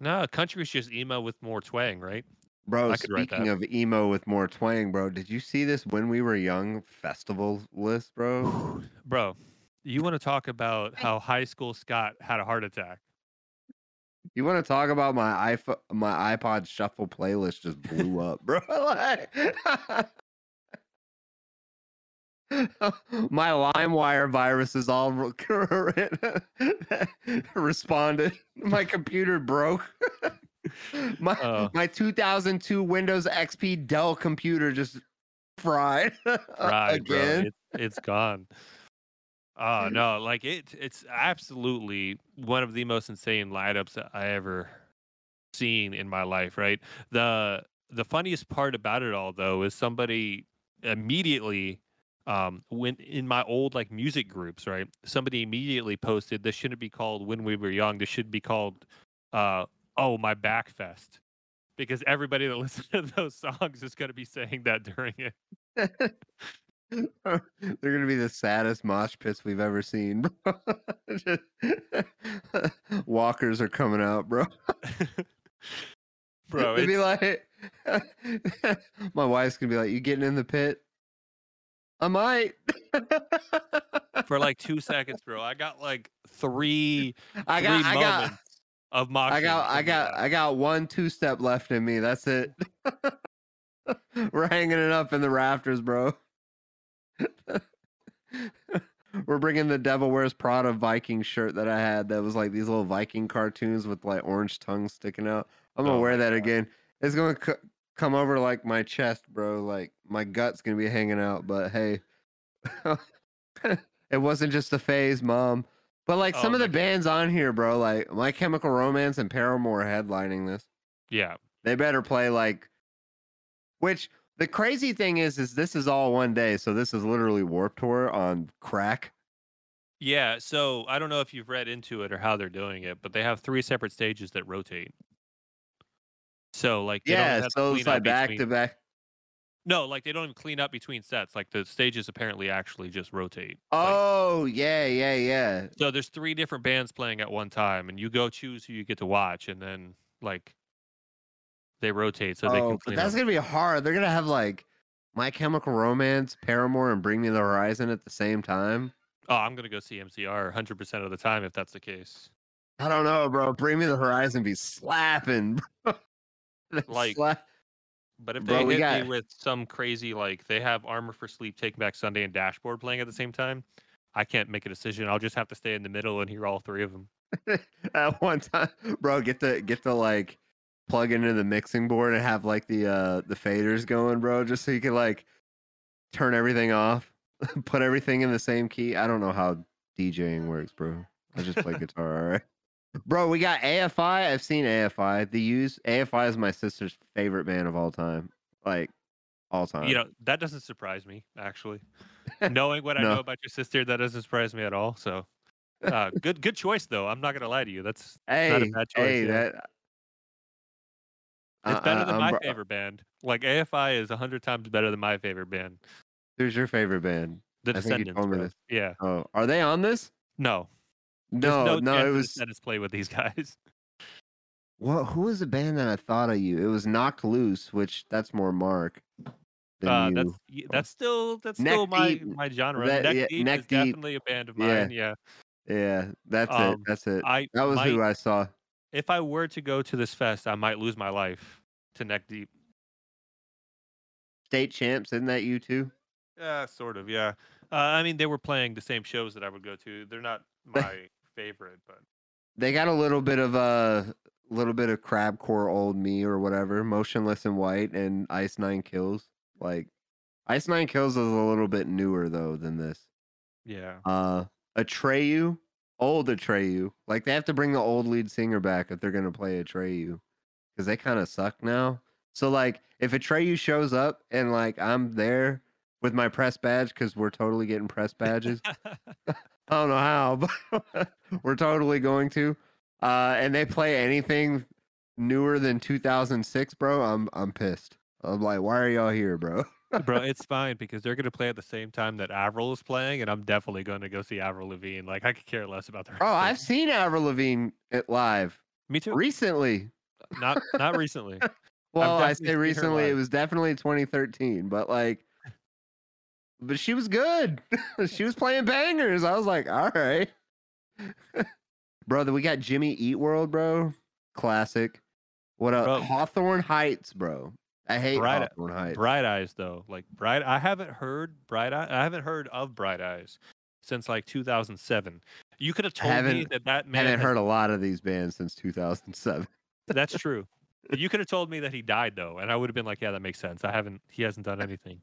no, country's just emo with more twang, right? Bro, I speaking of emo with more twang, bro, did you see this when we were young festival list, bro? Bro, you want to talk about how high school Scott had a heart attack? You want to talk about my iPhone, my iPod shuffle playlist just blew up, bro. [LAUGHS] Like- [LAUGHS] my LimeWire virus is all [LAUGHS] re- responded. My computer broke. [LAUGHS] my Oh. my 2002 Windows XP Dell computer just fried bro. again. It's, it's gone. Oh no, like it it's absolutely one of the most insane lineups that I ever seen in my life, right? The the funniest part about it all though is somebody immediately um when in my old like music groups, right? Somebody immediately posted this shouldn't be called when we were young, this should be called uh oh my back fest. Because everybody that [LAUGHS] listens to those songs is gonna be saying that during it. [LAUGHS] They're gonna be the saddest mosh pits we've ever seen. [LAUGHS] Just- Walkers are coming out, bro. Bro, It'd be like, my wife's gonna be like, "You getting in the pit?" I might. [LAUGHS] for like two seconds, bro. I got like three, I got, three I got, of moshing. I got, I got. I got one two-step left in me. That's it. [LAUGHS] We're hanging it up in the rafters, bro. [LAUGHS] We're bringing the Devil Wears Prada Viking shirt that I had. That was like these little Viking cartoons with like orange tongues sticking out. I'm gonna Oh wear that God. again. It's gonna come over like my chest, bro. Like my gut's gonna be hanging out. But hey, [LAUGHS] it wasn't just a phase, mom. But like oh, some Oh of the my- bands on here, bro, like My Chemical Romance and Paramore headlining this. Yeah, They better play like which the crazy thing is is this is all one day, so this is literally Warped Tour on crack. yeah. So I don't know if you've read into it or how they're doing it, but they have three separate stages that rotate. So like, they don't Yeah, so it's clean like back to back. No, like they don't even clean up between sets. Like the stages apparently actually just rotate. Like, Oh, yeah, yeah, yeah. so there's three different bands playing at one time, and you go choose who you get to watch, and then like they rotate so they oh, can but that's up. gonna be hard. They're gonna have like My Chemical Romance, Paramore, and Bring Me the Horizon at the same time. Oh, I'm gonna go see MCR 100 percent of the time if that's the case. I don't know, bro. Bring Me the Horizon be slapping, bro. [LAUGHS] Like, slap- But if they we hit got- me with some crazy like they have Armor for Sleep, Taking Back Sunday, and Dashboard playing at the same time, I can't make a decision. I'll just have to stay in the middle and hear all three of them. [LAUGHS] at one time, [LAUGHS] bro, get the get the like plug into the mixing board and have like the uh the faders going, bro, just so you can like turn everything off, put everything in the same key. I don't know how DJing works, bro. I just play guitar, all right. Bro, we got AFI. I've seen AFI. The use AFI is my sister's favorite band of all time. Like all time. You know that doesn't surprise me actually. [LAUGHS] Knowing what I know about your sister, that doesn't surprise me at all. So, uh, [LAUGHS] good good choice though. I'm not gonna lie to you. That's hey, not a bad choice, hey, yeah. that It's better than I'm my um, br- uh favorite band. Like AFI is a hundred times better than my favorite band. Who's your favorite band? The I think you Descendents. told me bro. this. Yeah. Oh, are they on this? No. No, no, no, it was Descendents play with these [LAUGHS] guys. what? Who was the band that I thought of you? It was Knocked Loose, which that's more Mark Uh, that's that's still that's Neck still my Deep. my genre. That- Neck yeah, Deep Neck is Deep. definitely a band of mine. Yeah. yeah, that's it. Um, That's it. I That was who I saw. if I were to go to this fest, I might lose my life to Neck Deep. State champs, isn't that you too? Yeah, sort of. Yeah. Uh, I mean, they were playing the same shows that I would go to. They're not [LAUGHS] my favorite, but They got a little bit of a little bit of crabcore old me or whatever, motionless in white and Ice Nine Kills. Like Ice Nine Kills is a little bit newer though than this. yeah. Uh Atreyu, old Atreyu. Like they have to bring the old lead singer back if they're gonna play Atreyu. Because they kind of suck now. So like if Atreyu shows up and like I'm there with my press badge, because we're totally getting press badges. [LAUGHS] [LAUGHS] [LAUGHS] I don't know how, [LAUGHS] but we're totally going to. Uh, and they play anything newer than 2006, bro. I'm I'm pissed. I'm like, why are y'all here, bro? Bro, it's [LAUGHS] fine because they're gonna play at the same time that Avril is playing, and I'm definitely going to go see Avril Lavigne. Like I could care less about the. Oh, I've seen Avril Lavigne at live me too. recently. Not not recently. [LAUGHS] Well, I say recently. It was definitely 2013, but like, but she was good. [LAUGHS] she was playing bangers. I was like, all right, [LAUGHS] brother. We got Jimmy Eat World, bro. Classic. What up? Bro. Hawthorne Heights, bro. I hate Bright- Hawthorne Heights. Bright Eyes though, like Bright. I haven't heard Bright Eye. I haven't heard of Bright Eyes since like 2007. You could have told me that that I man. haven't has- heard a lot of these bands since 2007. That's true. [LAUGHS] You could have told me that he died though, and I would have been like, yeah, that makes sense. I haven't. He hasn't done anything.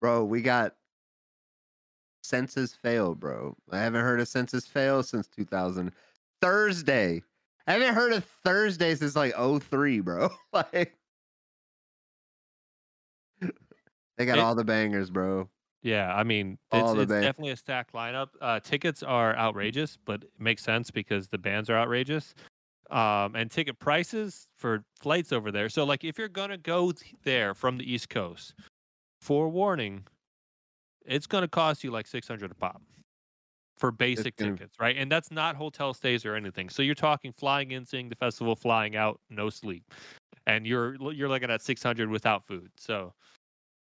Bro, we got Senses Fail, bro. I haven't heard of Senses Fail since 2000. Thursday. I haven't heard of Thursday since like 03, bro. [LAUGHS] like They got It- all the bangers, bro. Yeah, I mean, it's, it's definitely a stacked lineup. Uh, tickets are outrageous, but it makes sense because the bands are outrageous. Um, and ticket prices for flights over there. So, like, if you're gonna go th- there from the East Coast, forewarning, it's gonna cost you like six hundred a pop for basic gonna- tickets, right? And that's not hotel stays or anything. So you're talking flying in, seeing the festival, flying out, no sleep, and you're you're looking at six hundred without food. So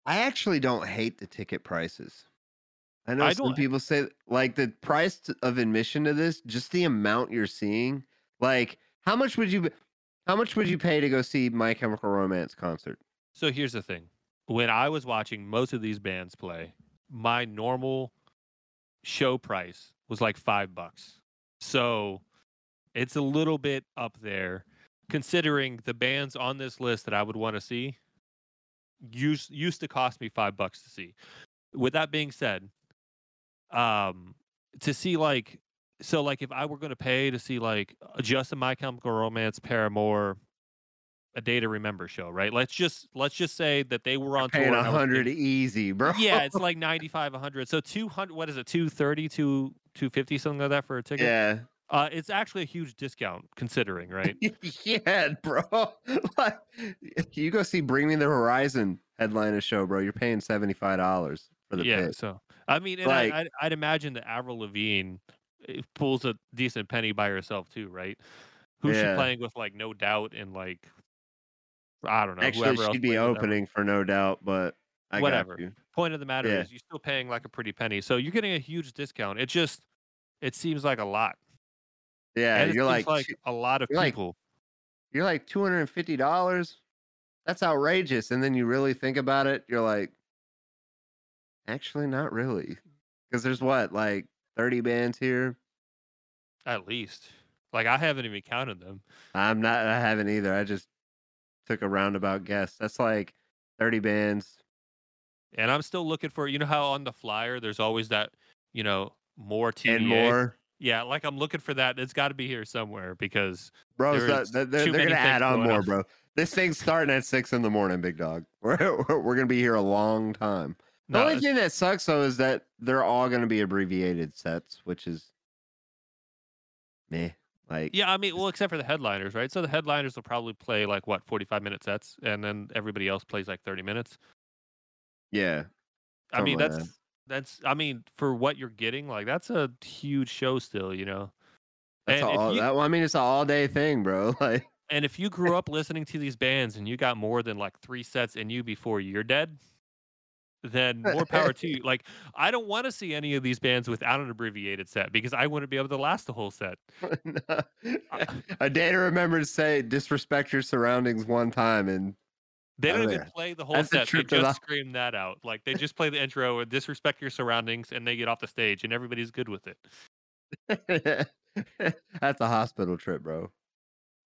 I actually don't hate the ticket prices. I know I some people say like the price of admission to this, just the amount you're seeing. Like, how much would you how much would you pay to go see My Chemical Romance concert? So here's the thing. When I was watching most of these bands play, my normal show price was like five bucks. So it's a little bit up there considering the bands on this list that I would want to see used used to cost me five bucks to see. With that being said, um to see like so like if I were gonna pay to see like just a My Chemical Romance, Paramore, a Day to Remember show, right? Let's just let's just say that they were on tour. Paying and a I was hundred easy, bro. yeah, it's like [LAUGHS] 95, 100. So 200, what is it, 230, 250, something like that for a ticket? yeah. Uh, it's actually a huge discount considering, right? [LAUGHS] yeah, bro. [LAUGHS] like, you go see Bring Me the Horizon headline a show, bro. You're paying seventy five dollars for the yeah. pit. So, I mean, and Like- I, I'd, I'd imagine that Avril Lavigne eh, pulls a decent penny by herself too, right? Who's Yeah. she playing with? Like, no doubt, and like, I don't know. Actually, she'd be plays with Avril. opening for no doubt, but I Whatever. got you. Point of the matter Yeah. is, you're still paying like a pretty penny, so you're getting a huge discount. It just, it seems like a lot. Yeah, and you're like, like a lot of you're like- people. you're like two hundred and fifty dollars. That's outrageous. And then you really think about it, you're like, actually, not really, because there's what like thirty bands here. At least. Like I haven't even counted them. I'm not. I haven't either. I just took a roundabout guess. That's like thirty bands. And I'm still looking for you know how on the flyer there's always that, you know, more TBA. and more. Yeah, like I'm looking for that. It's got to be here somewhere because Bro, so they're, they're, many gonna add on more, on. bro. This thing's starting at six in the morning, big dog. We're [LAUGHS] we're, we're gonna be here a long time. The no, only thing that sucks though is that they're all gonna be abbreviated sets, which is meh. Like Yeah, I mean, well, except for the headliners, right? So the headliners will probably play like what, 45 minute sets, and then everybody else plays like 30 minutes. yeah, I mean, like that's that's I mean, for what you're getting, like that's a huge show still, you know. that's And all. you- that, well, I mean, it's an all day thing, bro. [LAUGHS] Like And if you grew up listening to these bands and you got more than like three sets in you before you're dead, then more power to you. Like, I don't want to see any of these bands without an abbreviated set because I wouldn't be able to last the whole set. [LAUGHS] Oh, uh, [LAUGHS] a day to remember to say disrespect your surroundings one time and They don't Oh, even play the whole That's set. They trip to the- just scream that out. Like they just play the intro and disrespect your surroundings, and they get off the stage, and everybody's good with it. [LAUGHS] That's a hospital trip, bro.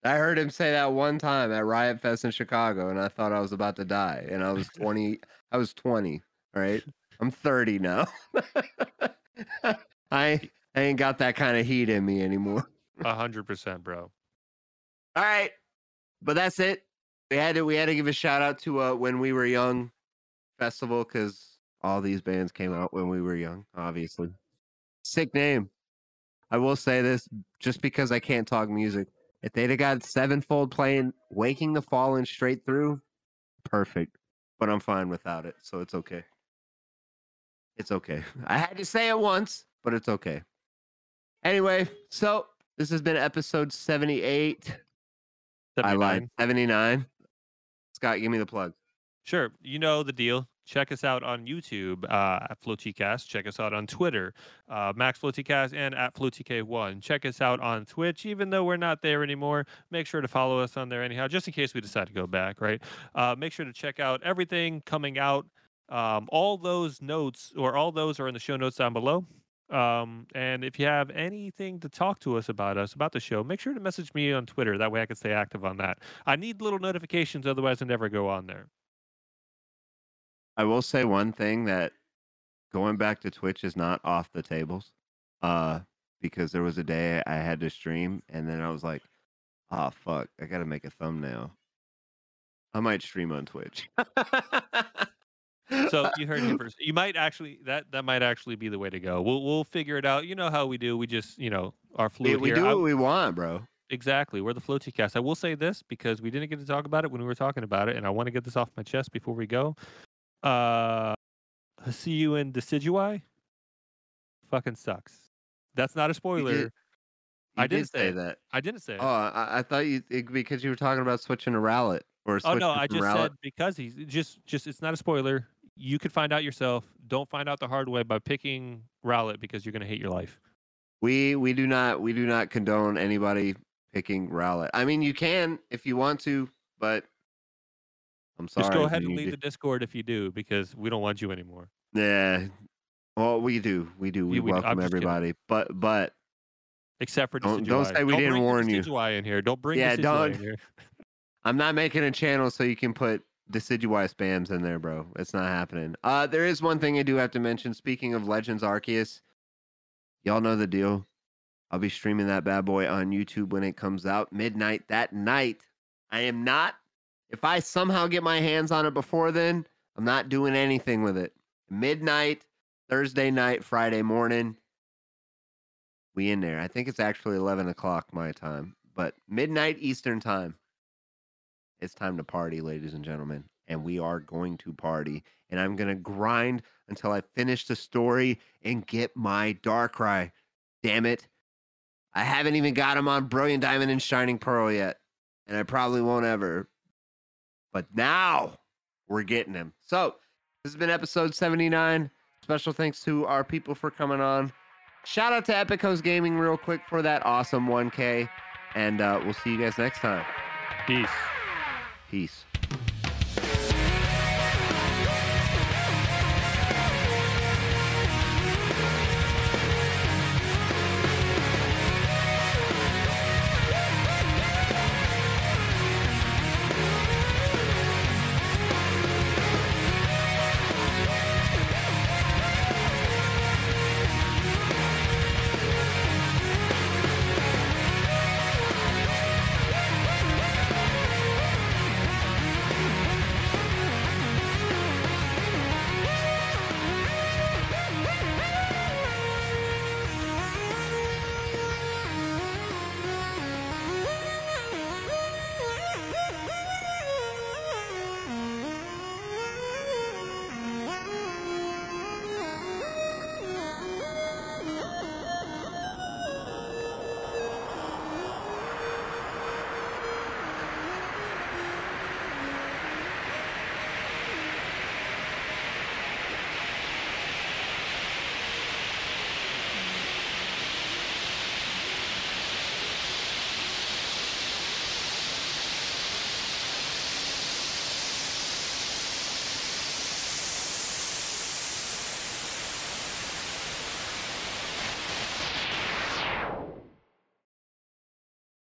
I heard him say that one time at Riot Fest in Chicago, and I thought I was about to die. And I was [LAUGHS] 20. I was 20, right? I'm 30 now. [LAUGHS] I, I ain't got that kind of heat in me anymore. A hundred percent, bro. All right. But that's it. We had to we had to give a shout out to uh when we were young festival because all these bands came out when we were young, obviously. Sick name. I will say this just because I can't talk music. If they'd have got sevenfold playing Waking the Fallen straight through, perfect. But I'm fine without it, so it's okay. It's okay. [LAUGHS] I had to say it once, but it's okay. Anyway, so this has been episode 78. I lied. 79. 79. Scott, give me the plug. Sure, you know the deal. Check us out on YouTube uh, at FloTcast. Check us out on Twitter, uh, Max FloTcast, and at FloTK1. Check us out on Twitch, even though we're not there anymore. Make sure to follow us on there anyhow, just in case we decide to go back. Right? Uh, make sure to check out everything coming out. Um, all those notes or all those are in the show notes down below. Um, and if you have anything to talk to us about us about the show, make sure to message me on Twitter. That way I can stay active on that. I need little notifications, otherwise I never go on there. I will say one thing that going back to Twitch is not off the tables. Uh, because there was a day I had to stream and then I was like, oh fuck, I gotta make a thumbnail. I might stream on Twitch. So you heard it [LAUGHS] first. You might actually that that might actually be the way to go. We'll we'll figure it out. You know how we do. We just you know our fluid we here. do I- what we want, bro. exactly. We're the Floaty Cast. I will say this because we didn't get to talk about it when we were talking about it, and I want to get this off my chest before we go. Uh, see you in Decidueye. Fucking sucks. That's not a spoiler. You I didn't did say that. I didn't say it. Oh, I, I thought you it, because you were talking about switching to Rowlet or Oh no, I just said because he's just just it's not a spoiler. You could find out yourself. Don't find out the hard way by picking Rowlet because you're gonna hate your life. We we do not we do not condone anybody picking Rowlet. I mean, you can if you want to, but I'm sorry. Just go ahead and leave the Discord if you do because we don't want you anymore. Yeah. Well, we do. We do. We Yeah, we do. Welcome kidding. everybody. But but Except for Don't- don't say we didn't bring the warn you. In here. Don't bring Yeah, don't. [LAUGHS] I'm not making a channel so you can put Decidueye spams in there, bro. It's not happening. Uh there is one thing I do have to mention. Speaking of Legends Arceus, y'all know the deal. I'll be streaming that bad boy on YouTube when it comes out midnight that night. I am not. If I somehow get my hands on it before then, I'm not doing anything with it. Midnight, Thursday night, Friday morning. We in there. I think it's actually 11 o'clock my time, but midnight Eastern time. It's time to party, ladies and gentlemen. And we are going to party. And I'm going to grind until I finish the story and get my Darkrai. Damn it. I haven't even got him on Brilliant Diamond and Shining Pearl yet. And I probably won't ever. But now we're getting him. So this has been episode 79. Special thanks to our people for coming on. Shout out to Epic Host Gaming real quick for that awesome 1K. And uh, we'll see you guys next time. Peace. Peace.